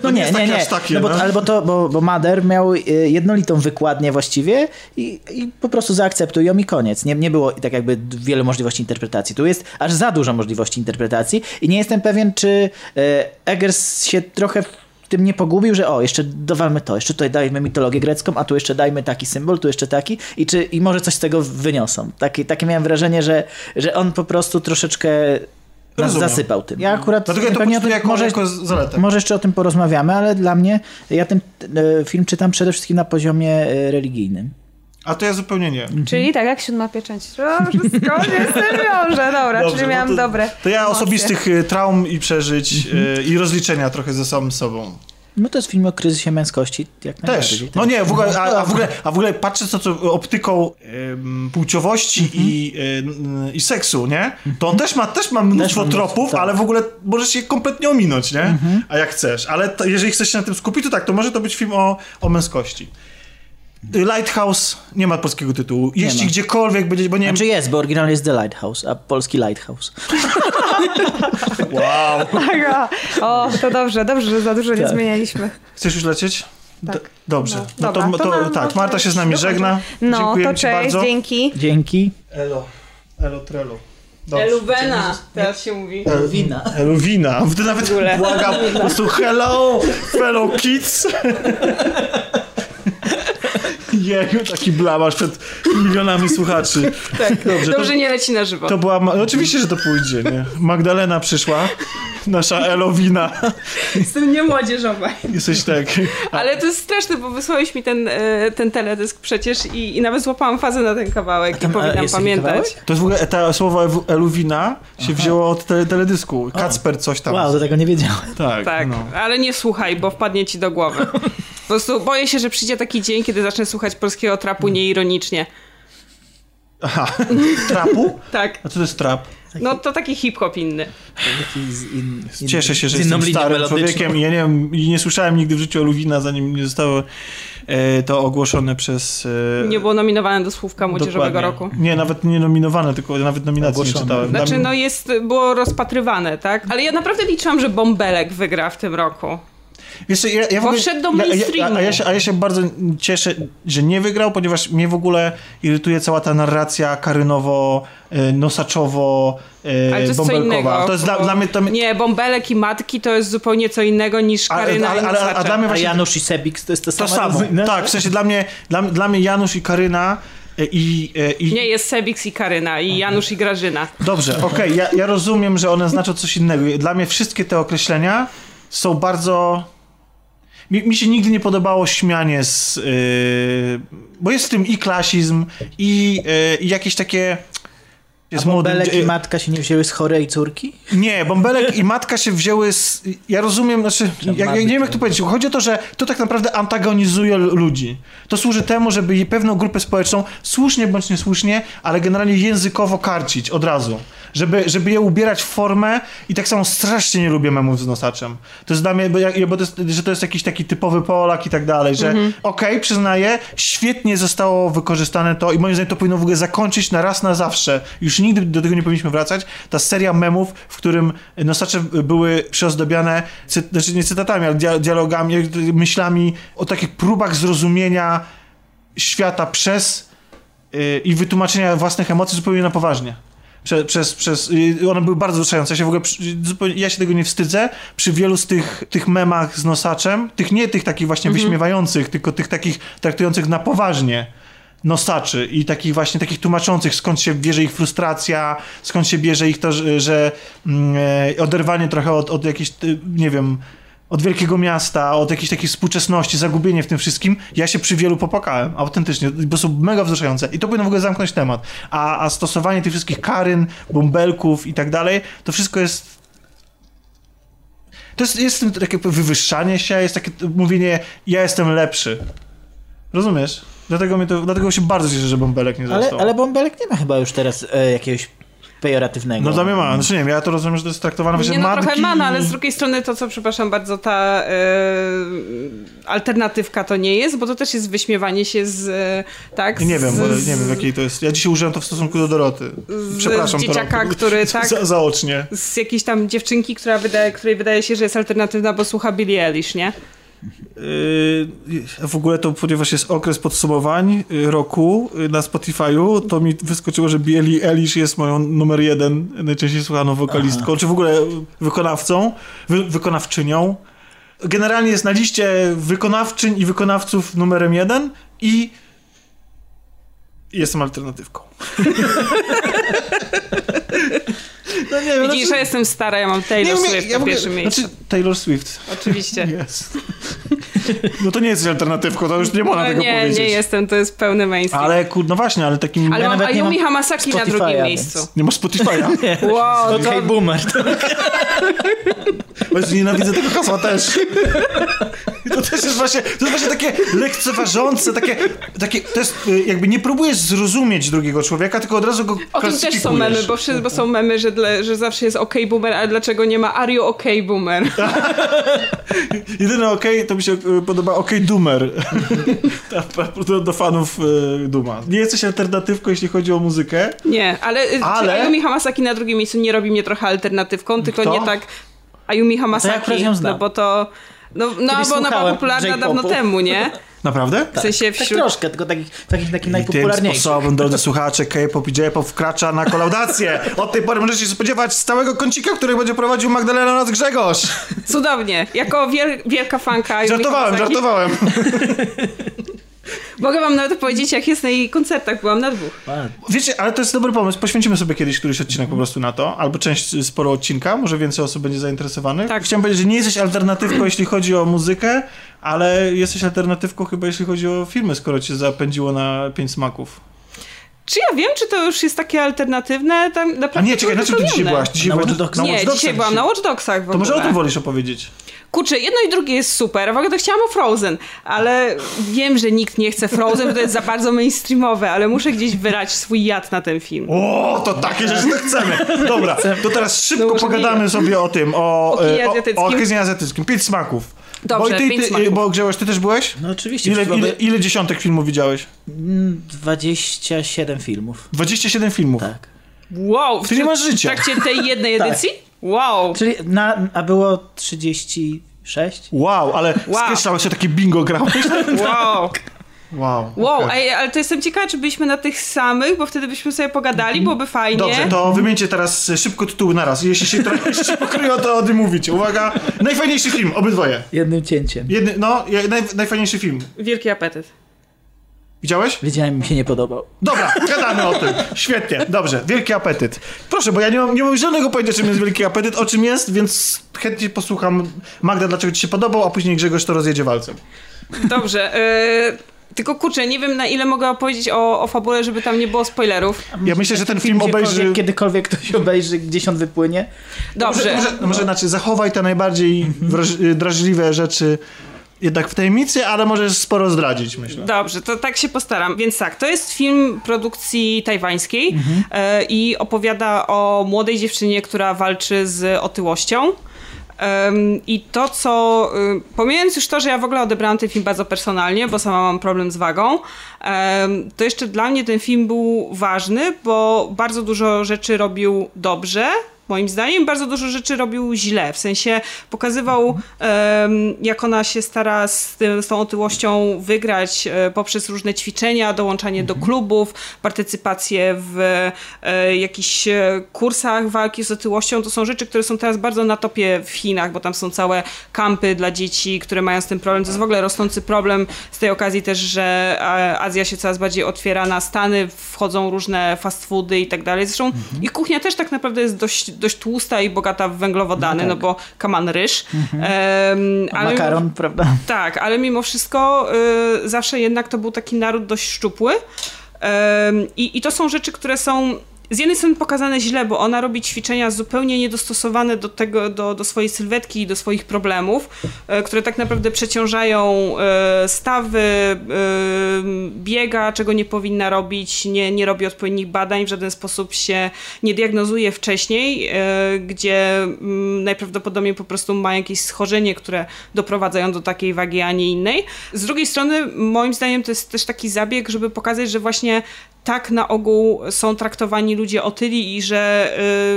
No nie, jest nie, nie. takie, no bo, no. Albo to, bo, bo Mader miał e, jednolitą wykładnię właściwie i, i po prostu zaakceptuj ją i koniec. Nie, nie było tak jakby wiele możliwości interpretacji. Tu jest aż za dużo możliwości interpretacji i nie jestem pewien, czy e, Eggers się trochę tym nie pogubił, że o, jeszcze dowalmy to, jeszcze tutaj dajmy mitologię grecką, a tu jeszcze dajmy taki symbol, tu jeszcze taki i, czy, i może coś z tego wyniosą. Takie, takie miałem wrażenie, że, że on po prostu troszeczkę nas Rozumiem. zasypał tym. Ja akurat Dlatego ja to pewnie o tym jako, może, jako zaletę. może jeszcze o tym porozmawiamy, ale dla mnie, ja ten e, film czytam przede wszystkim na poziomie e, religijnym. A to ja zupełnie nie. Czyli tak jak siódma pieczęć. O, wszystko nie z tym wiąże. Dobra, Dobrze, czyli no miałam to, dobre. To ja emocje. osobistych y, traum i przeżyć Mhm. y, i rozliczenia trochę ze samym sobą. No to jest film o kryzysie męskości, jak najbardziej. Też. No nie, w ogóle, a, a, w ogóle, a w ogóle patrzę co, co optyką płciowości Mhm. i, em, i seksu, nie? To on też ma, też ma mnóstwo mnóstwo, tropów, tak. ale w ogóle możesz je kompletnie ominąć, nie? Mhm. A jak chcesz. Ale to, jeżeli chcesz się na tym skupić, to tak, to może to być film o, o męskości. Lighthouse nie ma polskiego tytułu. Jeśli ma. gdziekolwiek będzie, bo nie wiem. Znaczy jest, bo oryginalnie jest The Lighthouse, a polski Lighthouse. Wow. Aga. O, to dobrze, dobrze, że za dużo nie Tak. zmienialiśmy. Chcesz już lecieć? Tak. D- dobrze. No, No, dobra, to, to to, nam tak, można Marta się z nami żegna. No, Dziękuję to ci cześć, bardzo. dzięki. Dzięki. Elo. Elo trelo. Dobrze. Eluwena, teraz się mówi. Wina. Eluwina. Ty nawet błagam po prostu hello, fellow kids. Jeju, taki blamasz przed milionami słuchaczy. Tak, Dobrze, dobrze to, nie leci na żywo. to była... Ma- oczywiście, że to pójdzie, nie? Magdalena przyszła, nasza Elowina. Jestem niemłodzieżowa. Jesteś tak... Ale to jest straszne, bo wysłałeś mi ten, e, ten teledysk przecież i, i nawet złapałam fazę na ten kawałek i tam, a powinnam pamiętać. kawałek? To jest w ogóle, ta słowo Ewu- Eluwina się wzięło od te, teledysku. Kacper coś tam. Wow, do tego nie wiedziałem. Tak, Tak, no. ale nie słuchaj, bo wpadnie ci do głowy. Po prostu boję się, że przyjdzie taki dzień, kiedy zacznę słuchać polskiego trapu nieironicznie. Aha, trapu? Tak. A co to jest trap? No to taki hip-hop inny. In, in, Cieszę się, że jestem starym człowiekiem i ja nie, wiem, nie słyszałem nigdy w życiu Eluwina, zanim nie zostało e, to ogłoszone przez... E, Nie było nominowane do Słówka Młodzieżowego dokładnie. roku. Nie, nawet nie nominowane, tylko nawet nominacji nie Ogłoszone. czytałem. Znaczy, no jest, było rozpatrywane, tak? Ale ja naprawdę liczyłam, że Bąbelek wygra w tym roku. Wiesz, co, ja, ja w Bo ogóle, wszedł do ja- ja- mainstreamu. A, a, ja się, a ja się bardzo cieszę, że nie wygrał, ponieważ mnie w ogóle irytuje cała ta narracja karynowo, e, nosaczowo, e, Ale to jest co bąbelkowa. innego. To jest dla, dla mnie... To, Nie, Bąbelek i Matki to jest zupełnie co innego niż ale, Karyna ale, i ale, a dla mnie A właśnie... Janusz i Sebik to jest to, To samo. samo, rozumiem? tak, w sensie dla mnie, dla, dla mnie Janusz i Karyna e, i... i Nie, jest Sebix i Karyna i Janusz i Grażyna. Dobrze, okej, ja, ja rozumiem, że one znaczą coś innego. Dla mnie wszystkie te określenia są bardzo... Mi, mi się nigdy nie podobało śmianie z... Yy, bo jest w tym i klasizm, i, yy, jakieś takie... A Bąbelek i matka się nie wzięły z chorej córki? Nie, Bąbelek i matka się wzięły z... Ja rozumiem, znaczy, ja, ja nie wiem jak to powiedzieć. Chodzi o to, że to tak naprawdę antagonizuje ludzi. To służy temu, żeby pewną grupę społeczną, słusznie bądź niesłusznie, ale generalnie językowo karcić od razu. Żeby, żeby je ubierać w formę i tak samo strasznie nie lubię memów z nosaczem. To jest dla mnie, bo, ja, bo to jest, że to jest jakiś taki typowy Polak i tak dalej, że okej, przyznaję, świetnie zostało wykorzystane to i moim zdaniem to powinno w ogóle zakończyć na raz na zawsze. Już nigdy do tego nie powinniśmy wracać. Ta seria memów, w którym nosacze były przyozdobiane, cy, znaczy nie cytatami, ale dia, dialogami, myślami o takich próbach zrozumienia świata przez yy, i wytłumaczenia własnych emocji zupełnie na poważnie. Prze, przez, przez, yy, one były bardzo wzruszające. Ja się w ogóle, zupełnie, ja się tego nie wstydzę. Przy wielu z tych, tych memach z nosaczem, tych nie tych takich właśnie wyśmiewających, tylko tych takich traktujących na poważnie nosaczy i takich właśnie takich tłumaczących, skąd się bierze ich frustracja, skąd się bierze ich to, że, że e, oderwanie trochę od, od jakiejś, y, nie wiem, od wielkiego miasta, od jakiejś takiej współczesności, zagubienie w tym wszystkim, ja się przy wielu popłakałem, autentycznie, bo są mega wzruszające i to powinno w ogóle zamknąć temat. A, a stosowanie tych wszystkich karyn, bąbelków i tak dalej, to wszystko jest to jest, jest w tym takie wywyższanie się, jest takie mówienie, ja jestem lepszy. Rozumiesz? Dlatego, mnie to, dlatego się bardzo cieszę, że bąbelek nie Ale, został. ale bąbelek nie ma chyba już teraz e, jakiegoś pejoratywnego. No dla mnie ma. Znaczy nie wiem, ja to rozumiem, że to jest traktowane właśnie Nie no, matki... trochę ma, no, ale z drugiej strony to, co, przepraszam bardzo, ta e, alternatywka to nie jest, bo to też jest wyśmiewanie się z, e, tak? Nie wiem, z, bo nie wiem jakiej to jest. Ja dzisiaj użyłem to w stosunku do Doroty. Przepraszam, z dzieciaka, Doroty. który tak- Za, zaocznie. z jakiejś tam dziewczynki, która wydaje, której wydaje się, że jest alternatywna, bo słucha Billie Eilish, nie? Yy, w ogóle to, ponieważ jest okres podsumowań yy, roku yy, na Spotify'u, to mi wyskoczyło, że Billie Eilish jest moją numer jeden najczęściej słuchaną wokalistką, czy w ogóle wykonawcą, wy, wykonawczynią. Generalnie jest na liście wykonawczyń i wykonawców numerem jeden i jestem alternatywką. no nie wiem, Widzisz, że jestem stara, ja mam Taylor nie, Swift ja na ogóle- pierwszym miejscu. Znaczy, Taylor Swift. Oczywiście. Jest. No to nie jesteś alternatywką, to już nie można No, tego nie, powiedzieć. nie jestem, to jest pełny mainstream. Ale kur, no właśnie, ale takim... Ale Ja mam nawet nie Ayumi mam Hamasaki na Spotify'a, drugim więc- miejscu. Nie masz Spotify'a? Wow, Okej, to, boomer. Właśnie nienawidzę tego hasła też. To też jest właśnie, to jest właśnie takie lekceważące, takie, takie, to jest y, jakby nie próbujesz zrozumieć drugiego człowieka, tylko od razu go o tym też są memy, bo, wszyscy, bo są memy, że, dla, że zawsze jest OK boomer, ale dlaczego nie ma Are you OK boomer? Jedyne okej, to mi się y, podoba okej Doomer. Ta- do, do fanów y, Duma. Nie jesteś alternatywką, jeśli chodzi o muzykę. Nie, ale, ale... Ale- Ayumi Hamasaki na drugim miejscu nie robi mnie trochę alternatywką, tylko Kto? nie tak Ayumi Hamasaki, no bo to... No, no bo ona była popularna dawno temu, nie? Naprawdę? W sensie Tak wśród... troszkę, tylko takich, takich, takich I tym najpopularniejszych. sposobem, drodzy słuchacze, K-pop i J-pop wkracza na kolaudację. Od tej pory możecie się spodziewać stałego kącika, który będzie prowadził Magdalena oraz Grzegorz. Cudownie. Jako wiel, wielka fanka Żartowałem, żartowałem. Mogę wam nawet powiedzieć, jak jest na jej koncertach. Byłam na dwóch. Wiecie, ale to jest dobry pomysł. Poświęcimy sobie kiedyś któryś odcinek po prostu na to, albo część sporo odcinka, może więcej osób będzie zainteresowanych. Tak. Chciałem powiedzieć, że nie jesteś alternatywką, jeśli chodzi o muzykę, ale jesteś alternatywką chyba, jeśli chodzi o filmy, skoro cię zapędziło na pięć smaków. Czy ja wiem, czy to już jest takie alternatywne? Tam A nie, czekaj, na czym ty dzisiaj byłaś? Dzisiaj Na byłaś na Nie, dzisiaj byłam na Watch Dogsach w To może o tym wolisz opowiedzieć? Kurczę, jedno i drugie jest super. W ogóle to chciałam o Frozen, ale wiem, że nikt nie chce Frozen, bo to jest za bardzo mainstreamowe, ale muszę gdzieś wylać swój jad na ten film. O, to takie rzeczy to chcemy. Dobra, to teraz szybko No, pogadamy nie. sobie o tym, o, e, o, azjatyckim. o kinie azjatyckim. Pięć smaków. Dobrze, bo, ty, pięć ty, smaków. bo Grzegorz, ty też byłeś? No oczywiście. Ile, ile, ile dziesiątek filmów widziałeś? 27 filmów. 27 filmów. Tak. Wow! Ty nie masz życia. W trakcie tej jednej edycji? Wow! Czyli na, a było 36? Wow, ale Wow. skreślałeś się takie bingo grałeś? Wow! Wow. Wow, okej. ej, ale to jestem ciekawa, czy byliśmy na tych samych, bo wtedy byśmy sobie pogadali, byłoby fajnie. Dobrze, to wymieńcie teraz szybko tytuły naraz. Jeśli się trochę jeśli się pokryło, to o tym mówicie. Uwaga, najfajniejszy film, obydwoje. Jednym cięciem. Jedny, no, naj, najfajniejszy film. Wielki apetyt. Widziałeś? Wiedziałem, mi się nie podobał. Dobra, gadamy o tym. Świetnie, dobrze. Wielki apetyt. Proszę, bo ja nie mam, nie mam żadnego pojęcia, czym jest wielki apetyt, o czym jest, więc chętnie posłucham Magda, dlaczego ci się podobał, a później Grzegorz to rozjedzie walcem. Dobrze. y, tylko kurczę, nie wiem na ile mogę opowiedzieć o, o fabule, żeby tam nie było spoilerów. Ja myślę, że ten film obejrzy... Kiedykolwiek ktoś obejrzy, gdzieś on wypłynie. Dobrze. Może, może, może znaczy, zachowaj te najbardziej wraż, drażliwe rzeczy jednak w tajemnicy, ale możesz sporo zdradzić, myślę. Dobrze, to tak się postaram. Więc tak, to jest film produkcji tajwańskiej e, i opowiada o młodej dziewczynie, która walczy z otyłością. I to, co. y, Pomijając już to, że ja w ogóle odebrałam ten film bardzo personalnie, bo sama mam problem z wagą, to jeszcze dla mnie ten film był ważny, bo bardzo dużo rzeczy robił dobrze moim zdaniem. Bardzo dużo rzeczy robił źle, w sensie pokazywał, jak ona się stara z, tym, z tą otyłością wygrać e, poprzez różne ćwiczenia, dołączanie do klubów, partycypację w e, jakichś e, kursach walki z otyłością. To są rzeczy, które są teraz bardzo na topie w Chinach, bo tam są całe kampy dla dzieci, które mają z tym problem. To jest w ogóle rosnący problem z tej okazji też, że Azja się coraz bardziej otwiera na Stany, wchodzą różne fast foody i tak dalej. Zresztą ich kuchnia też tak naprawdę jest dość, dość tłusta i bogata w węglowodany, no, bo kaman ryż. Em, ale- Makaron, prawda? tak, ale mimo wszystko y, zawsze jednak to był taki naród dość szczupły. I, I to są rzeczy, które są z jednej strony pokazane źle, bo ona robi ćwiczenia zupełnie niedostosowane do tego, do, do swojej sylwetki i do swoich problemów, e, które tak naprawdę przeciążają e, stawy, e, biega, czego nie powinna robić, nie, nie robi odpowiednich badań, w żaden sposób się nie diagnozuje wcześniej, gdzie mm, najprawdopodobniej po prostu ma jakieś schorzenie, które doprowadza ją do takiej wagi, a nie innej. Z drugiej strony, moim zdaniem, to jest też taki zabieg, żeby pokazać, że właśnie tak na ogół są traktowani ludzie otyli i że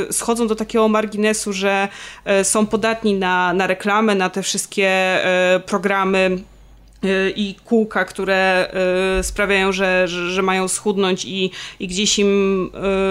y, schodzą do takiego marginesu, że y, są podatni na, na reklamę, na te wszystkie y, programy i kółka, które y, sprawiają, że, że, mają schudnąć i, i gdzieś im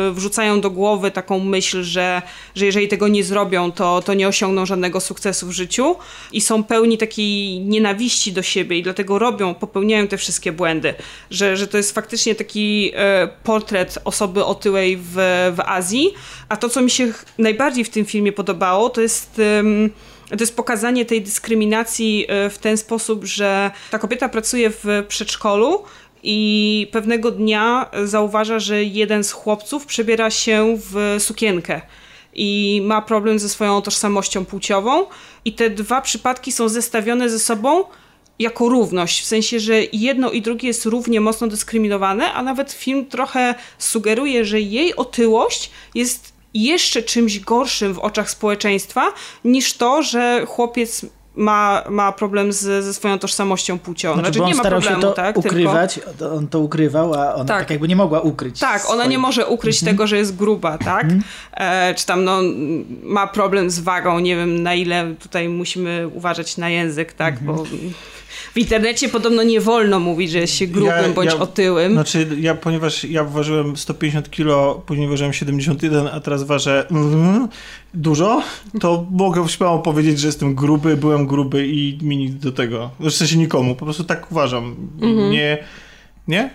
y, wrzucają do głowy taką myśl, że, że jeżeli tego nie zrobią, to, to nie osiągną żadnego sukcesu w życiu i są pełni takiej nienawiści do siebie i dlatego robią, popełniają te wszystkie błędy, że, że to jest faktycznie taki e, portret osoby otyłej w, w Azji, a to, co mi się najbardziej w tym filmie podobało, to jest... em, to jest pokazanie tej dyskryminacji e, w ten sposób, że ta kobieta pracuje w przedszkolu i pewnego dnia zauważa, że jeden z chłopców przebiera się w sukienkę i ma problem ze swoją tożsamością płciową. I te dwa przypadki są zestawione ze sobą jako równość, w sensie, że jedno i drugie jest równie mocno dyskryminowane, a nawet film trochę sugeruje, że jej otyłość jest jeszcze czymś gorszym w oczach społeczeństwa niż to, że chłopiec ma, ma problem z, ze swoją tożsamością płciową. Znaczy, Znaczy, bo on nie ma problemu, się to tak? ukrywać, to on to ukrywał, a ona tak. Tak. jakby nie mogła ukryć. Tak, ona nie może ukryć Mhm. tego, że jest gruba, tak? E, czy tam no, ma problem z wagą, nie wiem na ile tutaj musimy uważać na język, tak? Mhm. Bo w internecie podobno nie wolno mówić, że jest się grubym bądź otyłym. Znaczy, ja, ponieważ ja ważyłem 150 kilo, później ważyłem 71, a teraz ważę mm, dużo, to mogę śmiało powiedzieć, że jestem gruby, byłem gruby i mi nic do tego. W sensie nikomu, po prostu tak uważam. Mhm. Nie... Nie?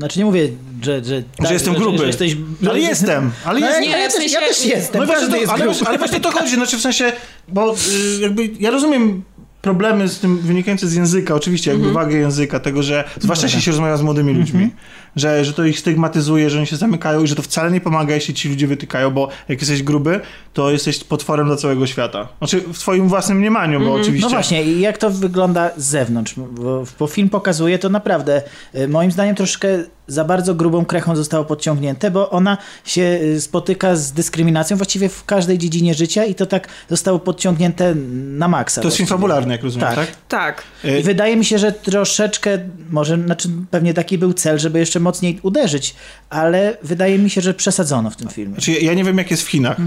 Znaczy nie mówię, że... Że, Że jestem gruby. Że, jesteś... Ale jestem, ale No, jestem. ja, Nie, ja, też, ja też jestem, No właśnie to, jest ale, ale właśnie to chodzi, znaczy w sensie, bo y, jakby ja rozumiem problemy z tym wynikające z języka, oczywiście jakby wagę języka, tego, że zwłaszcza jeśli się rozmawia z młodymi ludźmi, że, że to ich stygmatyzuje, że oni się zamykają i że to wcale nie pomaga, jeśli ci ludzie wytykają, bo jak jesteś gruby, to jesteś potworem dla całego świata. Znaczy w twoim własnym mniemaniu, bo oczywiście... No właśnie, i jak to wygląda z zewnątrz? Bo, bo film pokazuje to naprawdę, y, moim zdaniem troszkę za bardzo grubą krechą zostało podciągnięte, bo ona się y, spotyka z dyskryminacją właściwie w każdej dziedzinie życia i to tak zostało podciągnięte na maksa. To jest film fabularny, jak rozumiem, Tak. tak? Tak. Y, I wydaje mi się, że troszeczkę, może, znaczy pewnie taki był cel, żeby jeszcze mocniej uderzyć, ale wydaje mi się, że przesadzono w tym filmie. Znaczy, ja- nie wiem, jak jest w Chinach. E,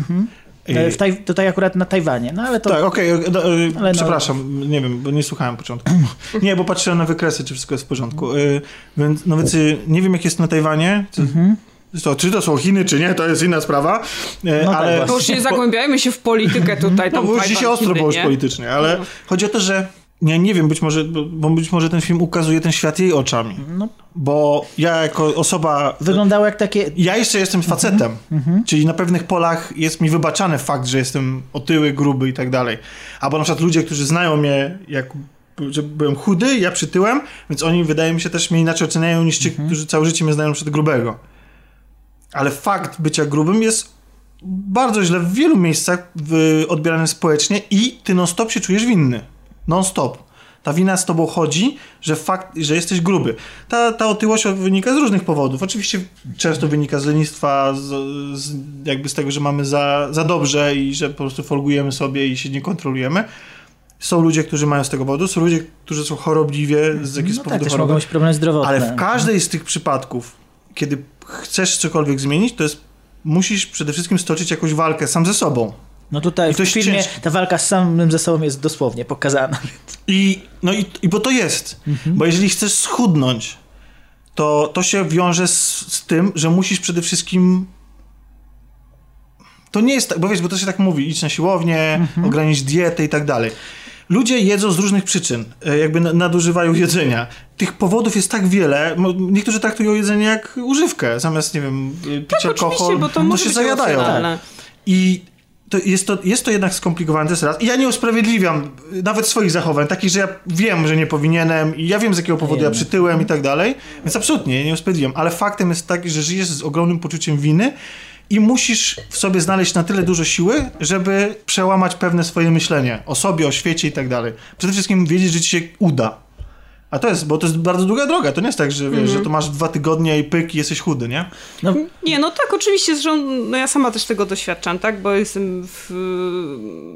W taj, tutaj akurat na Tajwanie, no ale to... Tak, okej, okay, Ale no- przepraszam, nie wiem, bo nie słuchałem początku. nie, bo patrzyłem na wykresy, czy wszystko jest w porządku. Y, więc, no więc nie wiem, jak jest na Tajwanie. Czy, to, czy to są Chiny, czy nie, to jest inna sprawa. Y, No tak, ale To już nie zagłębiajmy się w politykę tutaj. no, Tam bo już dzisiaj ostro Chiny, było już nie? politycznie, ale chodzi o to, że ja nie wiem, być może, bo- być może ten film ukazuje ten świat jej oczami. No. Bo ja jako osoba Wyglądało jak takie... ja jeszcze jestem facetem, czyli na pewnych polach jest mi wybaczany fakt, że jestem otyły, gruby i tak dalej. Albo na przykład ludzie, którzy znają mnie, jak że byłem chudy, ja przytyłem, więc oni wydaje mi się też mnie inaczej oceniają niż ci, którzy całe życie mnie znają przed grubego. Ale fakt bycia grubym jest bardzo źle w wielu miejscach w, odbierany społecznie i ty non-stop się czujesz winny. Non-stop. Ta wina z tobą chodzi, że fakt, że jesteś gruby. Ta, ta otyłość wynika z różnych powodów. Oczywiście często wynika z lenistwa, z, z, jakby z tego, że mamy za, za dobrze i że po prostu folgujemy sobie i się nie kontrolujemy. Są ludzie, którzy mają z tego powodu, są ludzie, którzy są chorobliwie z jakichś No tak, powodów też mogą choroby. być problemy zdrowotne. Ale w każdej z tych przypadków, kiedy chcesz cokolwiek zmienić, to jest musisz przede wszystkim stoczyć jakąś walkę sam ze sobą. No tutaj I to w filmie ta walka z samym ze sobą jest dosłownie pokazana. I, no i, i bo to jest. Bo jeżeli chcesz schudnąć, to to się wiąże z, z tym, że musisz przede wszystkim. To nie jest tak, bo wiesz, bo to się tak mówi, idź na siłownię, ogranicz dietę i tak dalej. Ludzie jedzą z różnych przyczyn, e, jakby na- nadużywają jedzenia. Tych powodów jest tak wiele. Niektórzy traktują jedzenie jak używkę, zamiast, nie wiem, e, pić Tak, alkohol, oczywiście, bo to, może się zajadają. emocjonalne. I to jest, to jest to jednak skomplikowane, to jest raz. I ja nie usprawiedliwiam y, nawet swoich zachowań, takich, że ja wiem, że nie powinienem i ja wiem, z jakiego powodu ja przytyłem i tak dalej, więc absolutnie nie usprawiedliwiam. Ale faktem jest taki, że żyjesz z ogromnym poczuciem winy i musisz w sobie znaleźć na tyle dużo siły, żeby przełamać pewne swoje myślenie o sobie, o świecie i tak dalej. Przede wszystkim wiedzieć, że ci się uda. A to jest, bo to jest bardzo długa droga. To nie jest tak, że wiesz, że to masz dwa tygodnie i pyk i jesteś chudy, nie? No, Nie, no tak, oczywiście, zresztą no ja sama też tego doświadczam, tak, bo jestem w,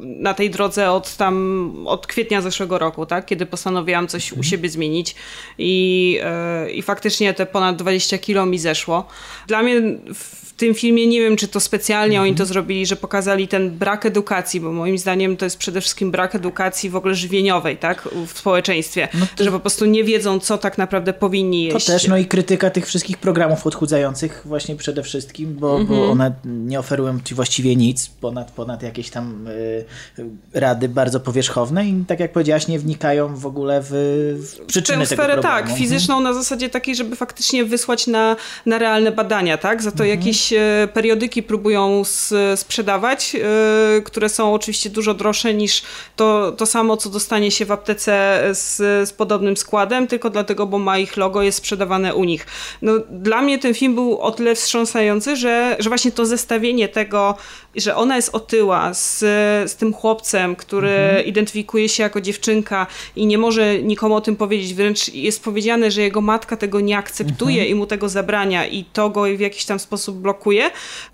na tej drodze od tam, od kwietnia zeszłego roku, tak, kiedy postanowiłam coś u siebie zmienić i, e, i faktycznie te ponad 20 kilo mi zeszło. Dla mnie w tym filmie nie wiem, czy to specjalnie oni to zrobili, że pokazali ten brak edukacji, bo moim zdaniem to jest przede wszystkim brak edukacji w ogóle żywieniowej, tak, w społeczeństwie, że po prostu nie wiedzą, co tak naprawdę powinni to jeść. też, no i krytyka tych wszystkich programów odchudzających właśnie przede wszystkim, bo, bo one nie oferują ci właściwie nic ponad, ponad jakieś tam y, rady bardzo powierzchowne i tak jak powiedziałaś, nie wnikają w ogóle w, w przyczyny tę sferę tak, fizyczną na zasadzie takiej, żeby faktycznie wysłać na, na realne badania, tak? Za to jakieś periodyki próbują sprzedawać, e, które są oczywiście dużo droższe niż to, to samo, co dostanie się w aptece z, z podobnym składem, tylko dlatego, bo ma ich logo, jest sprzedawane u nich. No, dla mnie ten film był o tyle wstrząsający, że, że właśnie to zestawienie tego, że ona jest otyła z, z tym chłopcem, który identyfikuje się jako dziewczynka i nie może nikomu o tym powiedzieć. Wręcz jest powiedziane, że jego matka tego nie akceptuje i mu tego zabrania i to go w jakiś tam sposób blokuje.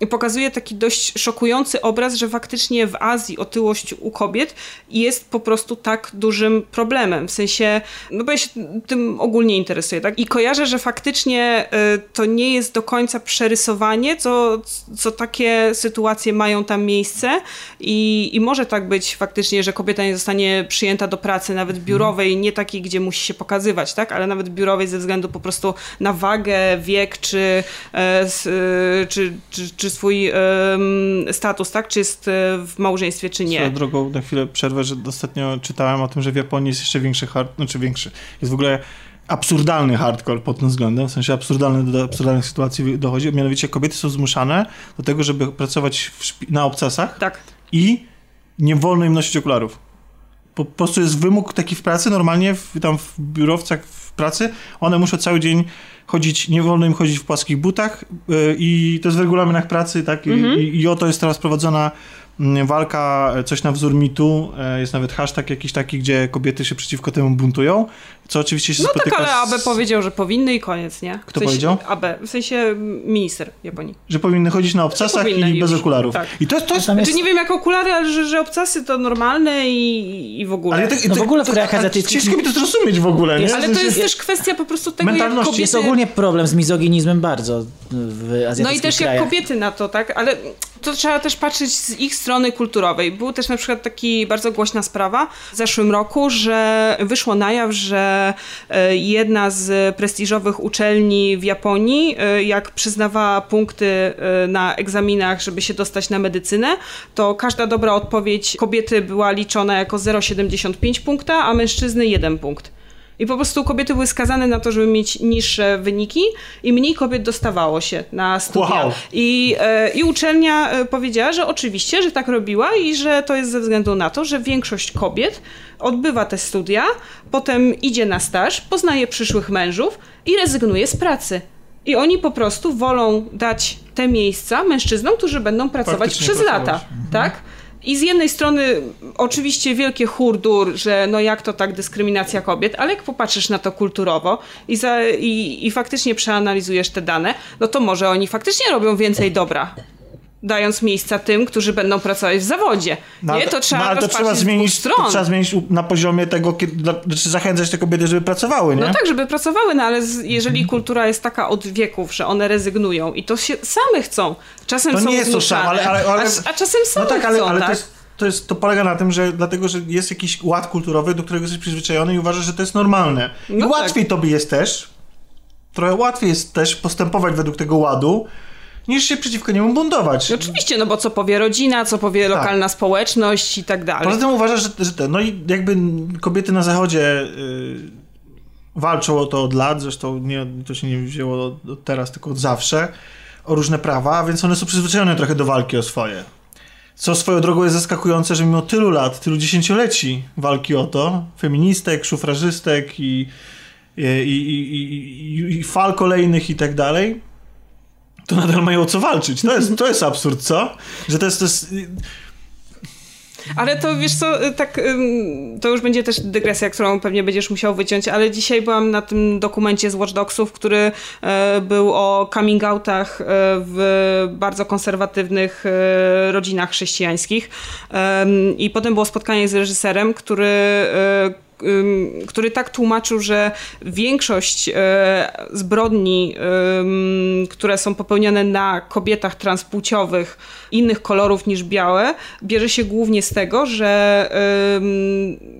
I pokazuje taki dość szokujący obraz, że faktycznie w Azji otyłość u kobiet jest po prostu tak dużym problemem. W sensie, no bo ja się tym ogólnie interesuję, tak? I kojarzę, że faktycznie y, to nie jest do końca przerysowanie, co, co takie sytuacje mają tam miejsce i, i może tak być faktycznie, że kobieta nie zostanie przyjęta do pracy nawet biurowej, nie takiej, gdzie musi się pokazywać, tak? Ale nawet biurowej ze względu po prostu na wagę, wiek, czy, e, e, czy, czy, czy swój em, status, tak? Czy jest e, w małżeństwie, czy nie. Swoją drogą na chwilę przerwę, że ostatnio czytałem o tym, że w Japonii jest jeszcze większy hard, znaczy większy, jest w ogóle absurdalny hardcore pod tym względem, w sensie absurdalny do absurdalnych sytuacji dochodzi, mianowicie kobiety są zmuszane do tego, żeby pracować na obcasach Tak. i nie wolno im nosić okularów. Po prostu jest wymóg taki w pracy, normalnie w, tam w biurowcach w pracy, one muszą cały dzień chodzić, nie wolno im chodzić w płaskich butach yy, i to jest w regulaminach pracy, tak, I, i, i o to jest teraz prowadzona walka, e, coś na wzór mitu, e, jest nawet hashtag jakiś taki, gdzie kobiety się przeciwko temu buntują, co oczywiście się No spotyka tak, ale Abe z, powiedział, że powinny i koniec, nie? W Kto sensie, powiedział? Abe, w sensie minister Japonii. że powinny chodzić na obcasach i bez już, okularów. tak. I to, to jest... Tam jest, Znaczy nie wiem jak okulary, ale że, że obcasy to normalne i, i w ogóle. Ale tak- No w to- ogóle w krajach azjatyckich- Ciężko mi to zrozumieć w ogóle, nie? Ale W to jest też kwestia po prostu tego, jak Mentalności. kobiety... jest ogólnie problem z mizoginizmem bardzo w azjatyckich No i też krajach. jak kobiety na to, tak? Ale to trzeba też patrzeć z ich strony kulturowej. Był też na przykład taki bardzo głośna sprawa w zeszłym roku, że wyszło na jaw, że e, jedna z prestiżowych uczelni w Japonii, e, jak przyznawała punkty e, na egzaminach, żeby się dostać na medycynę, to każda dobra odpowiedź kobiety była liczona jako 0,75 punkta, a mężczyzny 1 punkt. I po prostu kobiety były skazane na to, żeby mieć niższe wyniki i mniej kobiet dostawało się na studia. Wow. I, e, I uczelnia e, powiedziała, że oczywiście, że tak robiła i że to jest ze względu na to, że większość kobiet odbywa te studia, potem idzie na staż, poznaje przyszłych mężów i rezygnuje z pracy. I oni po prostu wolą dać te miejsca mężczyznom, którzy będą pracować Faktycznie przez pracować. lata. Tak? I z jednej strony oczywiście wielkie hurdur, że no jak to tak dyskryminacja kobiet, ale jak popatrzysz na to kulturowo i, za, i, i faktycznie przeanalizujesz te dane, no to może oni faktycznie robią więcej dobra dając miejsca tym, którzy będą pracować w zawodzie. No, nie, to trzeba no, ale to trzeba zmienić, to trzeba zmienić na poziomie tego, kiedy, znaczy zachęcać te kobiety, żeby pracowały, nie? No tak, żeby pracowały, no ale z, jeżeli kultura jest taka od wieków, że one rezygnują i to się same chcą. Czasem To są nie jest to zmuszane, samo, ale- ale- ale- a, a czasem same No tak, ale, chcą, ale tak? To, jest, to, jest, to polega na tym, że dlatego, że jest jakiś ład kulturowy, do którego jesteś przyzwyczajony i uważasz, że to jest normalne. I No tak. łatwiej tobie jest też, trochę łatwiej jest też postępować według tego ładu, niż się przeciwko niemu buntować. Oczywiście, no bo co powie rodzina, co powie lokalna społeczność i tak dalej. Poza tym uważasz, że, że te, no i jakby kobiety na zachodzie y, walczą o to od lat, zresztą nie, to się nie wzięło od, od teraz, tylko od zawsze, o różne prawa, więc one są przyzwyczajone trochę do walki o swoje. Co swoją drogą jest zaskakujące, że mimo tylu lat, tylu dziesięcioleci walki o to, feministek, szufrażystek i, i, i, i, i fal kolejnych i tak dalej, to nadal mają o co walczyć. To jest, to jest absurd, co? Że to jest, to jest Ale to wiesz co, y, tak to już będzie też dygresja, którą pewnie będziesz musiał wyciąć, ale dzisiaj byłam na tym dokumencie z Watch Dogsów, który e, był o coming outach e, w bardzo konserwatywnych e, rodzinach chrześcijańskich. I potem było spotkanie z reżyserem, który który tak tłumaczył, że większość e, zbrodni, które są popełniane na kobietach transpłciowych innych kolorów niż białe, bierze się głównie z tego, że,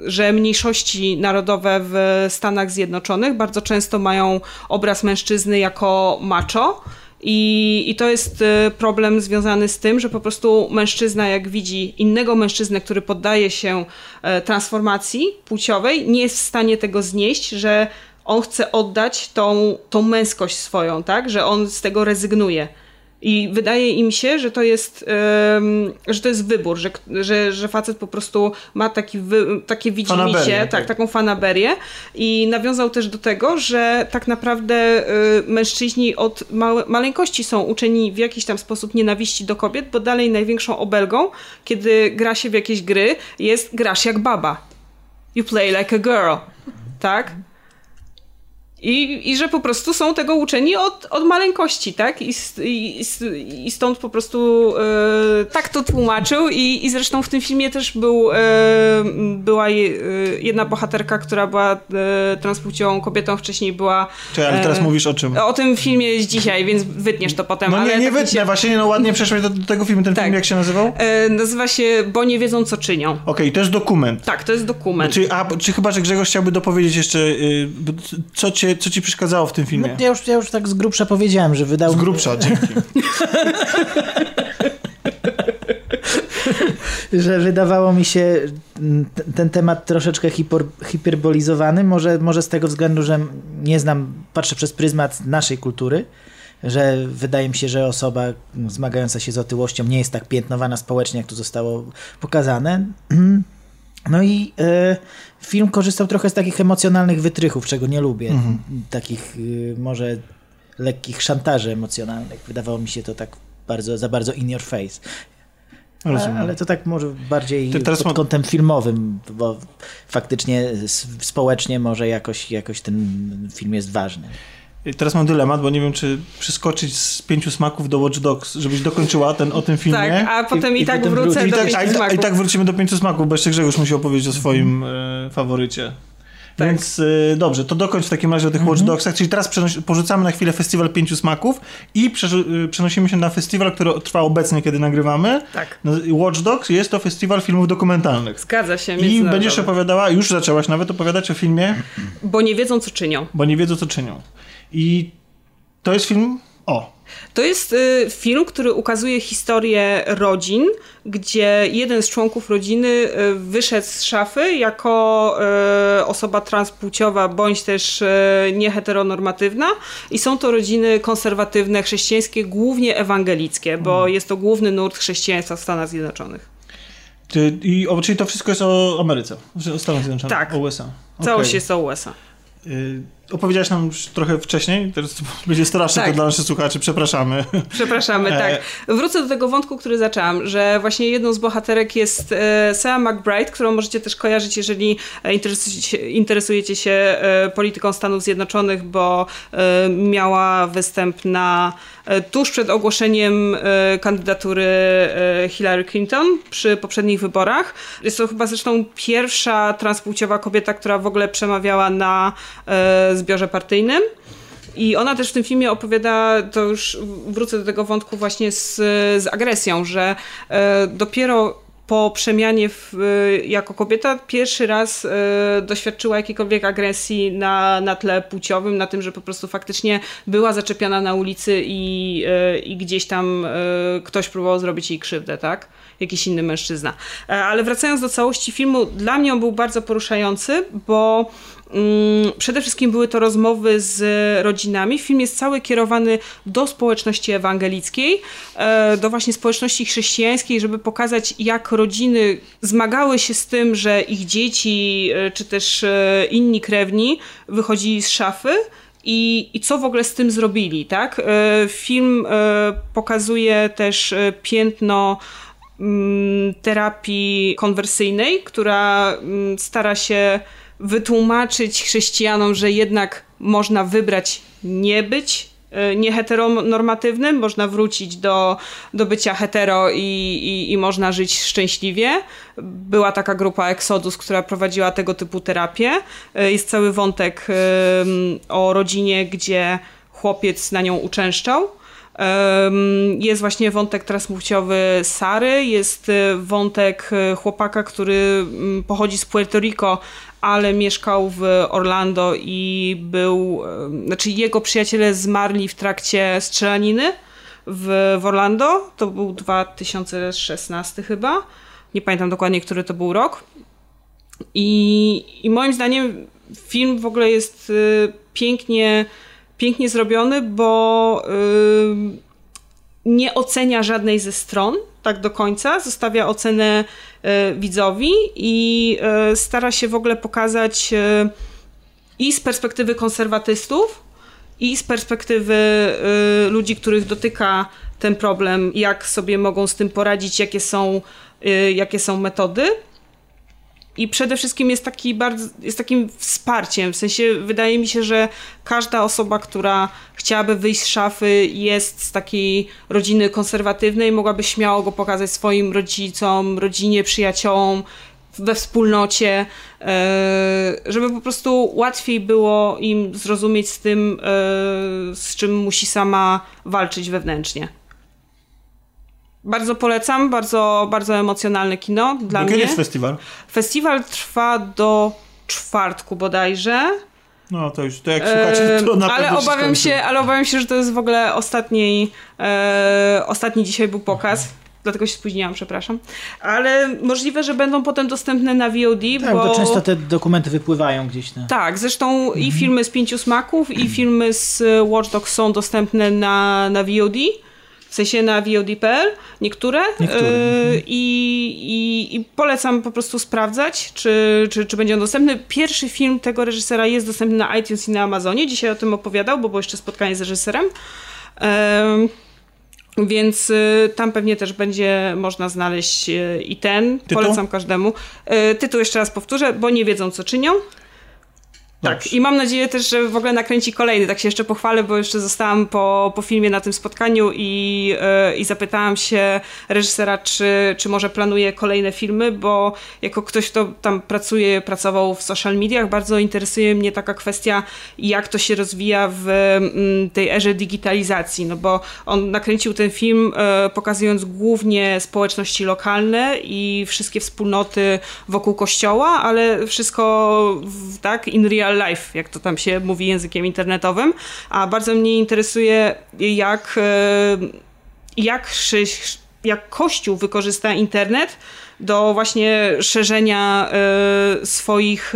że mniejszości narodowe w Stanach Zjednoczonych bardzo często mają obraz mężczyzny jako macho. I, I to jest e, problem związany z tym, że po prostu mężczyzna, jak widzi innego mężczyznę, który poddaje się e, transformacji płciowej, nie jest w stanie tego znieść, że on chce oddać tą, tą męskość swoją, tak? Że on z tego rezygnuje. I wydaje im się, że to jest, że to jest wybór, że, że, że facet po prostu ma taki wy, takie widzimisię, tak, tak. taką fanaberię i nawiązał też do tego, że tak naprawdę y, mężczyźni od małe, maleńkości są uczeni w jakiś tam sposób nienawiści do kobiet, bo dalej największą obelgą, kiedy gra się w jakieś gry, jest grasz jak baba. You play like a girl. Tak? I, I że po prostu są tego uczeni od, od maleńkości, tak? I, i, i stąd po prostu e, tak to tłumaczył. I, I zresztą w tym filmie też był, e, była je, e, jedna bohaterka, która była e, transpłciową kobietą, wcześniej była. Czekaj, ale teraz e, mówisz o czym? O tym filmie jest dzisiaj, więc wytniesz to potem. No ale nie, nie tak wytnę, się- właśnie no ładnie przeszłeś do, do tego filmu. Ten Tak. film jak się nazywał? Okej, E, nazywa się Bo nie wiedzą, co czynią. to jest dokument. Tak, to jest dokument. Czy, a, czy chyba, że Grzegorz chciałby dopowiedzieć jeszcze, y, co, cię, co ci przeszkadzało w tym No, filmie? ja, już, ja już tak z grubsza powiedziałem, że wydał Z grubsza, dzięki. że wydawało mi się mm, ten temat troszeczkę hipor, hiperbolizowany, może, może z tego względu, że nie znam, patrzę przez pryzmat naszej kultury, że wydaje mi się, że osoba mm, zmagająca się z otyłością nie jest tak piętnowana społecznie, jak to zostało pokazane. No i e, film korzystał trochę z takich emocjonalnych wytrychów, czego nie lubię. Takich y, może lekkich szantaży emocjonalnych. Wydawało mi się to tak bardzo, za bardzo in your face. Ale, to tak może bardziej Ty teraz pod ma- kątem filmowym, bo faktycznie społecznie może jakoś, jakoś ten film jest ważny. Teraz mam dylemat, bo nie wiem, czy przeskoczyć z pięciu smaków do Watch Dogs, żebyś dokończyła ten, o tym filmie. Tak, a potem i, i tak potem wrócę. I do tak, pięciu i, a i smaków. tak wrócimy do pięciu smaków, bo jeszcze Grzegorz musi opowiedzieć o swoim e, faworycie. Tak. Więc e, dobrze, to dokończ w takim razie o tych Watch Dogsach, czyli teraz porzucamy na chwilę festiwal pięciu smaków i e, przenosimy się na festiwal, który trwa obecnie, kiedy nagrywamy. Tak. No, Watch Dogs jest to festiwal filmów dokumentalnych. Zgadza się. I będziesz opowiadała, już zaczęłaś nawet opowiadać o filmie, Bo nie wiedzą, co czynią. bo nie wiedzą, co czynią. I to jest film o. To jest y, film, który ukazuje historię rodzin, gdzie jeden z członków rodziny y, wyszedł z szafy jako y, osoba transpłciowa bądź też y, nieheteronormatywna i są to rodziny konserwatywne, chrześcijańskie, głównie ewangelickie, bo jest to główny nurt chrześcijaństwa w Stanach Zjednoczonych. I, o, czyli to wszystko jest o Ameryce, o Stanach Zjednoczonych, Tak. o USA. Całość Okej. jest o USA. Y, opowiedziałaś nam już trochę wcześniej, teraz będzie straszne Tak. to dla naszych słuchaczy, przepraszamy. Przepraszamy, E. tak. Wrócę do tego wątku, który zaczęłam, że właśnie jedną z bohaterek jest e, Sam McBride, którą możecie też kojarzyć, jeżeli interesujecie się, e, polityką Stanów Zjednoczonych, bo miała występ na tuż przed ogłoszeniem kandydatury Hillary Clinton przy poprzednich wyborach. Jest to chyba zresztą pierwsza transpłciowa kobieta, która w ogóle przemawiała na zbiorze partyjnym. I ona też w tym filmie opowiada, to już wrócę do tego wątku właśnie z, z agresją, że e, dopiero po przemianie w, e, jako kobieta pierwszy raz e, doświadczyła jakiejkolwiek agresji na, na tle płciowym, na tym, że po prostu faktycznie była zaczepiana na ulicy i, i gdzieś tam ktoś próbował zrobić jej krzywdę, tak? Jakiś inny mężczyzna. Ale wracając do całości filmu, dla mnie on był bardzo poruszający, bo Przede wszystkim były to rozmowy z rodzinami. Film jest cały kierowany do społeczności ewangelickiej, e, do właśnie społeczności chrześcijańskiej, żeby pokazać, jak rodziny zmagały się z tym, że ich dzieci e, czy też e, inni krewni wychodzili z szafy. I, I co w ogóle z tym zrobili, tak? Film pokazuje też piętno mm, terapii konwersyjnej, która mm, stara się wytłumaczyć chrześcijanom, że jednak można wybrać nie być e, nieheteronormatywnym, można wrócić do, do bycia hetero i, i, i można żyć szczęśliwie. Była taka grupa Exodus, która prowadziła tego typu terapię. E, Jest cały wątek em, o rodzinie, gdzie chłopiec na nią uczęszczał. Jest właśnie wątek transpłciowy Sary, jest e, wątek e, chłopaka, który pochodzi z Puerto Rico, ale mieszkał w Orlando i był, znaczy jego przyjaciele zmarli w trakcie strzelaniny w, w Orlando. To był 2016 chyba. Nie pamiętam dokładnie, który to był rok. I, I moim zdaniem film w ogóle jest y, pięknie, pięknie zrobiony, bo y, nie ocenia żadnej ze stron tak do końca, zostawia ocenę y, widzowi i y, stara się w ogóle pokazać y, i z perspektywy konserwatystów, i z perspektywy ludzi, których dotyka ten problem, jak sobie mogą z tym poradzić, jakie są, jakie są metody. I przede wszystkim jest, taki bardzo, jest takim wsparciem. W sensie wydaje mi się, że każda osoba, która chciałaby wyjść z szafy, jest z takiej rodziny konserwatywnej, mogłaby śmiało go pokazać swoim rodzicom, rodzinie, przyjaciołom, we wspólnocie, e, żeby po prostu łatwiej było im zrozumieć z tym, e, z czym musi sama walczyć wewnętrznie. Bardzo polecam, bardzo, bardzo emocjonalne kino dla Kiedy mnie. jest festiwal? Festiwal trwa do czwartku bodajże. No to już, to jak słuchacie, to na ale obawiam się, ale obawiam się, że to jest w ogóle ostatni, e, ostatni dzisiaj był pokaz. Dlatego się spóźniłam, przepraszam. Ale możliwe, że będą potem dostępne na VOD, Tak, bo... często te dokumenty wypływają gdzieś na... Tak, zresztą i filmy z Pięciu Smaków, i filmy z e, Watch Dogs są dostępne na, na VOD. W sensie na VOD.pl, niektóre. Niektóre, E, i, i, polecam po prostu sprawdzać, czy, czy, czy będzie on dostępny. Pierwszy film tego reżysera jest dostępny na iTunes i na Amazonie. Dzisiaj o tym opowiadał, bo było jeszcze spotkanie z reżyserem. Em, więc y, tam pewnie też będzie można znaleźć y, i ten. Tytuł? Polecam każdemu. Y, tytuł jeszcze raz powtórzę, bo nie wiedzą, co czynią. Tak, Dobrze. i mam nadzieję też, że w ogóle nakręci kolejny. Tak się jeszcze pochwalę, bo jeszcze zostałam po, po filmie na tym spotkaniu i, e, i zapytałam się reżysera, czy, czy może planuje kolejne filmy, bo jako ktoś, kto tam pracuje, pracował w social mediach, bardzo interesuje mnie taka kwestia, jak to się rozwija w mm, tej erze digitalizacji. No bo on nakręcił ten film e, pokazując głównie społeczności lokalne i wszystkie wspólnoty wokół kościoła, ale wszystko w, tak in real life, jak to tam się mówi językiem internetowym. A bardzo mnie interesuje, jak, e, jak, jak Kościół wykorzysta internet do właśnie szerzenia e, swoich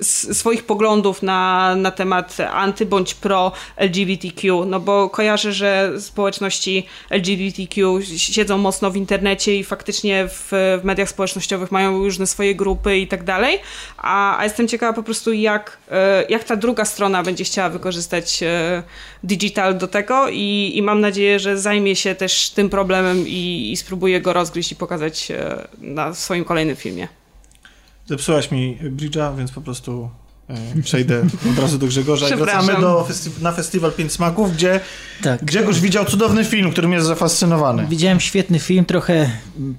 swoich poglądów na, na temat anty bądź pro LGBTQ, no bo kojarzę, że społeczności LGBTQ siedzą mocno w internecie i faktycznie w, w mediach społecznościowych mają różne swoje grupy i tak dalej, a, a jestem ciekawa po prostu jak, e, jak ta druga strona będzie chciała wykorzystać e, digital do tego i, i mam nadzieję, że zajmie się też tym problemem i, i spróbuje go rozgryźć i pokazać e, na swoim kolejnym filmie. Zepsułaś mi Bridge'a, więc po prostu przejdę od razu do Grzegorza wracamy do festi- na festiwal Pięć Smaków, gdzie Tak. Grzegorz widział cudowny film, którym jest zafascynowany. Widziałem świetny film, trochę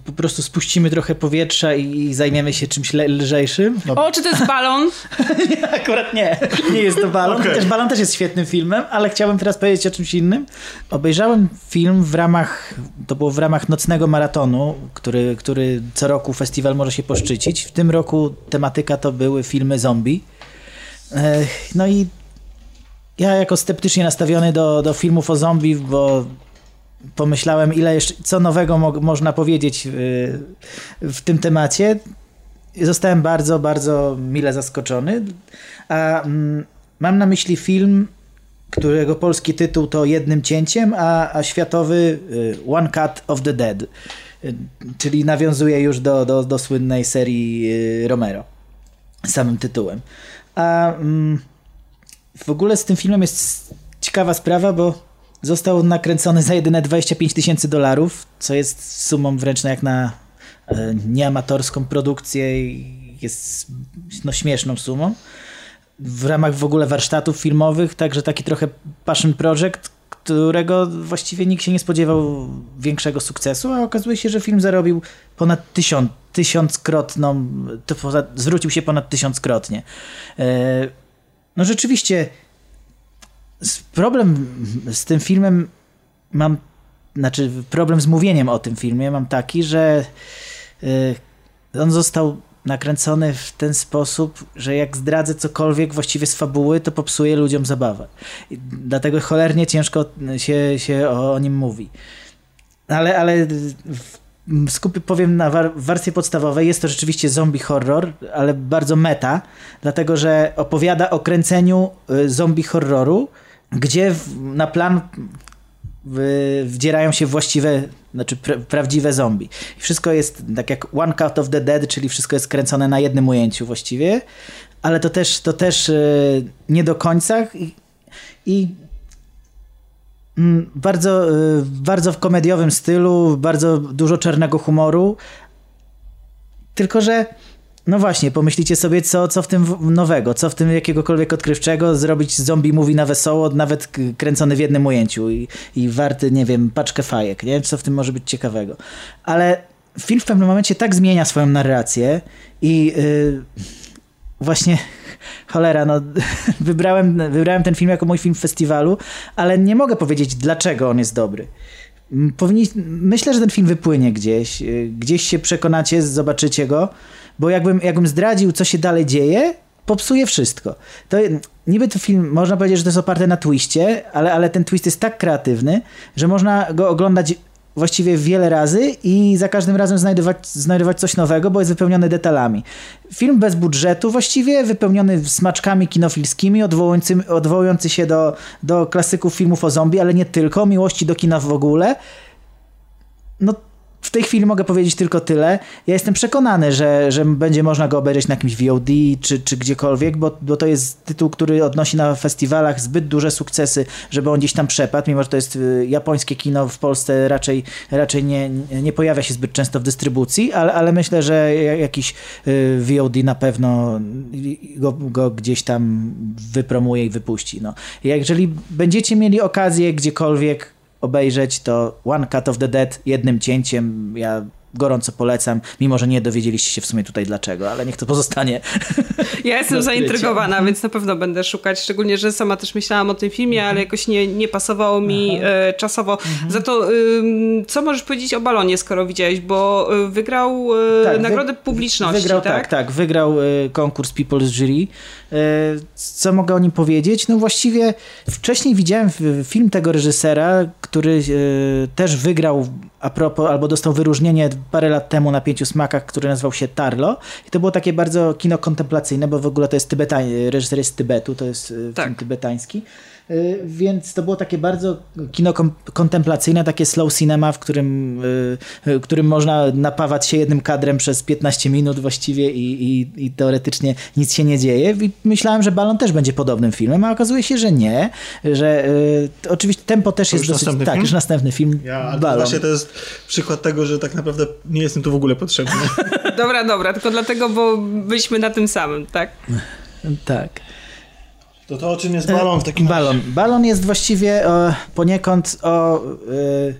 po prostu spuścimy trochę powietrza i, zajmiemy się czymś le- lżejszym. O, czy to jest balon? Nie, akurat nie. Nie jest to Balon. Okej. Chociaż Balon też jest świetnym filmem, ale chciałbym teraz powiedzieć o czymś innym. Obejrzałem film w ramach, to było w ramach nocnego maratonu, który, który co roku festiwal może się poszczycić. W tym roku tematyka to były filmy zombie. No i ja jako sceptycznie nastawiony do, do filmów o zombie, bo pomyślałem, ile jeszcze, co nowego mo można powiedzieć w, w tym temacie. Zostałem bardzo, bardzo mile zaskoczony. A mm, mam na myśli film, którego polski tytuł to Jednym cięciem, a, a światowy y, One Cut of the Dead. Y, Czyli nawiązuje już do, do, do słynnej serii Romero samym tytułem. A mm, w ogóle z tym filmem jest ciekawa sprawa, bo został nakręcony za jedyne 25 tysięcy dolarów, co jest sumą wręcz no jak na e, nieamatorską produkcję i jest no, śmieszną sumą. W ramach w ogóle warsztatów filmowych, także taki trochę passion project, którego właściwie nikt się nie spodziewał większego sukcesu, a okazuje się, że film zarobił ponad tysiąc, tysiąckrotną, to poza, zwrócił się ponad tysiąckrotnie. E, no rzeczywiście problem z tym filmem mam, znaczy problem z mówieniem o tym filmie mam taki, że y, on został nakręcony w ten sposób, że jak zdradzę cokolwiek właściwie z fabuły, to popsuje ludziom zabawę. I dlatego cholernie ciężko się, się o, o nim mówi. Ale, ale skupię, powiem na war, warstwie podstawowej. Jest to rzeczywiście zombie horror, ale bardzo meta, dlatego że opowiada o kręceniu y, zombie horroru, gdzie w, na plan wdzierają się właściwe, znaczy pra, prawdziwe zombie. I wszystko jest tak jak One Cut of the Dead, czyli wszystko jest kręcone na jednym ujęciu właściwie, ale to też, to też y, nie do końca i, i mm, bardzo, y, bardzo w komediowym stylu, bardzo dużo czarnego humoru. Tylko, że no właśnie, pomyślicie sobie, co, co w tym nowego, co w tym jakiegokolwiek odkrywczego, zrobić zombie movie na wesoło, nawet kręcony w jednym ujęciu i, i warty, nie wiem, paczkę fajek, nie? Co w tym może być ciekawego. Ale film w pewnym momencie tak zmienia swoją narrację i yy, właśnie cholera, no wybrałem, wybrałem ten film jako mój film festiwalu, ale nie mogę powiedzieć, dlaczego on jest dobry. Powinni, myślę, że ten film wypłynie gdzieś. y, Gdzieś się przekonacie, zobaczycie go, bo jakbym, jakbym zdradził, co się dalej dzieje, popsuje wszystko. To, niby to film, można powiedzieć, że to jest oparte na twiście, ale, ale ten twist jest tak kreatywny, że można go oglądać właściwie wiele razy i za każdym razem znajdować, znajdować coś nowego, bo jest wypełniony detalami. Film bez budżetu, właściwie wypełniony smaczkami kinofilskimi, odwołujący, odwołujący się do, do klasyków filmów o zombie, ale nie tylko, miłości do kina w ogóle. No, w tej chwili mogę powiedzieć tylko tyle. Ja jestem przekonany, że, że będzie można go obejrzeć na jakimś VOD czy, czy gdziekolwiek, bo, bo to jest tytuł, który odnosi na festiwalach zbyt duże sukcesy, żeby on gdzieś tam przepadł, mimo że to jest y, japońskie kino w Polsce raczej, raczej nie, nie pojawia się zbyt często w dystrybucji, ale, ale myślę, że ja- jakiś y, VOD na pewno go, go gdzieś tam wypromuje i wypuści. No. Jeżeli będziecie mieli okazję gdziekolwiek obejrzeć, to One Cut of the Dead jednym cięciem. Ja gorąco polecam, mimo że nie dowiedzieliście się w sumie tutaj dlaczego, ale niech to pozostanie. Ja jestem zaintrygowana, więc na pewno będę szukać, szczególnie, że sama też myślałam o tym filmie, ale jakoś nie, nie pasowało mi e, czasowo. Za to, co możesz powiedzieć o Balonie, skoro widziałeś, bo y, wygrał e, Tak, wy- nagrodę publiczności, Wygrał, tak? tak, tak, wygrał konkurs People's Jury. Co mogę o nim powiedzieć? No właściwie wcześniej widziałem film tego reżysera, który też wygrał a propos, albo dostał wyróżnienie parę lat temu na Pięciu Smakach, który nazywał się Tarlo i to było takie bardzo kino kontemplacyjne, bo w ogóle to jest Tybetań, reżyser jest z Tybetu, to jest e, Tak. film tybetański. Y, Więc to było takie bardzo kino kontemplacyjne, takie slow cinema, w którym, y, y, którym można napawać się jednym kadrem przez 15 minut właściwie i, i, i teoretycznie nic się nie dzieje. I myślałem, że Balon też będzie podobnym filmem, a okazuje się, że nie. Że y, to oczywiście tempo też To jest już dosyć... następny Tak, film? już następny film. Ja, Balon. właśnie to jest przykład tego, że tak naprawdę nie jestem tu w ogóle potrzebny. Dobra, dobra, tylko dlatego, bo byliśmy na tym samym, tak? Tak. To to o czym jest balon w takim Balon. Balon jest właściwie o, poniekąd o y,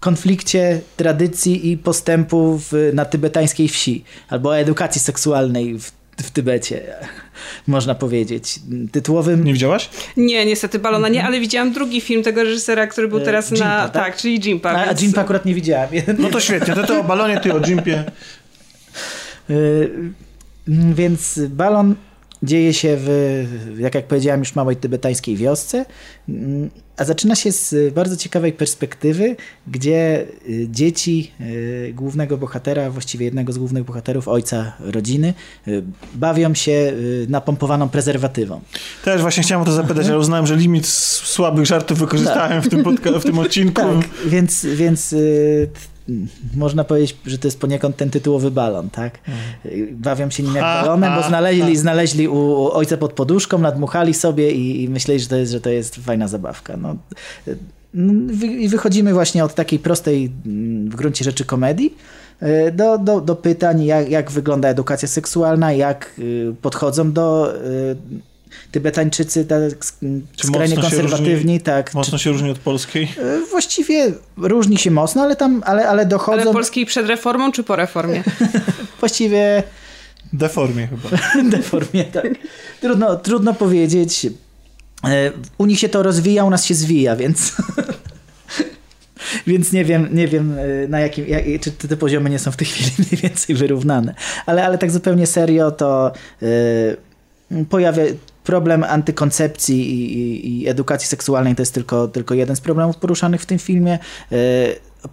konflikcie tradycji i postępu w, na tybetańskiej wsi, albo o edukacji seksualnej w, w Tybecie, można powiedzieć. Tytułowym... Nie widziałaś? Nie, niestety Balona nie, ale widziałam drugi film tego reżysera, który był E, teraz Jimpa, na... tak? Tak, czyli Jimpa. A, a więc- Jimpa akurat nie widziałem. No to świetnie, to to o balonie, ty o Jimpie. Y, Więc balon dzieje się w, jak, jak powiedziałem, już małej tybetańskiej wiosce, a zaczyna się z bardzo ciekawej perspektywy, gdzie y, dzieci y, głównego bohatera, właściwie jednego z głównych bohaterów, ojca rodziny, y, bawią się napompowaną prezerwatywą. Też właśnie chciałem o to zapytać, ale uznałem, że limit słabych żartów wykorzystałem w, tym w tym odcinku. Tak, więc, więc można powiedzieć, że to jest poniekąd ten tytułowy balon, tak? Y, Bawią się nim jak balonem, bo znaleźli, znaleźli u, ojca pod poduszką, nadmuchali sobie i, i myśleli, że to jest, że to jest fajna zabawka. No, I wychodzimy właśnie od takiej prostej w gruncie rzeczy komedii y, do, do, do pytań, jak, jak wygląda edukacja seksualna, jak y, podchodzą do y, Tybetańczycy tak sk- Czy skrajnie konserwatywni, różni- tak. Mocno się różni od polskiej. E, Właściwie różni się mocno, ale tam, ale, ale dochodzą. Ale polskiej przed reformą czy po reformie? Właściwie Deformie chyba. deformie, tak. Trudno, trudno powiedzieć. E, U nich się to rozwija, u nas się zwija, więc. Więc nie wiem, nie wiem e, na jakim, jak, czy te poziomy nie są w tej chwili mniej więcej wyrównane. Ale, ale tak zupełnie serio to e, pojawia problem antykoncepcji i, i, i edukacji seksualnej to jest tylko, tylko jeden z problemów poruszanych w tym filmie. E,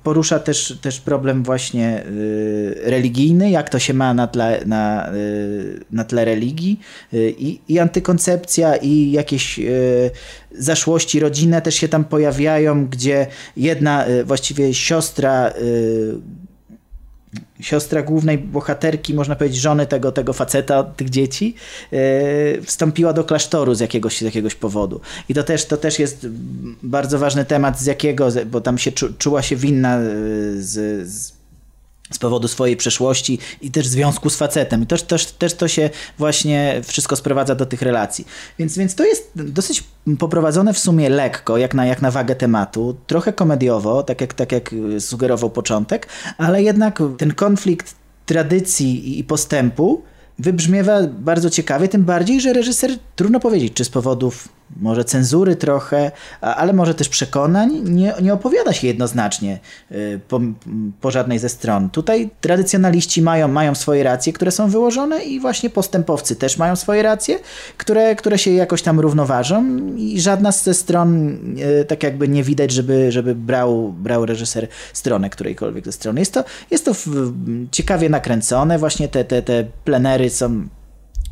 Porusza też, też problem właśnie y, religijny, jak to się ma na tle, na, y, na tle religii i, i antykoncepcja i jakieś zaszłości rodzinne też się tam pojawiają, gdzie jedna właściwie siostra siostra głównej bohaterki, można powiedzieć żony tego, tego faceta, tych dzieci, yy, wstąpiła do klasztoru z jakiegoś, z jakiegoś powodu. I to też, to też jest bardzo ważny temat, z jakiego, bo tam się czu, czuła się winna yy, z, z z powodu swojej przeszłości i też związku z facetem. I też, też, też to się właśnie wszystko sprowadza do tych relacji. Więc, więc to jest dosyć poprowadzone w sumie lekko, jak na, jak na wagę tematu, trochę komediowo, tak jak, tak jak sugerował początek, ale jednak ten konflikt tradycji i- postępu wybrzmiewa bardzo ciekawie, tym bardziej, że reżyser, trudno powiedzieć, czy z powodów może cenzury trochę, ale może też przekonań, nie, nie opowiada się jednoznacznie y, po, po żadnej ze stron. Tutaj tradycjonaliści mają, mają swoje racje, które są wyłożone i właśnie postępowcy też mają swoje racje, które, które się jakoś tam równoważą i żadna ze stron y, tak jakby nie widać, żeby, żeby brał, brał reżyser stronę którejkolwiek ze stron. Jest to, jest to ciekawie nakręcone, właśnie te, te, te plenery są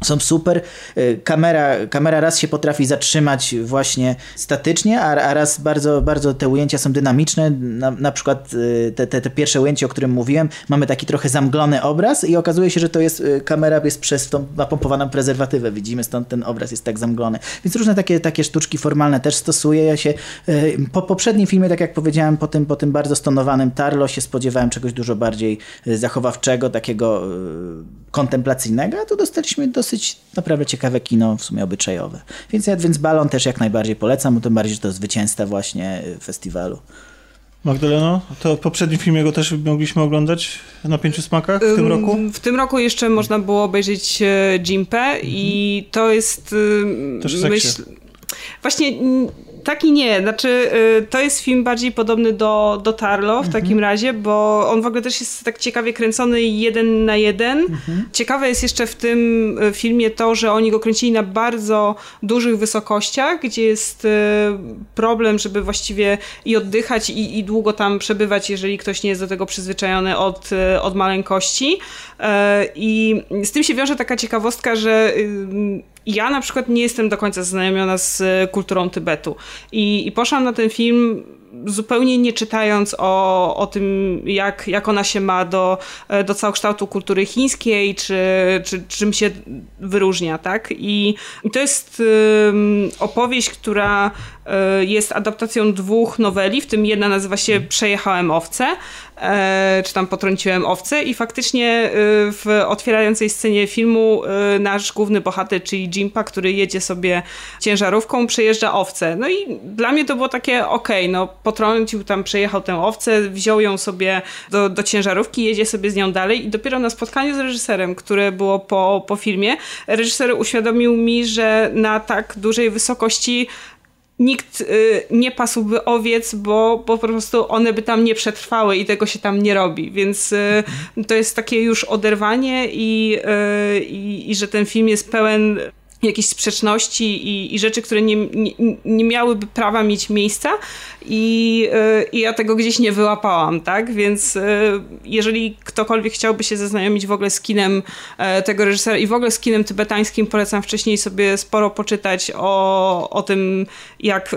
są super. Y, Kamera, kamera raz się potrafi zatrzymać właśnie statycznie, a, a raz bardzo, bardzo te ujęcia są dynamiczne. Na, na przykład y, te, te, te pierwsze ujęcie, o którym mówiłem, mamy taki trochę zamglony obraz i okazuje się, że to jest y, kamera jest przez tą napompowaną prezerwatywę. Widzimy, stąd ten obraz jest tak zamglony. Więc różne takie, takie sztuczki formalne też stosuje. Ja się po poprzednim filmie, tak jak powiedziałem, po tym, po tym bardzo stonowanym Tarlo się spodziewałem czegoś dużo bardziej zachowawczego, takiego kontemplacyjnego, a tu dostaliśmy dosyć naprawdę ciekawe kino, w sumie obyczajowe. Więc ja więc Balon też jak najbardziej polecam, bo tym bardziej, że to zwycięzca właśnie y, festiwalu. Magdaleno, to w poprzednim filmie go też mogliśmy oglądać na pięciu smakach w tym Ym, roku? W tym roku jeszcze można było obejrzeć e, Jimpę i to jest... Też seksie. Właśnie mm, Tak i nie, znaczy y, to jest film bardziej podobny do, do Tarlo w takim razie, bo on w ogóle też jest tak ciekawie kręcony jeden na jeden. Ciekawe jest jeszcze w tym y, filmie to, że oni go kręcili na bardzo dużych wysokościach, gdzie jest y, problem, żeby właściwie i oddychać i, i długo tam przebywać, jeżeli ktoś nie jest do tego przyzwyczajony od, od maleńkości. I z tym się wiąże taka ciekawostka, że ja na przykład nie jestem do końca zaznajomiona z e, kulturą Tybetu. I, i poszłam na ten film zupełnie nie czytając o, o tym, jak, jak ona się ma do, e, do całokształtu kultury chińskiej, czy, czy czym się wyróżnia, tak? I, i to jest opowieść, która jest adaptacją dwóch noweli, w tym jedna nazywa się Przejechałem owce, e, czy tam potrąciłem owce i faktycznie y, w otwierającej scenie filmu nasz główny bohater, czyli Jimpa, który jedzie sobie ciężarówką, przejeżdża owce. No i dla mnie to było takie okej, no potrącił tam, przejechał tę owcę, wziął ją sobie do, do ciężarówki, jedzie sobie z nią dalej i dopiero na spotkaniu z reżyserem, które było po, po filmie, reżyser uświadomił mi, że na tak dużej wysokości nikt y, nie pasłby owiec, bo, bo po prostu one by tam nie przetrwały i tego się tam nie robi, więc y, to jest takie już oderwanie i, y, i, że ten film jest pełen jakichś sprzeczności i, i rzeczy, które nie, nie, nie miałyby prawa mieć miejsca i, y, i ja tego gdzieś nie wyłapałam, tak? Więc y, jeżeli ktokolwiek chciałby się zaznajomić w ogóle z kinem e, tego reżysera i w ogóle z kinem tybetańskim, polecam wcześniej sobie sporo poczytać o, o tym, jak,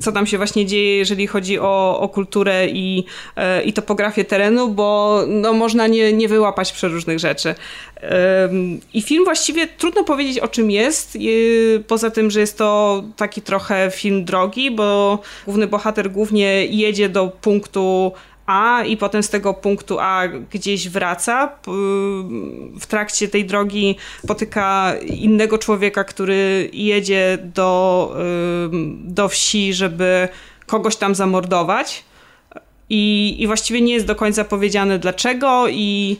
co tam się właśnie dzieje, jeżeli chodzi o, o kulturę i, e, i topografię terenu, bo no, można nie, nie wyłapać przeróżnych rzeczy. I film właściwie trudno powiedzieć o czym jest, poza tym, że jest to taki trochę film drogi, bo główny bohater głównie jedzie do punktu A i potem z tego punktu A gdzieś wraca. W trakcie tej drogi spotyka innego człowieka, który jedzie do, do wsi, żeby kogoś tam zamordować. I, I właściwie nie jest do końca powiedziane dlaczego, i,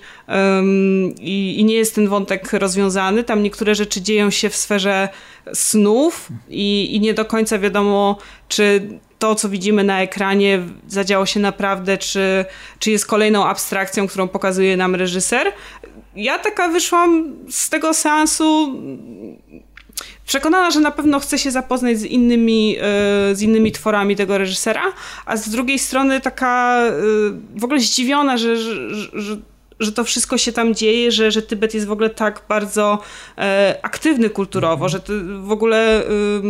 ym, i, i nie jest ten wątek rozwiązany. Tam niektóre rzeczy dzieją się w sferze snów, i, i nie do końca wiadomo, czy to, co widzimy na ekranie, zadziało się naprawdę, czy, czy jest kolejną abstrakcją, którą pokazuje nam reżyser. Ja taka wyszłam z tego seansu przekonana, że na pewno chce się zapoznać z innymi, e, z innymi tworami tego reżysera, a z drugiej strony taka e, w ogóle zdziwiona, że, że, że, że to wszystko się tam dzieje, że, że Tybet jest w ogóle tak bardzo e, aktywny kulturowo, że w ogóle e,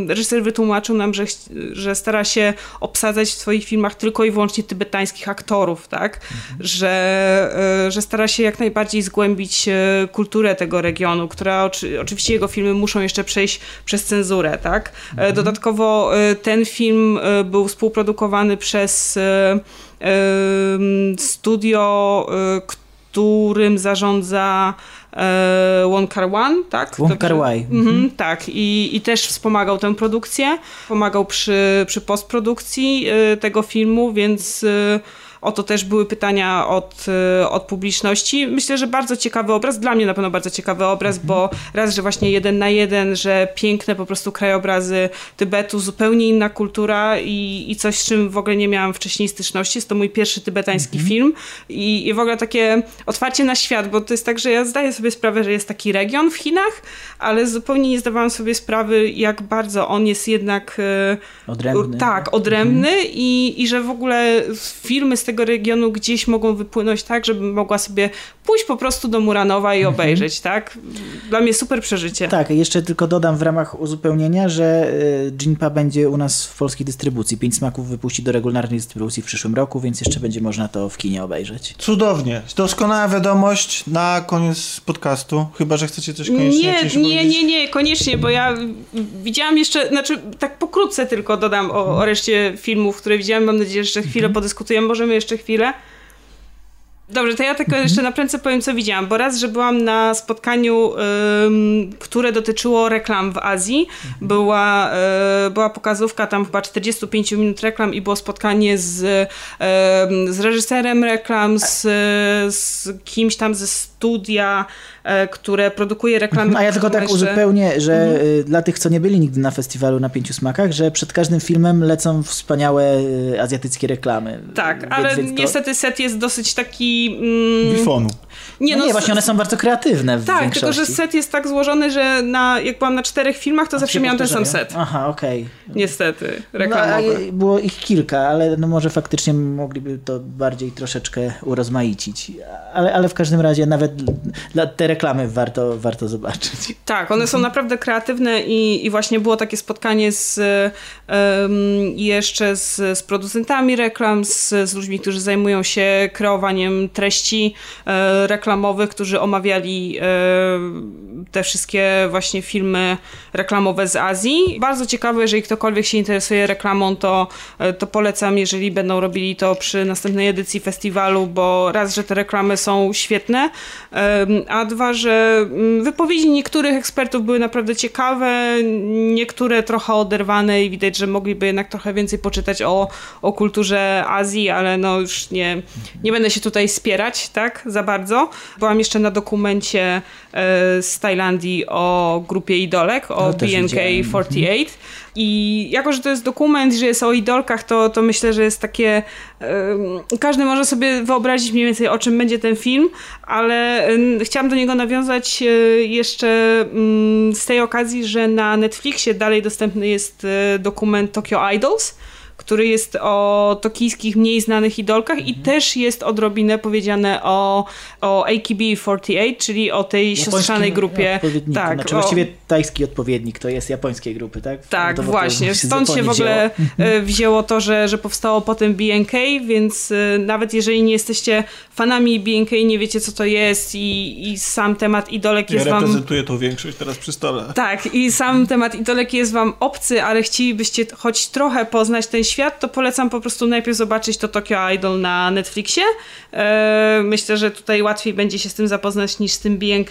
reżyser wytłumaczył nam, że, że stara się obsadzać w swoich filmach tylko i wyłącznie tybetańskich aktorów, tak? Że, e, że stara się jak najbardziej zgłębić e, kulturę tego regionu, która oczy, oczywiście jego filmy muszą jeszcze przejść przez cenzurę, tak? E, Dodatkowo e, ten film był współprodukowany przez studio, którym zarządza e, Wong Kar Wan, tak? Wong Dobrze? Kar-wai. Mhm, tak, I, i też wspomagał tę produkcję, pomagał przy, przy postprodukcji e, tego filmu, więc e, o to też były pytania od, e, od publiczności. Myślę, że bardzo ciekawy obraz, dla mnie na pewno bardzo ciekawy obraz, bo raz, że właśnie jeden na jeden, że piękne po prostu krajobrazy Tybetu, zupełnie inna kultura i, i coś, z czym w ogóle nie miałam wcześniej styczności. Jest to mój pierwszy tybetański film i, i w ogóle takie otwarcie na świat, bo to jest tak, że ja zdaję sobie sprawę, że jest taki region w Chinach, ale zupełnie nie zdawałam sobie sprawy, jak bardzo on jest jednak e, Odrębny. tak, odrębny i, i że w ogóle filmy z tego regionu gdzieś mogą wypłynąć tak, żebym mogła sobie pójść po prostu do Muranowa i obejrzeć, tak? Dla mnie super przeżycie. Tak, jeszcze tylko dodam w ramach uzupełnienia, że y, Jinpa będzie u nas w polskiej dystrybucji. Pięć smaków wypuści do regularnej dystrybucji w przyszłym roku, więc jeszcze będzie można to w kinie obejrzeć. Cudownie. Doskonała wiadomość na koniec podcastu. Chyba, że chcecie coś koniecznie Nie, nie, nie, nie, koniecznie, bo ja widziałam jeszcze, znaczy tak pokrótce tylko dodam o, o reszcie filmów, które widziałam. Mam nadzieję, że jeszcze chwilę podyskutujemy. Możemy jeszcze chwilę? Dobrze, to ja tylko jeszcze na prędce powiem, co widziałam, bo raz, że byłam na spotkaniu, ym, które dotyczyło reklam w Azji. Była, y, była pokazówka, tam chyba 45 minut reklam i było spotkanie z, ym, z reżyserem reklam, z, z kimś tam ze studia, y, które produkuje reklamy. A ja tylko tak uzupełnię, że y, dla tych, co nie byli nigdy na festiwalu na Pięciu Smakach, że przed każdym filmem lecą wspaniałe y, azjatyckie reklamy. Tak, Więc- ale więc to- niestety set jest dosyć taki... Mm, Bifonu. nie, No nie, s- właśnie one są bardzo kreatywne w Tak, większości. tylko że set jest tak złożony, że na, jak byłam na czterech filmach, to zawsze się miałam ten sam set. Aha, okej. Niestety, No, reklamowy. a było ich kilka, ale no może faktycznie mogliby to bardziej troszeczkę urozmaicić. Ale, ale w każdym razie nawet dla te reklamy warto, warto zobaczyć. Tak, one są naprawdę kreatywne i, i właśnie było takie spotkanie z em, jeszcze z, z producentami reklam, z, z ludźmi, którzy zajmują się kreowaniem treści e, reklamowych, którzy omawiali e, te wszystkie właśnie filmy reklamowe z Azji. Bardzo ciekawe, jeżeli ktokolwiek się interesuje reklamą, to, e, to polecam, jeżeli będą robili to przy następnej edycji festiwalu, bo raz, że te reklamy są świetne, a dwa, że mm, wypowiedzi niektórych ekspertów były naprawdę ciekawe, niektóre trochę oderwane i widać, że mogliby jednak trochę więcej poczytać o, o kulturze Azji, ale no już nie, nie będę się tutaj spierać, tak, za bardzo. Byłam jeszcze na dokumencie z Tajlandii o grupie idolek, o No, też BNK48 i jako, że to jest dokument, że jest o idolkach, to, to myślę, że jest takie em, każdy może sobie wyobrazić mniej więcej o czym będzie ten film, ale chciałam do niego nawiązać e, jeszcze mm, z tej okazji, że na Netflixie dalej dostępny jest e, dokument Tokyo Idols, który jest o tokijskich mniej znanych idolkach i też jest odrobinę powiedziane o, o AKB48, czyli o tej siostrzanej grupie. Tak, znaczy o- właściwie tajski odpowiednik to jest japońskiej grupy, tak? tak, To- właśnie. Stąd się w ogóle wzięło. e, wzięło to, że, że powstało potem BNK, więc e, nawet jeżeli nie jesteście fanami BNK, nie wiecie co to jest i, i sam temat idolek Ja jest wam... reprezentuję tą większość teraz przy stole. Tak, i sam temat idolek jest wam obcy, ale chcielibyście choć trochę poznać ten świat, to polecam po prostu najpierw zobaczyć to Tokyo Idol na Netflixie. E, myślę, że tutaj łatwiej będzie się z tym zapoznać niż z tym BNK.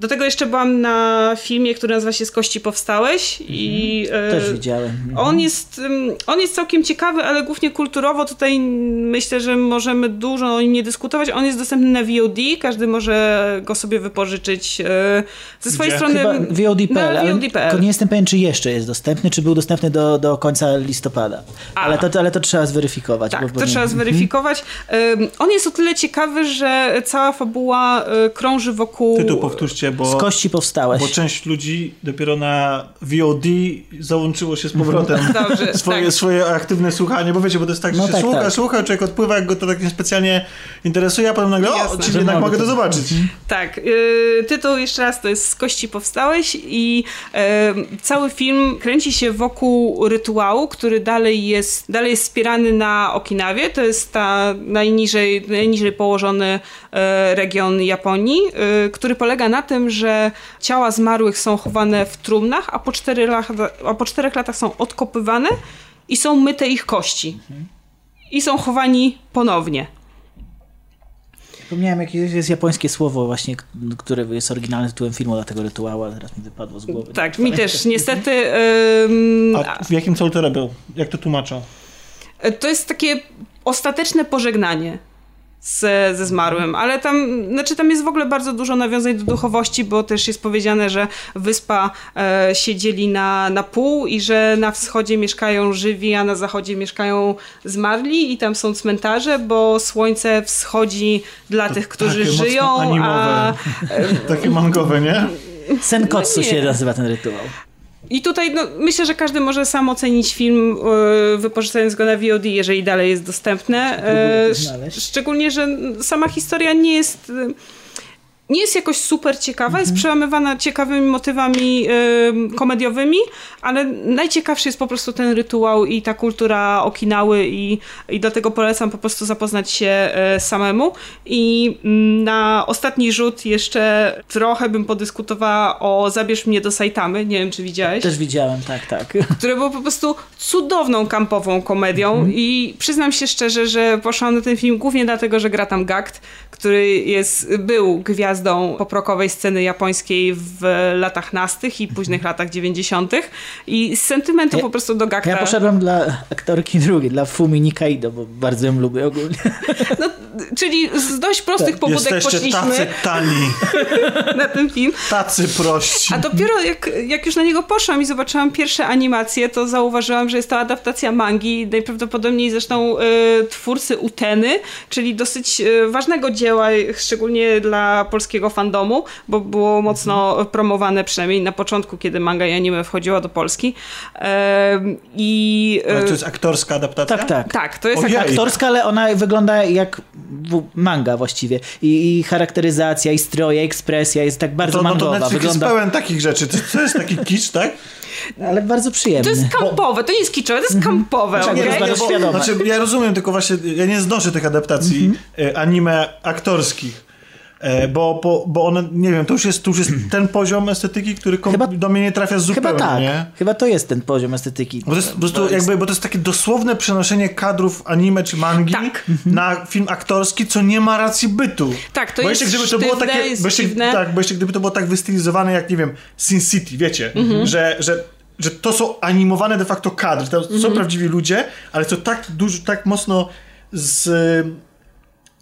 Do tego jeszcze byłam na filmie, który nazywa się Z kości powstałeś i e, Też widziałem. on jest, ym, on jest całkiem ciekawy, ale głównie kulturowo tutaj myślę, że możemy dużo o nim nie dyskutować. On jest dostępny na VOD, każdy może go sobie wypożyczyć e, ze swojej Gdzie? strony. Chyba VOD.pl, tylko nie jestem pewien, czy jeszcze jest dostępny, czy był dostępny do, do końca listopada. A. Ale to, ale to trzeba zweryfikować. Tak, bo to pewnie- trzeba zweryfikować. Ym, On jest o tyle ciekawy, że cała fabuła y, krąży wokół... Tytuł powtórzcie, Z bo, kości powstałeś. bo część ludzi dopiero na VOD załączyło się z powrotem Dobrze, swoje, tak. swoje aktywne słuchanie, bo wiecie, bo to jest tak, że No się tak, słucha, tak. słucha, człowiek odpływa, jak go to tak niespecjalnie interesuje, a potem nagle, o, Jasne. czyli Że jednak mogę to to- zobaczyć. Tak, y, tytuł jeszcze raz to jest Z kości powstałeś i y, cały film kręci się wokół rytuału, który dalej jest, dalej jest wspierany na Okinawie. To jest ta najniżej, najniżej położony y, region Japonii, y, który polega na tym, że ciała zmarłych są chowane w trumnach, a po, cztery lata, a po czterech latach są odkopywane i są myte ich kości. I są chowani ponownie. Zapomniałem, jakie jest japońskie słowo właśnie, które jest oryginalnym tytułem filmu dla tego rytuału, ale teraz mi wypadło z głowy. Tak, mi też niestety. ym, A w jakim celu to robią? Jak to tłumaczą? to jest takie ostateczne pożegnanie ze, ze zmarłym, ale tam, znaczy tam jest w ogóle bardzo dużo nawiązań do duchowości, bo też jest powiedziane, że wyspa e, się dzieli na, na pół i że na wschodzie mieszkają żywi, a na zachodzie mieszkają zmarli i tam są cmentarze, bo słońce wschodzi dla tych, którzy takie mocno żyją, a animowe. Takie mangowe, nie? Senkotsu No się nazywa ten rytuał. I tutaj no, myślę, że każdy może sam ocenić film, e, wypożyczając go na VOD, jeżeli dalej jest dostępne. Znaleźć. szczególnie, że sama historia nie jest. e, nie jest jakoś super ciekawa, jest przełamywana ciekawymi motywami komediowymi, ale najciekawszy jest po prostu ten rytuał i ta kultura Okinały i, i dlatego polecam po prostu zapoznać się y, samemu. I mm, na ostatni rzut jeszcze trochę bym podyskutowała o Zabierz mnie do Saitamy, nie wiem czy widziałeś Też widziałem, tak, tak. które było po prostu cudowną kampową komedią i przyznam się szczerze, że poszłam na ten film głównie dlatego, że gra tam Gakt, który jest, był gwiazdą poprokowej sceny japońskiej w latach nastych i późnych latach 90. i z sentymentu Ja- po prostu do Gakta. Ja poszedłem dla aktorki drugiej, dla Fumi Nikaido, bo bardzo ją lubię ogólnie. No, czyli z dość prostych pobudek Jesteście poszliśmy tacy tani, na ten film. tacy prości. A dopiero jak, jak już na niego poszłam i zobaczyłam pierwsze animacje, to zauważyłam, że jest to adaptacja mangi, najprawdopodobniej zresztą e, twórcy Uteny, czyli dosyć e, ważnego dzieła, szczególnie dla polskiego fandomu, bo było mocno promowane przynajmniej na początku, kiedy manga i anime wchodziła do Polski. I e, Ale to jest aktorska adaptacja? Tak, tak. tak, to jest Ojej. Aktorska, ale ona wygląda jak manga właściwie. I, I charakteryzacja, i stroje, ekspresja jest tak bardzo To, no to mangowa. Netflix wygląda, jest pełen takich rzeczy. To, to jest taki kicz, tak? ale bardzo przyjemny. To jest kampowe, to nie jest kiczowe, to jest kampowe, Tak, okej? jest bardzo bo, znaczy, ja rozumiem, tylko właśnie ja nie znoszę tych adaptacji e, anime aktorskich. E, Bo, bo, bo one, nie wiem, to już jest, to już jest ten poziom estetyki, który Chyba- do mnie nie trafia zupełnie. Chyba tak. Nie? Chyba to jest ten poziom estetyki. Bo to jest po prostu jakby, bo to jest takie dosłowne przenoszenie kadrów anime czy mangi Tak. na film aktorski, co nie ma racji bytu. Tak, to bo jest jeszcze gdyby to było sztywne, takie, jest bo jeszcze, tak, bo jeszcze gdyby to było tak wystylizowane jak, nie wiem, Sin City, wiecie, Mhm. że, że, że to są animowane de facto kadry, to Mhm. są prawdziwi ludzie, ale to tak dużo, tak mocno z,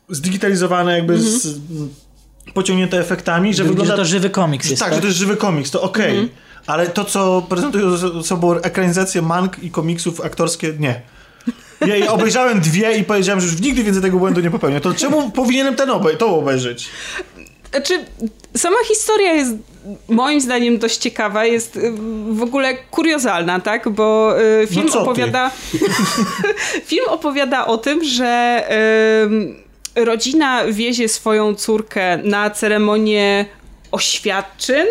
zdigitalizowane jakby z Mhm. Pociągnięte efektami, że Że wygląda... to żywy komiks że jest, tak, tak? że to jest żywy komiks, to okej. Mhm. Ale to, co prezentują ze sobą ekranizacje mang i komiksów aktorskie, nie. Ja, obejrzałem dwie i powiedziałem, że już nigdy więcej tego błędu nie popełnię. To czemu powinienem ten obej to obejrzeć? Znaczy, sama historia jest moim zdaniem dość ciekawa, jest y, w ogóle kuriozalna, tak? Bo y, film No co ty? opowiada film opowiada o tym, że y, rodzina wiezie swoją córkę na ceremonię oświadczyn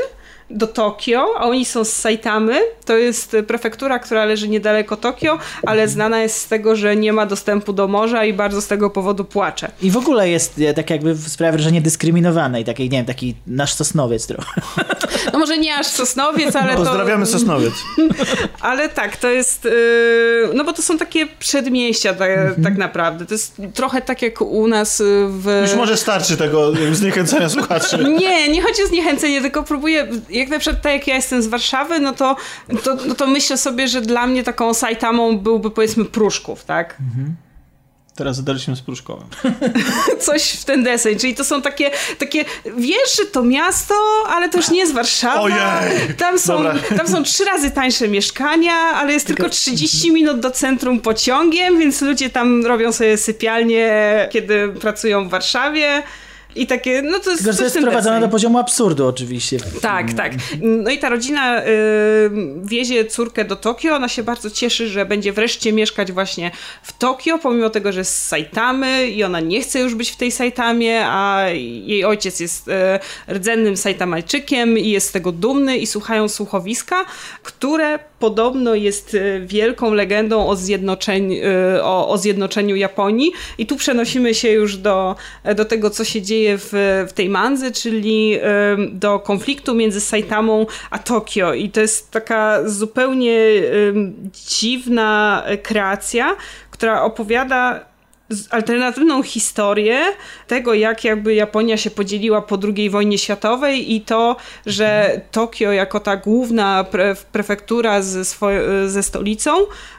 do Tokio, a oni są z Saitamy. To jest prefektura, która leży niedaleko Tokio, ale znana jest z tego, że nie ma dostępu do morza i bardzo z tego powodu płacze. I w ogóle jest e, tak jakby sprawia wrażenie dyskryminowanej, takiej, nie wiem, taki nasz Sosnowiec trochę. No może nie aż Sosnowiec, ale to... Pozdrawiamy Sosnowiec. Ale tak, to jest. Yy, no bo to są takie przedmieścia, tak, tak naprawdę. To jest trochę tak jak u nas w. Już może starczy tego zniechęcenia słuchaczy. Nie, nie chodzi o zniechęcenie, tylko próbuję, jak na przykład tak jak ja jestem z Warszawy, no to, to, no to myślę sobie, że dla mnie taką Saitamą byłby powiedzmy Pruszków, tak? Teraz zadaliśmy z Pruszkowem. Coś w ten deseń, czyli to są takie, takie wiesz, że to miasto, ale to już nie jest Warszawa. Ojej! Tam są, Dobra. tam są trzy razy tańsze mieszkania, ale jest tylko 30 minut do centrum pociągiem, więc ludzie tam robią sobie sypialnie, kiedy pracują w Warszawie. I takie, no to jest Tylko, że to jest deseń. do poziomu absurdu oczywiście. Tak, tak. No i ta rodzina y, wiezie córkę do Tokio. Ona się bardzo cieszy, że będzie wreszcie mieszkać właśnie w Tokio, pomimo tego, że z Saitamy i ona nie chce już być w tej Saitamie, a jej ojciec jest y, rdzennym Saitamajczykiem i jest z tego dumny i słuchają słuchowiska, które podobno jest y, wielką legendą o, zjednoczeń, y, o, o zjednoczeniu Japonii. I tu przenosimy się już do, do tego, co się dzieje w, w tej mandze, czyli do konfliktu między Saitamą a Tokio. I to jest taka zupełnie dziwna e, kreacja, która opowiada alternatywną historię tego, jak jakby Japonia się podzieliła po II wojnie światowej i to, że Tokio jako ta główna pre prefektura ze, ze stolicą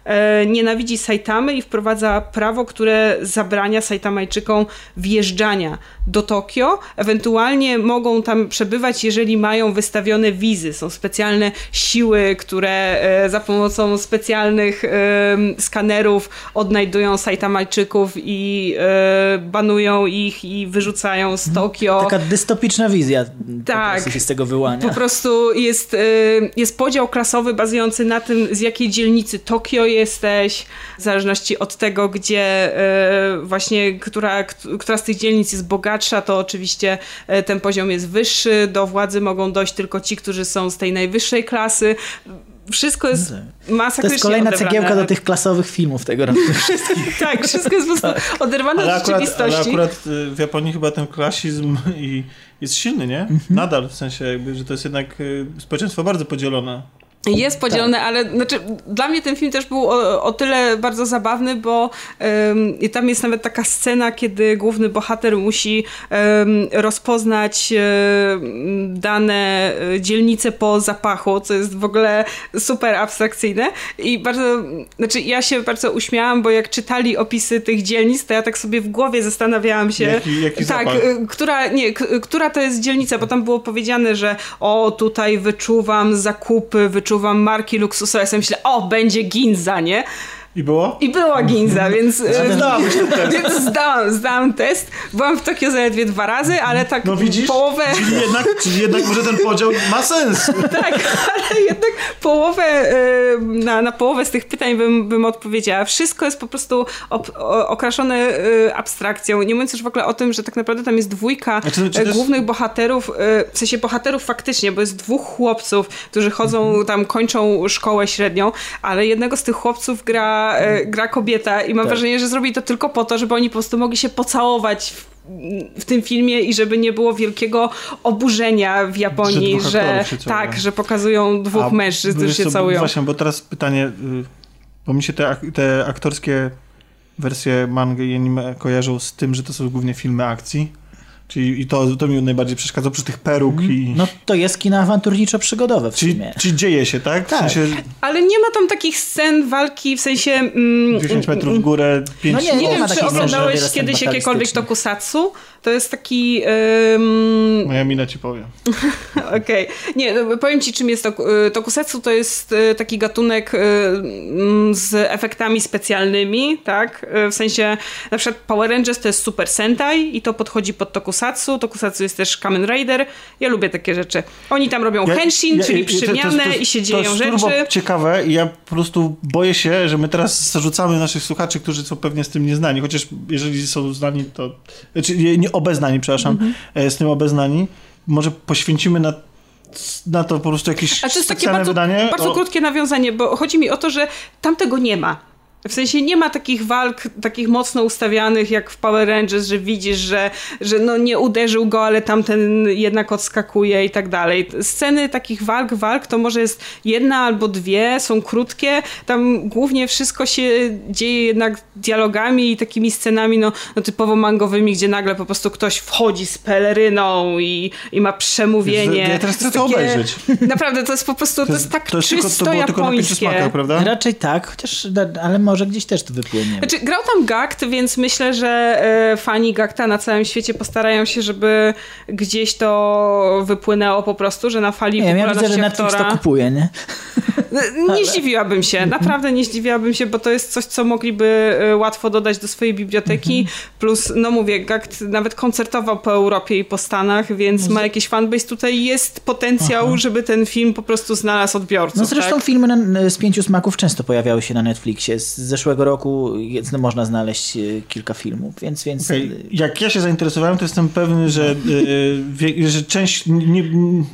e, nienawidzi Saitamy i wprowadza prawo, które zabrania Saitamajczykom wjeżdżania do Tokio. Ewentualnie mogą tam przebywać, jeżeli mają wystawione wizy. Są specjalne siły, które e, za pomocą specjalnych em, skanerów odnajdują Saitamajczyków i e, banują ich i wyrzucają z Tokio. Taka dystopiczna wizja Tak. się z tego wyłania. Po prostu jest, jest podział klasowy bazujący na tym, z jakiej dzielnicy Tokio jesteś, w zależności od tego, gdzie właśnie, która, która z tych dzielnic jest bogatsza, to oczywiście y, ten poziom jest wyższy. Do władzy mogą dojść tylko ci, którzy są z tej najwyższej klasy. Wszystko jest To masakrycznie jest kolejna odebrane. cegiełka do tych klasowych filmów tego roku. Tak, wszystko jest po prostu oderwane Ale od akurat, ale rzeczywistości. akurat y, w Japonii chyba ten klasizm i jest silny, nie? Mhm. Nadal, w sensie jakby, że to jest jednak y, społeczeństwo bardzo podzielone. Jest podzielone, ale znaczy, dla mnie ten film też był o, o tyle bardzo zabawny, bo ym, i tam jest nawet taka scena, kiedy główny bohater musi ym, rozpoznać ym, dane y, dzielnice po zapachu, co jest w ogóle super abstrakcyjne. I bardzo, znaczy ja się bardzo uśmiałam, bo jak czytali opisy tych dzielnic, to ja tak sobie w głowie zastanawiałam się, Jaki- jaki tak, y, która, nie, która to jest dzielnica, bo tam było powiedziane, że o, tutaj wyczuwam zakupy, wyczuwam marki luksusowe. Ja sobie myślę, o, będzie Ginza, nie? I było? I była Ginza, więc, y, Zdałeś ten test. więc zdałam, zdałam test. Byłam w Tokio zaledwie dwa razy, ale tak No widzisz? połowę... Czyli jednak, czyli jednak może ten podział ma sens. Tak, ale jednak połowę, y, na, na połowę z tych pytań bym, bym odpowiedziała. Wszystko jest po prostu op, o, okraszone y, abstrakcją. Nie mówiąc już w ogóle o tym, że tak naprawdę tam jest dwójka to jest- głównych bohaterów, w sensie bohaterów faktycznie, bo jest dwóch chłopców, którzy chodzą tam, kończą szkołę średnią, ale jednego z tych chłopców gra, y, gra kobieta i mam wrażenie, że zrobi to tylko po to, żeby oni po prostu mogli się pocałować w, w tym filmie i żeby nie było wielkiego oburzenia w Japonii, że, całują. tak, że pokazują dwóch A mężczyzn, którzy się co, całują. Właśnie, bo teraz pytanie, y, bo mi się te, ak- te aktorskie wersje mangi i anime kojarzą z tym, że to są głównie filmy akcji. Czyli i to, to mi najbardziej przeszkadza przy tych peruk i... No to jest kino awanturniczo-przygodowe w Czyli, sumie. czyli dzieje się, tak? W Tak. sensie Ale nie ma tam takich scen walki, w sensie... Mm, 10 metrów w górę, 5 No nie, Nie nie wiem, ma czy oglądałeś kiedyś jakiekolwiek tokusatsu. To jest taki... ym, Moja mina ci powie. Okej. Nie, no, powiem ci, czym jest tok- y, tokusatsu. To jest y, taki gatunek y, mm, z efektami specjalnymi, tak? W sensie, na przykład Power Rangers to jest Super Sentai i to podchodzi pod tokusatsu. Tokusatsu jest też Kamen Rider. Ja lubię takie rzeczy. Oni tam robią henshin, czyli to- to- to- przemianę to- i się To dzieją jest rzeczy. turbo ciekawe i ja po prostu boję się, że my teraz zarzucamy naszych słuchaczy, którzy są pewnie z tym nieznani, chociaż jeżeli są znani, to... Znaczy nie, nie obeznani, przepraszam, Mhm. e, z tym obeznani. Może poświęcimy na, na to po prostu jakieś A to jest takie bardzo, wydanie? bardzo O- krótkie nawiązanie, bo chodzi mi o to, że tam tego nie ma. W sensie nie ma takich walk, takich mocno ustawianych jak w Power Rangers, że widzisz, że, że no nie uderzył go, ale tamten jednak odskakuje i tak dalej. Sceny takich walk, walk to może jest jedna albo dwie, są krótkie. Tam głównie wszystko się dzieje jednak dialogami i takimi scenami no, no typowo mangowymi, gdzie nagle po prostu ktoś wchodzi z peleryną i, i ma przemówienie. Ja teraz chcę To takie- obejrzeć. Naprawdę, to jest po prostu, to jest tak to jest tylko, czysto to było tylko na japońskie. smakach, prawda? Raczej tak, chociaż, ale może gdzieś też to wypłynie. Znaczy, grał tam Gakt, więc myślę, że e, fani Gakta na całym świecie postarają się, żeby gdzieś to wypłynęło po prostu, że na fali Nie ja widzę, że Netflix aktora... to kupuje, nie? Nie zdziwiłabym się, naprawdę nie zdziwiłabym się, bo to jest coś, co mogliby e, łatwo dodać do swojej biblioteki. Plus, no mówię, Gakt nawet koncertował po Europie i po Stanach, więc ma jakiś fanbase. Tutaj jest potencjał, żeby ten film po prostu znalazł odbiorców. No zresztą tak? filmy na, z pięciu smaków często pojawiały się na Netflixie. Z zeszłego roku jest, no, można znaleźć e, kilka filmów, więc... więc Okej, Jak ja się zainteresowałem, to jestem pewny, że, wie, że część nie,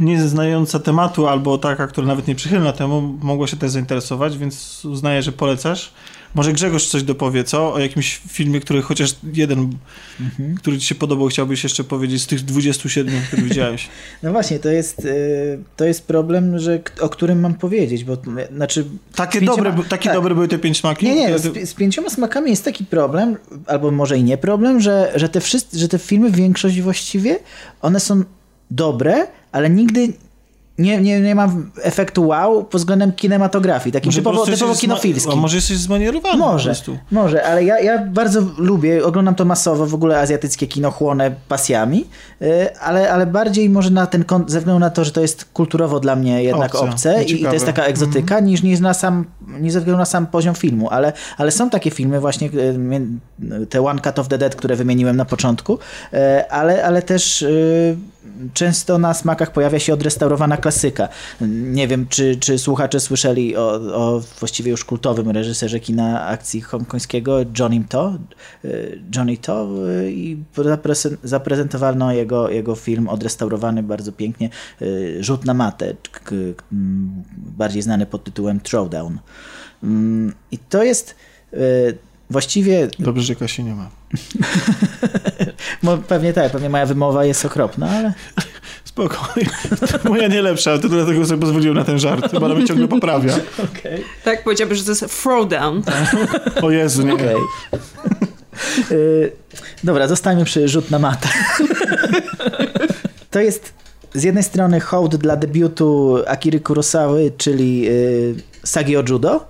nie znająca tematu albo taka, która nawet nie przychylna temu, mogła się też zainteresować, więc uznaję, że polecasz. Może Grzegorz coś dopowie, co? O jakimś filmie, który chociaż jeden, który ci się podobał, chciałbyś jeszcze powiedzieć z tych 27, które widziałeś. No właśnie, to jest, e, to jest problem, że, o którym mam powiedzieć, bo znaczy... Takie, pięcioma- dobre, takie tak. dobre były te pięć smaki? Nie, nie, z, z pięcioma smakami jest taki problem, albo może i nie problem, że, że, te, wszyscy, że te filmy, większość właściwie, one są dobre, ale nigdy nie, nie, nie mam efektu wow pod względem kinematografii, takim Może po typowo, typowo kinofilskim. A może jesteś zmanierowany po Może, prostu. może, ale ja, ja bardzo lubię, oglądam to masowo, w ogóle azjatyckie kino chłonę pasjami, y, ale, ale bardziej może na ten ze względu na to, że to jest kulturowo dla mnie jednak Obce, obce, i, i to jest taka egzotyka, niż, niż na sam, nie ze względu na sam poziom filmu, ale, ale są takie filmy właśnie, y, te One Cut of the Dead, które wymieniłem na początku, y, ale, ale też często na smakach pojawia się odrestaurowana klasyka. Nie wiem, czy, czy słuchacze słyszeli o, o właściwie już kultowym reżyserze kina akcji hongkońskiego Johnny To. y, Johnny To y, i zaprezentowano jego, jego film odrestaurowany bardzo pięknie y, Rzut na matę, bardziej znany pod tytułem Throwdown. Mm, I to jest właściwie Dobrze, że Kasi nie ma. Mo- Pewnie tak, pewnie moja wymowa jest okropna, ale Spokojnie. Moja nie lepsza, to dlatego sobie pozwoliłem na ten żart. Chyba ona mnie ciągle poprawia. Tak, powiedziałbym, że to jest throwdown. O Jezu, nie. okej. Y, Dobra, zostańmy przy rzut na matę. to jest z jednej strony hołd dla debiutu Akiry Kurosawy, czyli y, Sagi o Judo,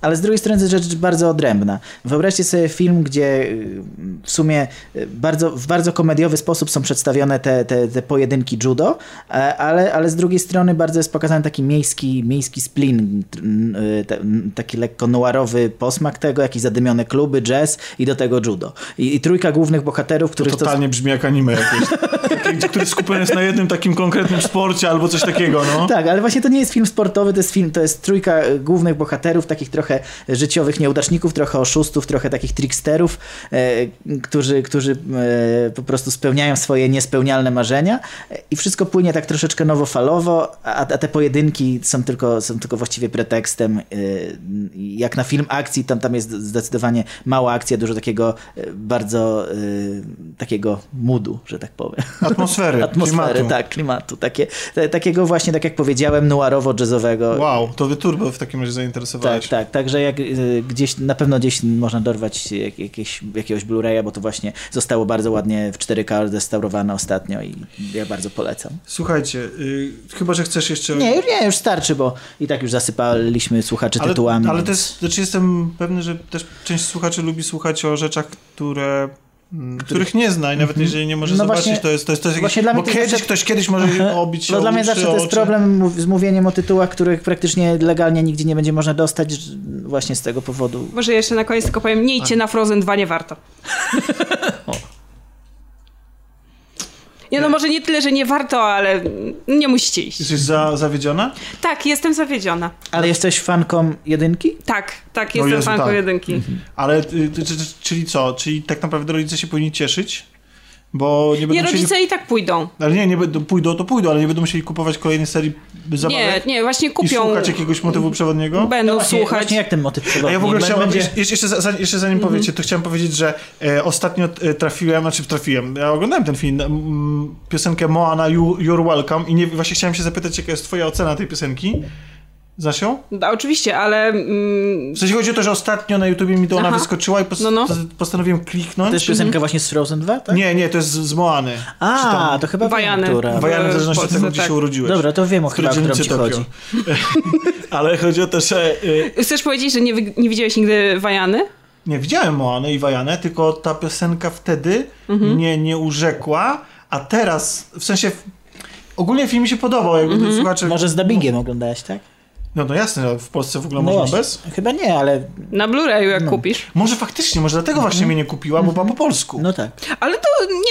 ale z drugiej strony to jest rzecz bardzo odrębna. Wyobraźcie sobie film, gdzie y, w sumie y, bardzo, w bardzo komediowy sposób są przedstawione te, te, te pojedynki judo, e, ale, ale z drugiej strony bardzo jest pokazany taki miejski, miejski splin, y, taki lekko noirowy posmak tego, jakieś zadymione kluby, jazz i do tego judo. I, i trójka głównych bohaterów, To których to, totalnie brzmi jak anime jakieś. Który skupiony jest na jednym takim konkretnym sporcie albo coś takiego, no. Tak, ale właśnie to nie jest film sportowy, to jest film, to jest trójka głównych bohaterów, takich trochę życiowych nieudaczników, trochę oszustów, trochę takich tricksterów, e, którzy, którzy e, po prostu spełniają swoje niespełnialne marzenia i wszystko płynie tak troszeczkę nowofalowo, a, a te pojedynki są tylko, są tylko właściwie pretekstem. E, jak na film akcji, tam, tam jest zdecydowanie mała akcja, dużo takiego bardzo takiego moodu, że tak powiem. Atmosfery, Atmosfery, klimatu. tak, klimatu. Takie, takiego właśnie, tak jak powiedziałem, noirowo-jazzowego. Wow, to wy turbo w takim razie Tak, zainteresowałeś. tak, także jak y, gdzieś, na pewno gdzieś można dorwać jak, jakieś, jakiegoś Blu-raya, bo to właśnie zostało bardzo ładnie w 4K restaurowane ostatnio i ja bardzo polecam. Słuchajcie, y, chyba, że chcesz jeszcze... Nie, już nie, już starczy, bo i tak już zasypaliśmy słuchaczy ale, tytułami. ale to więc- jest, znaczy jestem pewny, że też część słuchaczy lubi słuchać o rzeczach, które... mm, Których nie zna i nawet jeżeli nie może No zobaczyć, właśnie- to jest, to jest, to jest właśnie bo kiedyś zawsze- ktoś kiedyś może obić się No o dla mnie zawsze to o jest problem z mówieniem o tytułach, których praktycznie legalnie nigdzie nie będzie można dostać właśnie z tego powodu. Może jeszcze na koniec tylko powiem, nie idźcie na Frozen 2, nie warto. Nie no, może nie tyle, że nie warto, ale nie musicie iść. Jesteś za, zawiedziona? Tak, jestem zawiedziona. Ale jesteś fanką jedynki? Tak, tak, No jestem Jezu, fanką tak. jedynki. Ale y, ty- ty- czyli co? Czyli tak naprawdę rodzice się powinni cieszyć? Bo nie będą Nie, musieli... rodzice i tak pójdą. Ale nie, nie będą, pójdą to pójdą, ale nie będą musieli kupować kolejnej serii Nie, zabawek nie, właśnie i kupią, słuchać jakiegoś motywu przewodniego? będą Właśnie, słuchać. właśnie jak ten motyw A przewodni? ja w ogóle chciałem, będzie... jeszcze, jeszcze, za- jeszcze zanim powiecie, to chciałem powiedzieć, że e, ostatnio e, trafiłem, znaczy trafiłem, ja oglądałem ten film, mm, piosenkę Moana You, You're Welcome i nie, właśnie chciałem się zapytać, jaka jest twoja ocena tej piosenki. Znasz ją? Da, oczywiście, ale mm, W sensie chodzi o to, że ostatnio na YouTubie mi to ona Aha. wyskoczyła i pos- No, no. postanowiłem kliknąć. To jest piosenka właśnie z Frozen 2, tak? Nie, nie, to jest z, Moany. A, tam- to chyba Wajany. która. Wajany w zależności od tego, gdzie tak. się urodziłeś. Dobra, to wiem o chyba, o którą ci chodzi. Ale chodzi o to, że y, chcesz powiedzieć, że nie, wy- nie widziałeś nigdy Wajany? nie widziałem Moany i Wajanę, tylko ta piosenka wtedy mnie nie urzekła, a teraz, w sensie, ogólnie film mi się podobał, jakby słuchacze... Może z dubbingiem oglądałeś, tak? No, no jasne, w Polsce w ogóle No można właśnie. bez? Chyba nie, ale Na Blu-rayu jak kupisz. Może faktycznie, może dlatego właśnie mnie nie kupiła, bo była po polsku. no tak. Ale to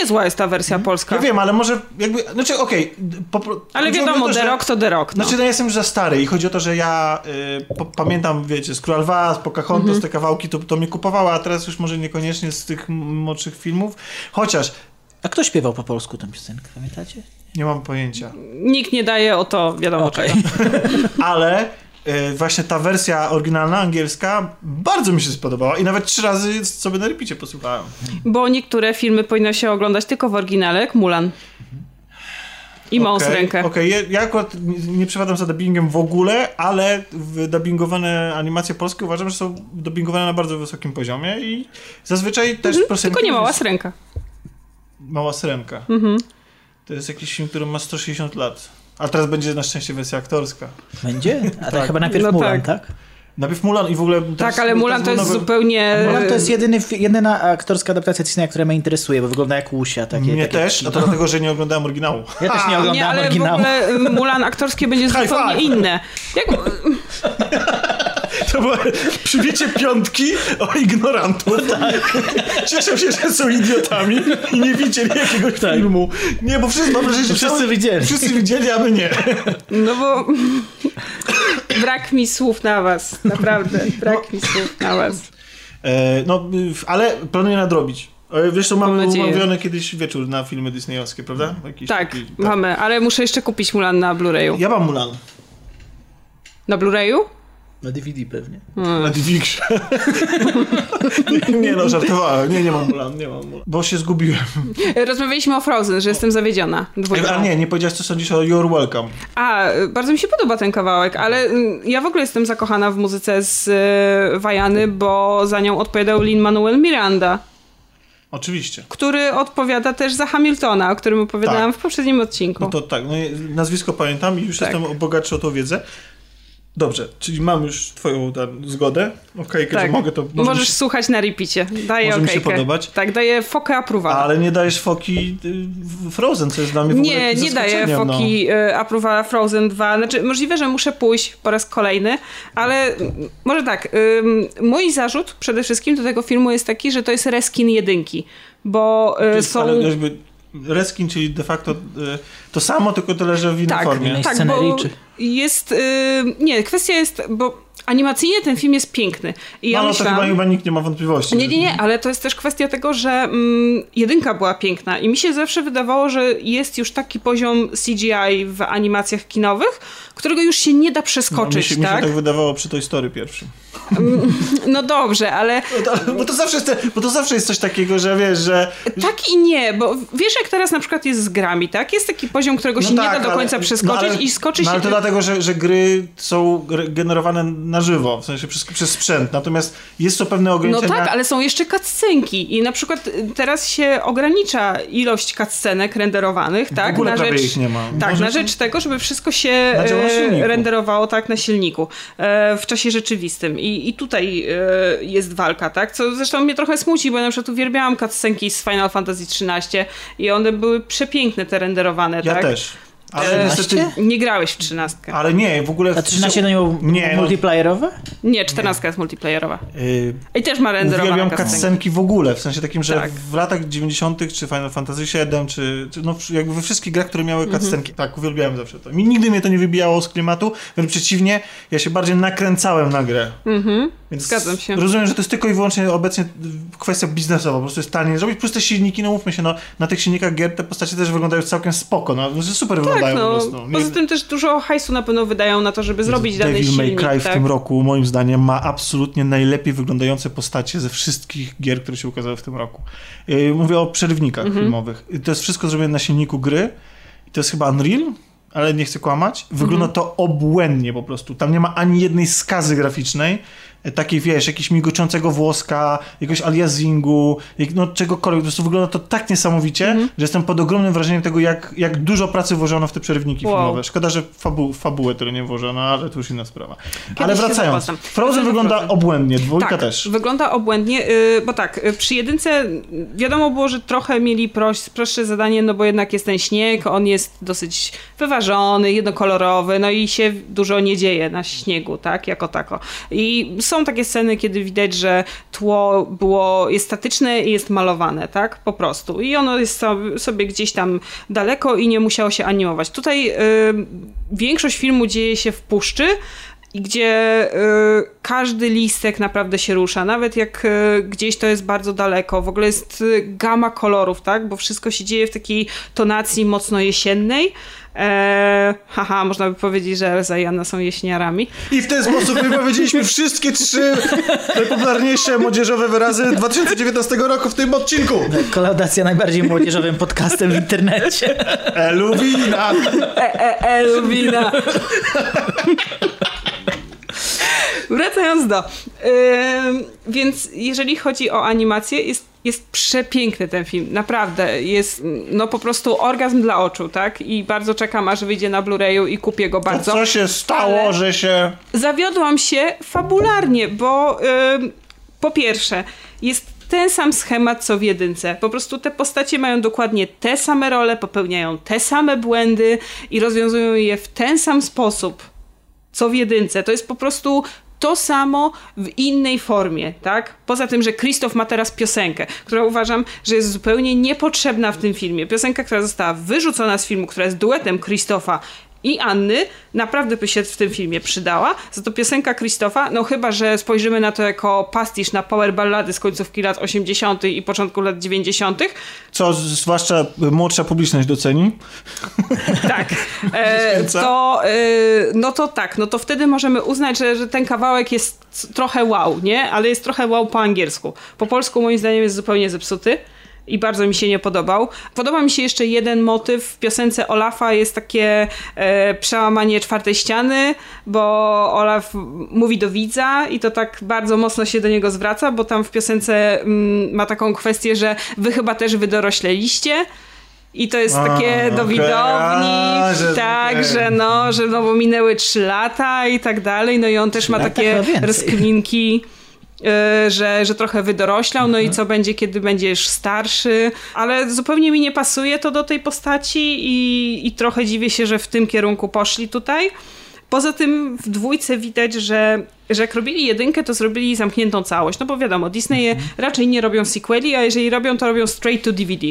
niezła jest ta wersja polska. Ja wiem, ale może jakby, znaczy okej, pro- Ale wiadomo, to, The że- Rock to The Rock. No. Znaczy, no ja jestem już za stary i chodzi o to, że ja y, po, pamiętam, wiecie, z Król Lwa, z Pocahontas, te kawałki, to, to mnie kupowała, a teraz już może niekoniecznie z tych młodszych filmów. Chociaż A kto śpiewał po polsku tę piosenkę, pamiętacie? Nie mam pojęcia. Nikt nie daje o to wiadomo Okej. czego. Ale y, właśnie ta wersja oryginalna, angielska, bardzo mi się spodobała i nawet trzy razy sobie na repicie posłuchałem. Bo niektóre filmy powinno się oglądać tylko w oryginale, Mulan. I mąs Okej, rękę. Okej, ja, ja akurat nie, nie przepadam za dubbingiem w ogóle, ale dubbingowane animacje polskie uważam, że są dubbingowane na bardzo wysokim poziomie i zazwyczaj też piosenki... Mhm, Tylko nie mała sręka. Mała Syrenka. Mhm. To jest jakiś film, który ma 160 lat. A teraz będzie na szczęście wersja aktorska. Będzie? A to Tak. chyba najpierw No Mulan, tak. tak? Najpierw Mulan i w ogóle... teraz- Tak, ale Mulan to jest nowe- zupełnie... Mulan to jest jedyny, fi- jedyna aktorska adaptacja Disneya, która mnie interesuje, bo wygląda jak Łusia. Takie, Mnie takie też, a to dlatego, że nie oglądałem oryginału. Ja też nie Nie, oglądałem ale w oryginału. ogóle y, Mulan aktorskie będzie zupełnie inne. Jak, To było przybicie piątki o ignorantów. Cieszą się, że są idiotami i nie widzieli jakiegoś filmu. Nie, bo wszyscy, mam wrażenie, że Wszyscy cały- widzieli. Wszyscy widzieli, a my nie. no bo brak mi słów na was, naprawdę, brak mi słów na was. E, no, ale planuję nadrobić. E, Wiesz, to mamy umówiony kiedyś wieczór na filmy disneyowskie, prawda? Jakiś Tak, taki- mamy, ale muszę jeszcze kupić Mulan na Blu-rayu. Ja mam Mulan. Na Blu-rayu? Na DVD pewnie. Na DVX. nie no, żartowałem. Nie, nie mam Mulan, nie mam Mulan. Bo się zgubiłem. Rozmawialiśmy o Frozen, że jestem zawiedziona. Dwójką. Ale nie, nie powiedziałeś, co sądzisz o You're Welcome. A, bardzo mi się podoba ten kawałek, ale y, ja w ogóle jestem zakochana w muzyce z Wajany, bo za nią odpowiadał Lin-Manuel Miranda, Oczywiście. który odpowiada też za Hamiltona, o którym opowiadałam w poprzednim odcinku. No to tak, no, nazwisko pamiętam i już Tak. jestem bogatszy o tą wiedzę. Dobrze, czyli mam już twoją zgodę, okejkę, że mogę to... Tak. Możesz się- słuchać na repicie. Daję Może mi się podobać. Tak, daję fokę approval. Ale nie dajesz foki y, Frozen, co jest dla mnie w ogóle Nie, nie daję no. foki approvala Frozen 2. Znaczy, możliwe, że muszę pójść po raz kolejny, ale może tak. mój zarzut przede wszystkim do tego filmu jest taki, że to jest reskin jedynki, bo y, jest, są... ale jakby reskin, czyli de facto y, to samo, tylko tyle, że w innej Tak, formie. Innej tak, bo czy- jest... y, nie, kwestia jest, bo animacyjnie ten film jest piękny. I ja no, no to myślałam... chyba, chyba nikt nie ma wątpliwości. Nie, nie, nie, ale to jest też kwestia tego, że mm, jedynka była piękna i mi się zawsze wydawało, że jest już taki poziom CGI w animacjach kinowych, którego już się nie da No, mi, przeskoczyć, się, mi się tak? tak wydawało przy tej story pierwszym. No dobrze, ale No to, bo, to zawsze jest te, bo to zawsze jest coś takiego, że wiesz, że... tak i nie, bo wiesz jak teraz na przykład jest z grami, tak? Jest taki poziom, którego się nie da do ale- końca przeskoczyć no ale- i skoczyć... No ale to dlatego, że, że gry są generowane na żywo, w sensie przez, przez sprzęt, natomiast jest to pewne No ograniczenia... tak, ale są jeszcze cutscenki i na przykład y, teraz się ogranicza ilość cutscenek renderowanych, tak? ogóle na prawie rzecz, ich nie ma. Tak, Może na rzecz tego, żeby wszystko się e, renderowało tak na silniku e, w czasie rzeczywistym. I, i tutaj e, jest walka, tak? Co zresztą mnie trochę smuci, bo ja na przykład uwielbiałam cutscenki z Final Fantasy XIII i one były przepiękne te renderowane, Ja tak? też. Ale E, niestety... Nie grałeś w trzynastkę. Ale nie, w ogóle... A 13 to nie było Nie, no. multiplayerowe? Nie, czternastka jest multiplayerowa. Yy, I też ma renderowane Uwielbiam cutscenki. cutscenki w ogóle, w sensie takim, że Tak. w latach 90. czy Final Fantasy VII, czy, czy no jakby we wszystkich grach, które miały Mhm. cutscenki, tak, uwielbiałem zawsze to. Mi nigdy mnie to nie wybijało z klimatu, wręcz przeciwnie, ja się bardziej nakręcałem na grę. Mhm. Więc Zgadzam się. Rozumiem, że to jest tylko i wyłącznie obecnie kwestia biznesowa, po prostu jest taniej zrobić, plus te silniki, no mówmy się, no, na tych silnikach gier te postacie też wyglądają całkiem spoko, no, super Tak, wyglądają no. po prostu. Nie- Poza tym też dużo hajsu na pewno wydają na to, żeby zrobić dany Devil silnik. May Cry w tak? tym roku, moim zdaniem, ma absolutnie najlepiej wyglądające postacie ze wszystkich gier, które się ukazały w tym roku. Yy, Mówię o przerywnikach Mhm. filmowych. I To jest wszystko zrobione na silniku gry. I to jest chyba Unreal, ale nie chcę kłamać. Wygląda Mhm. to obłędnie po prostu. Tam nie ma ani jednej skazy graficznej, takiej wiesz, jakiegoś migoczącego włoska, jakiegoś aliasingu, jak, no czegokolwiek. Po prostu wygląda to tak niesamowicie, Mhm. że jestem pod ogromnym wrażeniem tego, jak, jak dużo pracy włożono w te przerywniki Wow. filmowe. Szkoda, że fabu fabułę tyle nie włożono, ale to już inna sprawa. ale się wracając. Frozen wygląda Frozen. obłędnie, dwójka tak, też. wygląda obłędnie, y, bo tak, y, przy jedynce wiadomo było, że trochę mieli proś, prostsze zadanie, no bo jednak jest ten śnieg, on jest dosyć wyważony, jednokolorowy, no i się dużo nie dzieje na śniegu, tak, jako tako. I są takie sceny, kiedy widać, że tło było, jest statyczne i jest malowane, tak, po prostu. I ono jest so- sobie gdzieś tam daleko i nie musiało się animować. Tutaj y, większość filmu dzieje się w puszczy, i gdzie y, każdy listek naprawdę się rusza, nawet jak y, gdzieś to jest bardzo daleko. W ogóle jest y, gama kolorów, tak? Bo wszystko się dzieje w takiej tonacji mocno jesiennej. E, haha, można by powiedzieć, że Elza i Anna są jesieniarami. I w ten sposób wypowiedzieliśmy wszystkie trzy najpopularniejsze młodzieżowe wyrazy 2019 roku w tym odcinku. Kolaudacja najbardziej młodzieżowym podcastem w internecie. Eluwina! E, e, Elwina. Wracając do. Ym, więc jeżeli chodzi o animację, jest, jest przepiękny ten film, naprawdę. Jest no po prostu orgazm dla oczu, tak? I bardzo czekam, aż wyjdzie na Blu-rayu i kupię go To bardzo. co się stało, Ale- że się... Zawiodłam się fabularnie, bo ym, po pierwsze, jest ten sam schemat co w jedynce. Po prostu te postacie mają dokładnie te same role, popełniają te same błędy i rozwiązują je w ten sam sposób co w jedynce. To jest po prostu to samo w innej formie, tak? Poza tym, że Krzysztof ma teraz piosenkę, która uważam, że jest zupełnie niepotrzebna w tym filmie. Piosenka, która została wyrzucona z filmu, która jest duetem Krzysztofa i Anny, naprawdę by się w tym filmie przydała. Za to piosenka Krzysztofa, no chyba, że spojrzymy na to jako pastisz na power ballady z końcówki lat 80. i początku lat 90., Co zwłaszcza młodsza publiczność doceni. tak, e, to, e, no to tak, no to wtedy możemy uznać, że, że ten kawałek jest trochę wow, nie? Ale jest trochę wow po angielsku. Po polsku moim zdaniem jest zupełnie zepsuty. I bardzo mi się nie podobał. Podoba mi się jeszcze jeden motyw. W piosence Olafa jest takie e, przełamanie czwartej ściany, bo Olaf mówi do widza i to tak bardzo mocno się do niego zwraca, bo tam w piosence mm, ma taką kwestię, że wy chyba też wydorośleliście. I to jest A, takie do okej, widowni, a, że- tak, okej. że no, że no bo minęły trzy lata i tak dalej, no i on też ma takie rozkminki, że, że trochę wydoroślał, no i co będzie, kiedy będziesz starszy, ale zupełnie mi nie pasuje to do tej postaci i, i trochę dziwię się, że w tym kierunku poszli tutaj. Poza tym w dwójce widać, że, że jak robili jedynkę, to zrobili zamkniętą całość. No bo wiadomo, Disney raczej nie robią sequeli, a jeżeli robią, to robią straight to DVD.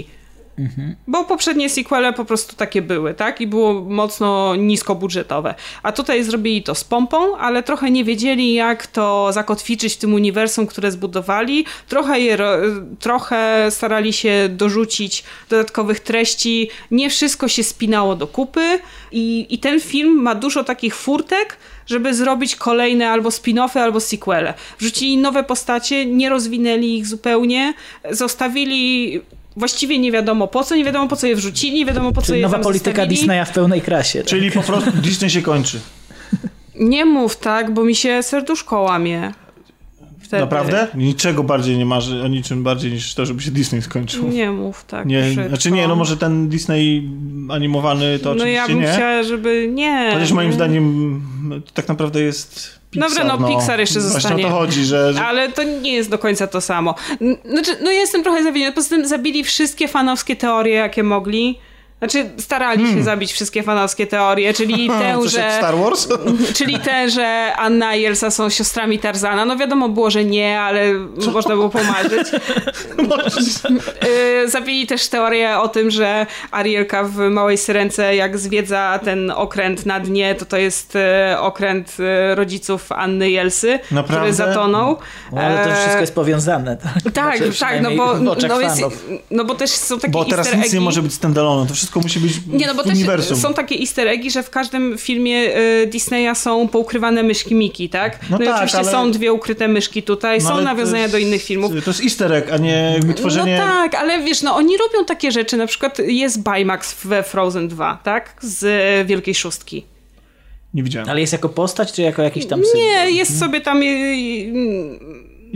Bo poprzednie sequele po prostu takie były, tak? I było mocno niskobudżetowe. A tutaj zrobili to z pompą, ale trochę nie wiedzieli, jak to zakotwiczyć w tym uniwersum, które zbudowali. Trochę, je, ro- trochę starali się dorzucić dodatkowych treści. Nie wszystko się spinało do kupy. I, I ten film ma dużo takich furtek, żeby zrobić kolejne albo spin-offy, albo sequele. Wrzucili nowe postacie, nie rozwinęli ich zupełnie, zostawili właściwie nie wiadomo po co, nie wiadomo po co je wrzucili, nie wiadomo po co Czyli je nowa tam polityka zostawili. Disneya w pełnej krasie. Tak? Czyli po prostu Disney się kończy. Nie mów tak, bo mi się serduszko łamie. Wtedy. Naprawdę? Niczego bardziej nie marzy o niczym bardziej niż to, żeby się Disney skończył. Nie mów tak. Nie, znaczy nie, no może ten Disney animowany to No oczywiście ja bym nie. chciała, żeby nie. Chociaż moim zdaniem to tak naprawdę jest Pixar. Dobra, no, Pixar jeszcze Właśnie zostanie. o to chodzi, że, że Ale to nie jest do końca to samo. Znaczy, no ja jestem trochę zawiniona. Poza tym zabili wszystkie fanowskie teorie, jakie mogli. Znaczy, starali się zabić wszystkie fanowskie teorie, czyli tę, Hmm. że... Star Wars? Czyli te, że Anna i Elsa są siostrami Tarzana. No wiadomo było, że nie, ale można było pomarzyć. Y, Zabili też teorię o tym, że Arielka w Małej Syrence, jak zwiedza ten okręt na dnie, to to jest y, okręt y, rodziców Anny i Elsy, Naprawdę? który zatonął. O, ale to E, wszystko jest powiązane. Tak, tak, Znaczy, tak, no bo, no, jest, no bo też są takie Bo teraz nic nie może być standalone, to wszystko musi być Nie, no bo w też uniwersum. są takie easter eggi, że w każdym filmie y, Disneya są poukrywane myszki Miki, tak? No, No i tak, oczywiście ale- są dwie ukryte myszki tutaj, No są nawiązania jest- do innych filmów. To jest easter egg, a nie jakby tworzenie... No tak, ale wiesz, no oni robią takie rzeczy, na przykład jest Baymax we Frozen 2, tak? Z e, Wielkiej Szóstki. Nie widziałem. Ale jest jako postać, czy jako jakiś tam symbol? Nie, jest sobie tam...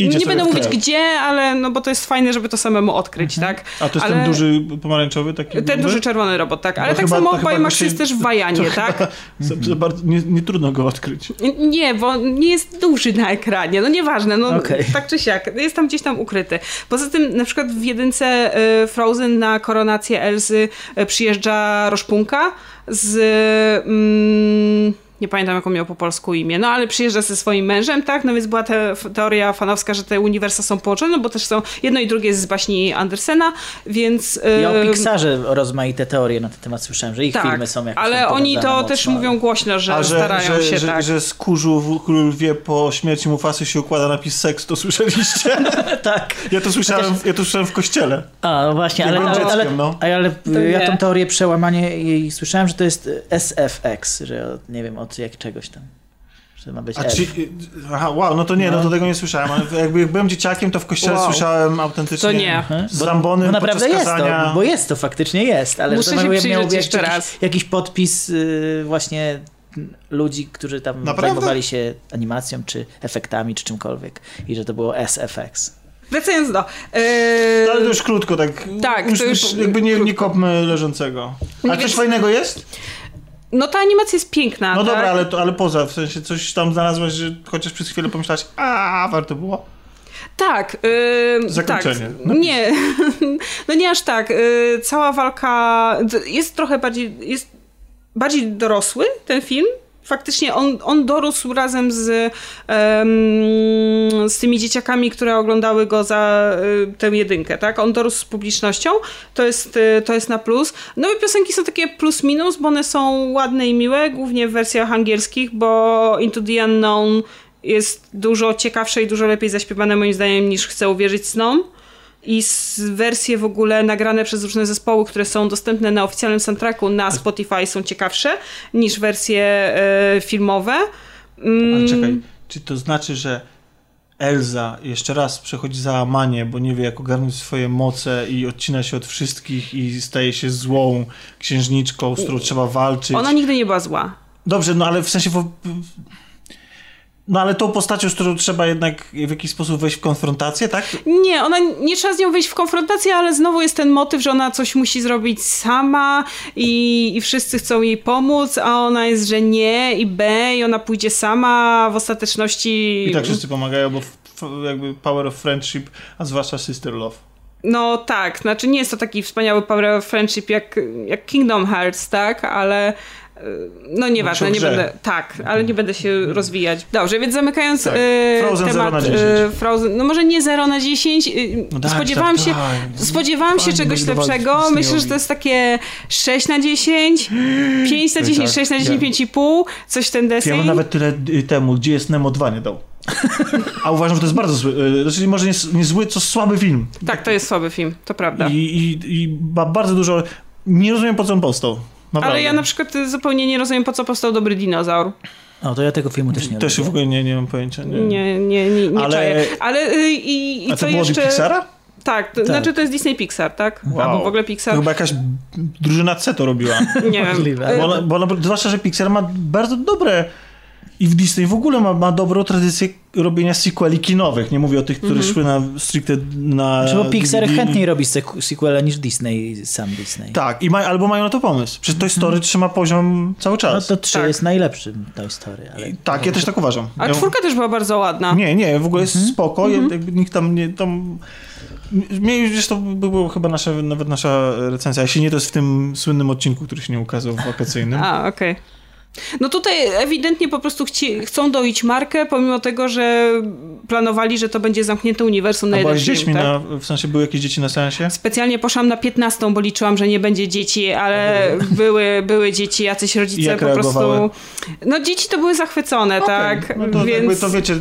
Idzie nie będę mówić gdzie, ale no bo to jest fajne, żeby to samemu odkryć, tak? A to jest ale... ten duży pomarańczowy taki? Ten jakby? duży czerwony robot, tak. Ale No tak chyba- samo to właśnie- jest też w Wajanie, to tak? za bardzo, nie, nie trudno go odkryć. Nie, bo nie jest duży na ekranie, no nieważne, no Okej. tak czy siak, jest tam gdzieś tam ukryty. Poza tym na przykład w jedynce y, Frozen na koronację Elzy y, przyjeżdża Roszpunka z... Mm, nie pamiętam, jaką miał po polsku imię, no ale przyjeżdża ze swoim mężem, tak? No więc była te teoria fanowska, że te uniwersa są połączone, no bo też są, jedno i drugie jest z baśni Andersena, więc... Ja o Pixarze rozmaite teorie na ten temat słyszałem, że ich tak, filmy są jakoś ale oni to powiązane też mocno, mówią głośno, że, A że, starają że, się że, tak. że z kurzu król wie po śmierci Mufasy się układa napis seks, to słyszeliście? tak. Ja to słyszałem, ja to słyszałem w kościele. A, no właśnie, ale, ale, ale, dzieckiem, no. ale, ja tą teorię przełamanie jej słyszałem, że to jest SFX, że nie wiem, od jak czegoś tam. Że to ma być A F. czy, aha, wow, no to nie, no to tego nie słyszałem, ale jakby jak byłem dzieciakiem, to w kościele Wow. słyszałem autentycznie To nie. Mhm. z Zambony Bo naprawdę podczas jest to, bo jest to, faktycznie jest, ale Muszę się miał- przyjrzeć miałby jeszcze jakiś, raz. jakiś podpis yy, właśnie ludzi, którzy tam Naprawdę? zajmowali się animacją, czy efektami, czy czymkolwiek. I że to było SFX. Wracając do... Yy, No, Ale to już krótko, tak. Tak, już, to już jakby nie, nie kopmy leżącego. Nie A coś więc- fajnego jest? No ta animacja jest piękna, No tak? dobra, ale, to, ale poza, w sensie coś tam znalazłeś, że chociaż przez chwilę pomyślałaś, a warto było? Tak. Yy, Zakończenie. Tak. Nie, no nie aż tak. Yy, cała walka jest trochę bardziej, jest bardziej dorosły ten film. Faktycznie on, on dorósł razem z, em, z tymi dzieciakami, które oglądały go za y, tę jedynkę, tak? On dorósł z publicznością, to jest, y, to jest na plus. Nowe piosenki są takie plus minus, bo one są ładne i miłe, głównie w wersjach angielskich, bo Into the Unknown jest dużo ciekawsze i dużo lepiej zaśpiewane moim zdaniem niż Chcę uwierzyć snom. I wersje w ogóle nagrane przez różne zespoły, które są dostępne na oficjalnym soundtracku na Spotify są ciekawsze niż wersje e, filmowe. Mm, Ale czekaj, czy to znaczy, że Elza jeszcze raz przechodzi załamanie, bo nie wie jak ogarnąć swoje moce i odcina się od wszystkich i staje się złą księżniczką, z którą trzeba walczyć. Ona nigdy nie była zła. Dobrze, no ale w sensie... W... No ale tą postacią, z którą trzeba jednak w jakiś sposób wejść w konfrontację, tak? Nie, ona nie trzeba z nią wejść w konfrontację, ale znowu jest ten motyw, że ona coś musi zrobić sama i, i wszyscy chcą jej pomóc, a ona jest, że nie i B i ona pójdzie sama, w ostateczności... I tak wszyscy pomagają, bo jakby power of friendship, a zwłaszcza sister love. No tak, znaczy nie jest to taki wspaniały power of friendship jak, jak Kingdom Hearts, tak, ale no nieważne, nie będę, tak, ale nie będę się rozwijać. Dobrze, więc zamykając Tak. e, Frozen temat 0 na 10. e, Frozen, no może nie 0 na 10, e, No daj, spodziewałam tak, się, daj. spodziewałam się czegoś lepszego, myślę, że to jest takie 6 na 10, 5 na Tak, 10, tak. 6 na 10, Ja- 5,5, coś w ten Ja deseń. bym nawet tyle y, temu, gdzie jest Nemo 2 nie dał. A uważam, że to jest bardzo zły, y, znaczy może nie, nie zły, co słaby film. Tak, to jest słaby film, to prawda. I, i, I ma bardzo dużo, nie rozumiem po co on powstał. Naprawdę. Ale ja na przykład zupełnie nie rozumiem, po co powstał Dobry Dinozaur. No to ja tego filmu też nie Też lubię. w ogóle nie, nie mam pojęcia. Nie. Nie, nie, nie, nie Ale- czaję. Ale y, i, i A co to było jeszcze... Pixara? Tak, to, znaczy to jest Disney Pixar, tak? Albo w ogóle To Pixar. chyba jakaś drużyna C to robiła. Nie wiem. Możliwe. Bo, ona, bo ona, zwłaszcza, że Pixar ma bardzo dobre i w Disney w ogóle ma, ma dobrą tradycję robienia sequeli kinowych. Nie mówię o tych, które Mhm. szły na stricte na... Znaczy, bo Pixar DVD. chętniej robi sequ- sequela niż Disney, sam Disney. Tak, i ma, albo mają na to pomysł. Przecież Toy Story trzyma poziom cały No czas. to 3 Tak. jest najlepszym Toy Story, ale... Tak, ja też tak uważam. A ja, czwórka też była bardzo ładna. Nie, nie, w ogóle jest Mhm. spoko. Ja, jakby nikt tam nie... Tam, mnie zresztą by było chyba nasza, nawet nasza recenzja. Jeśli nie, to jest w tym słynnym odcinku, który się nie ukazał w wakacyjnym. A, okej. No tutaj ewidentnie po prostu chci, chcą doić markę, pomimo tego, że planowali, że to będzie zamknięte uniwersum na A jeden film, dziećmi, tak? na, w sensie były jakieś dzieci na seansie? Specjalnie poszłam na 15, bo liczyłam, że nie będzie dzieci, ale były, były dzieci, jacyś rodzice jak po prostu. reagowały? No dzieci to były zachwycone, tak? No to, Więc to wiecie,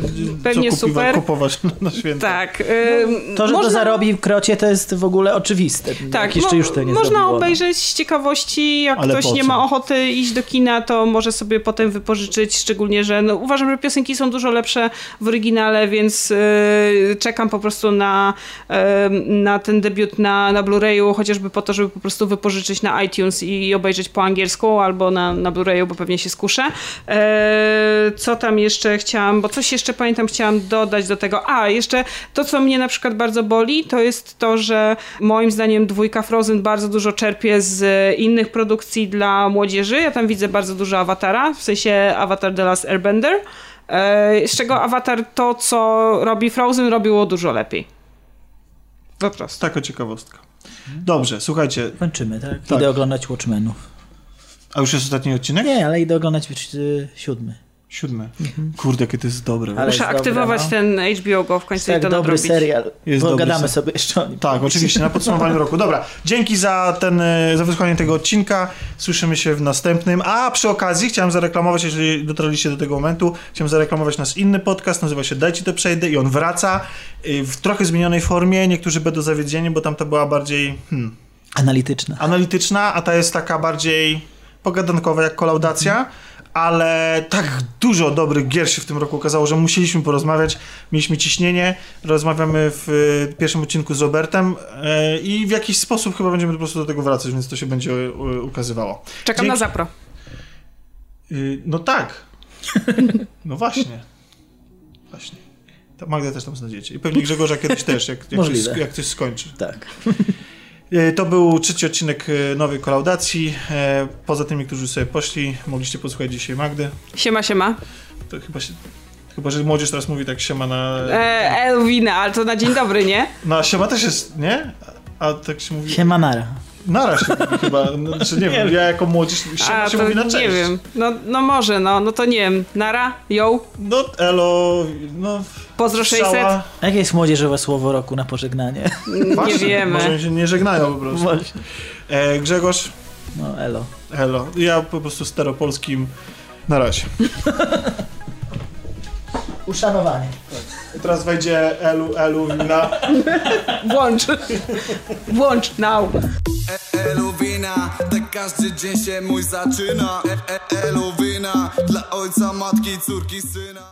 pewnie co kupiwa, super. kupować na święta. tak. ym, To, że można- to zarobi w krocie, to jest w ogóle oczywiste. Tak, jeszcze mo- już to nie można zrobiło, no. obejrzeć z ciekawości, jak Ale ktoś nie ma ochoty iść do kina, to może sobie potem wypożyczyć, szczególnie, że no, uważam, że piosenki są dużo lepsze w oryginale, więc yy, czekam po prostu na, yy, na ten debiut na, na Blu-rayu, chociażby po to, żeby po prostu wypożyczyć na iTunes i obejrzeć po angielsku albo na, na Blu-rayu, bo pewnie się skuszę. Yy, co tam jeszcze chciałam, bo coś jeszcze pamiętam, chciałam dodać do tego. A, jeszcze to, co mnie na przykład bardzo boli, to jest to, że moim zdaniem dwójka Frozen bardzo dużo czerpie z innych produkcji dla młodzieży. Ja tam widzę bardzo dużo awatara, w sensie Avatar The Last Airbender. E, Z czego Avatar to, co robi Frozen, robiło dużo lepiej. Po prostu. Taka ciekawostka. Dobrze, słuchajcie, Kończymy, tak? Tak. Idę oglądać Watchmenów. a już jest ostatni odcinek? Nie, ale idę oglądać y, siódmy. Siódmy. Kurde, jakie to jest dobre. Ale Muszę jest dobre, aktywować no. ten HBO Go w końcu i Tak, to dobry nadrobić. serial. Jest dobry Pogadamy serial. sobie jeszcze o nim. Tak, oczywiście, na podsumowaniu roku. Dobra, dzięki za ten, za wysłuchanie tego odcinka. Słyszymy się w następnym. A przy okazji chciałem zareklamować, jeżeli dotarliście do tego momentu, chciałem zareklamować nasz inny podcast, nazywa się Dajcie to przejdę i on wraca y, w trochę zmienionej formie. Niektórzy będą zawiedzieni, bo tamta była bardziej hmm, Analityczna. analityczna, a ta jest taka bardziej pogadankowa jak kolaudacja. Ale tak dużo dobrych gier się w tym roku okazało, że musieliśmy porozmawiać. Mieliśmy ciśnienie. Rozmawiamy w y, pierwszym odcinku z Robertem y, i w jakiś sposób chyba będziemy po prostu do tego wracać, więc to się będzie y, ukazywało. Czekam Dzięki. na zapro. No tak. No właśnie. Właśnie. Ta Magda też tam znajdziecie. I pewnie Grzegorza kiedyś też, jak, jak, coś, jak coś skończy. Tak. Y, To był trzeci odcinek y, nowej kolaudacji. E, Poza tymi, którzy sobie poszli, mogliście posłuchać dzisiaj Magdy. Siema, siema. To chyba się... Chyba, że młodzież teraz mówi tak siema na... E, Elwina, ale to na dzień dobry, nie? No a siema też jest, nie? A tak się mówi... Siemanara. Nara się chyba. No, znaczy, nie wiem, ja jako młodzież siema A, się to mówi na cześć. nie wiem. No, no może, no, no to nie wiem. Nara, yo, No elo, no... pozdro 600. strzała. Jakie jest młodzieżowe słowo roku na pożegnanie? Nie Właśnie, wiemy. Może się nie żegnają po prostu. Właśnie. E, Grzegorz, No, elo. elo. Ja po prostu staropolskim na razie. Uszanowanie. I teraz wejdzie elu, elu, wina. Włącz. Włącz, now. Eluwina, tak każdy dzień się mój zaczyna e, e, Eluwina, dla ojca, matki, córki, syna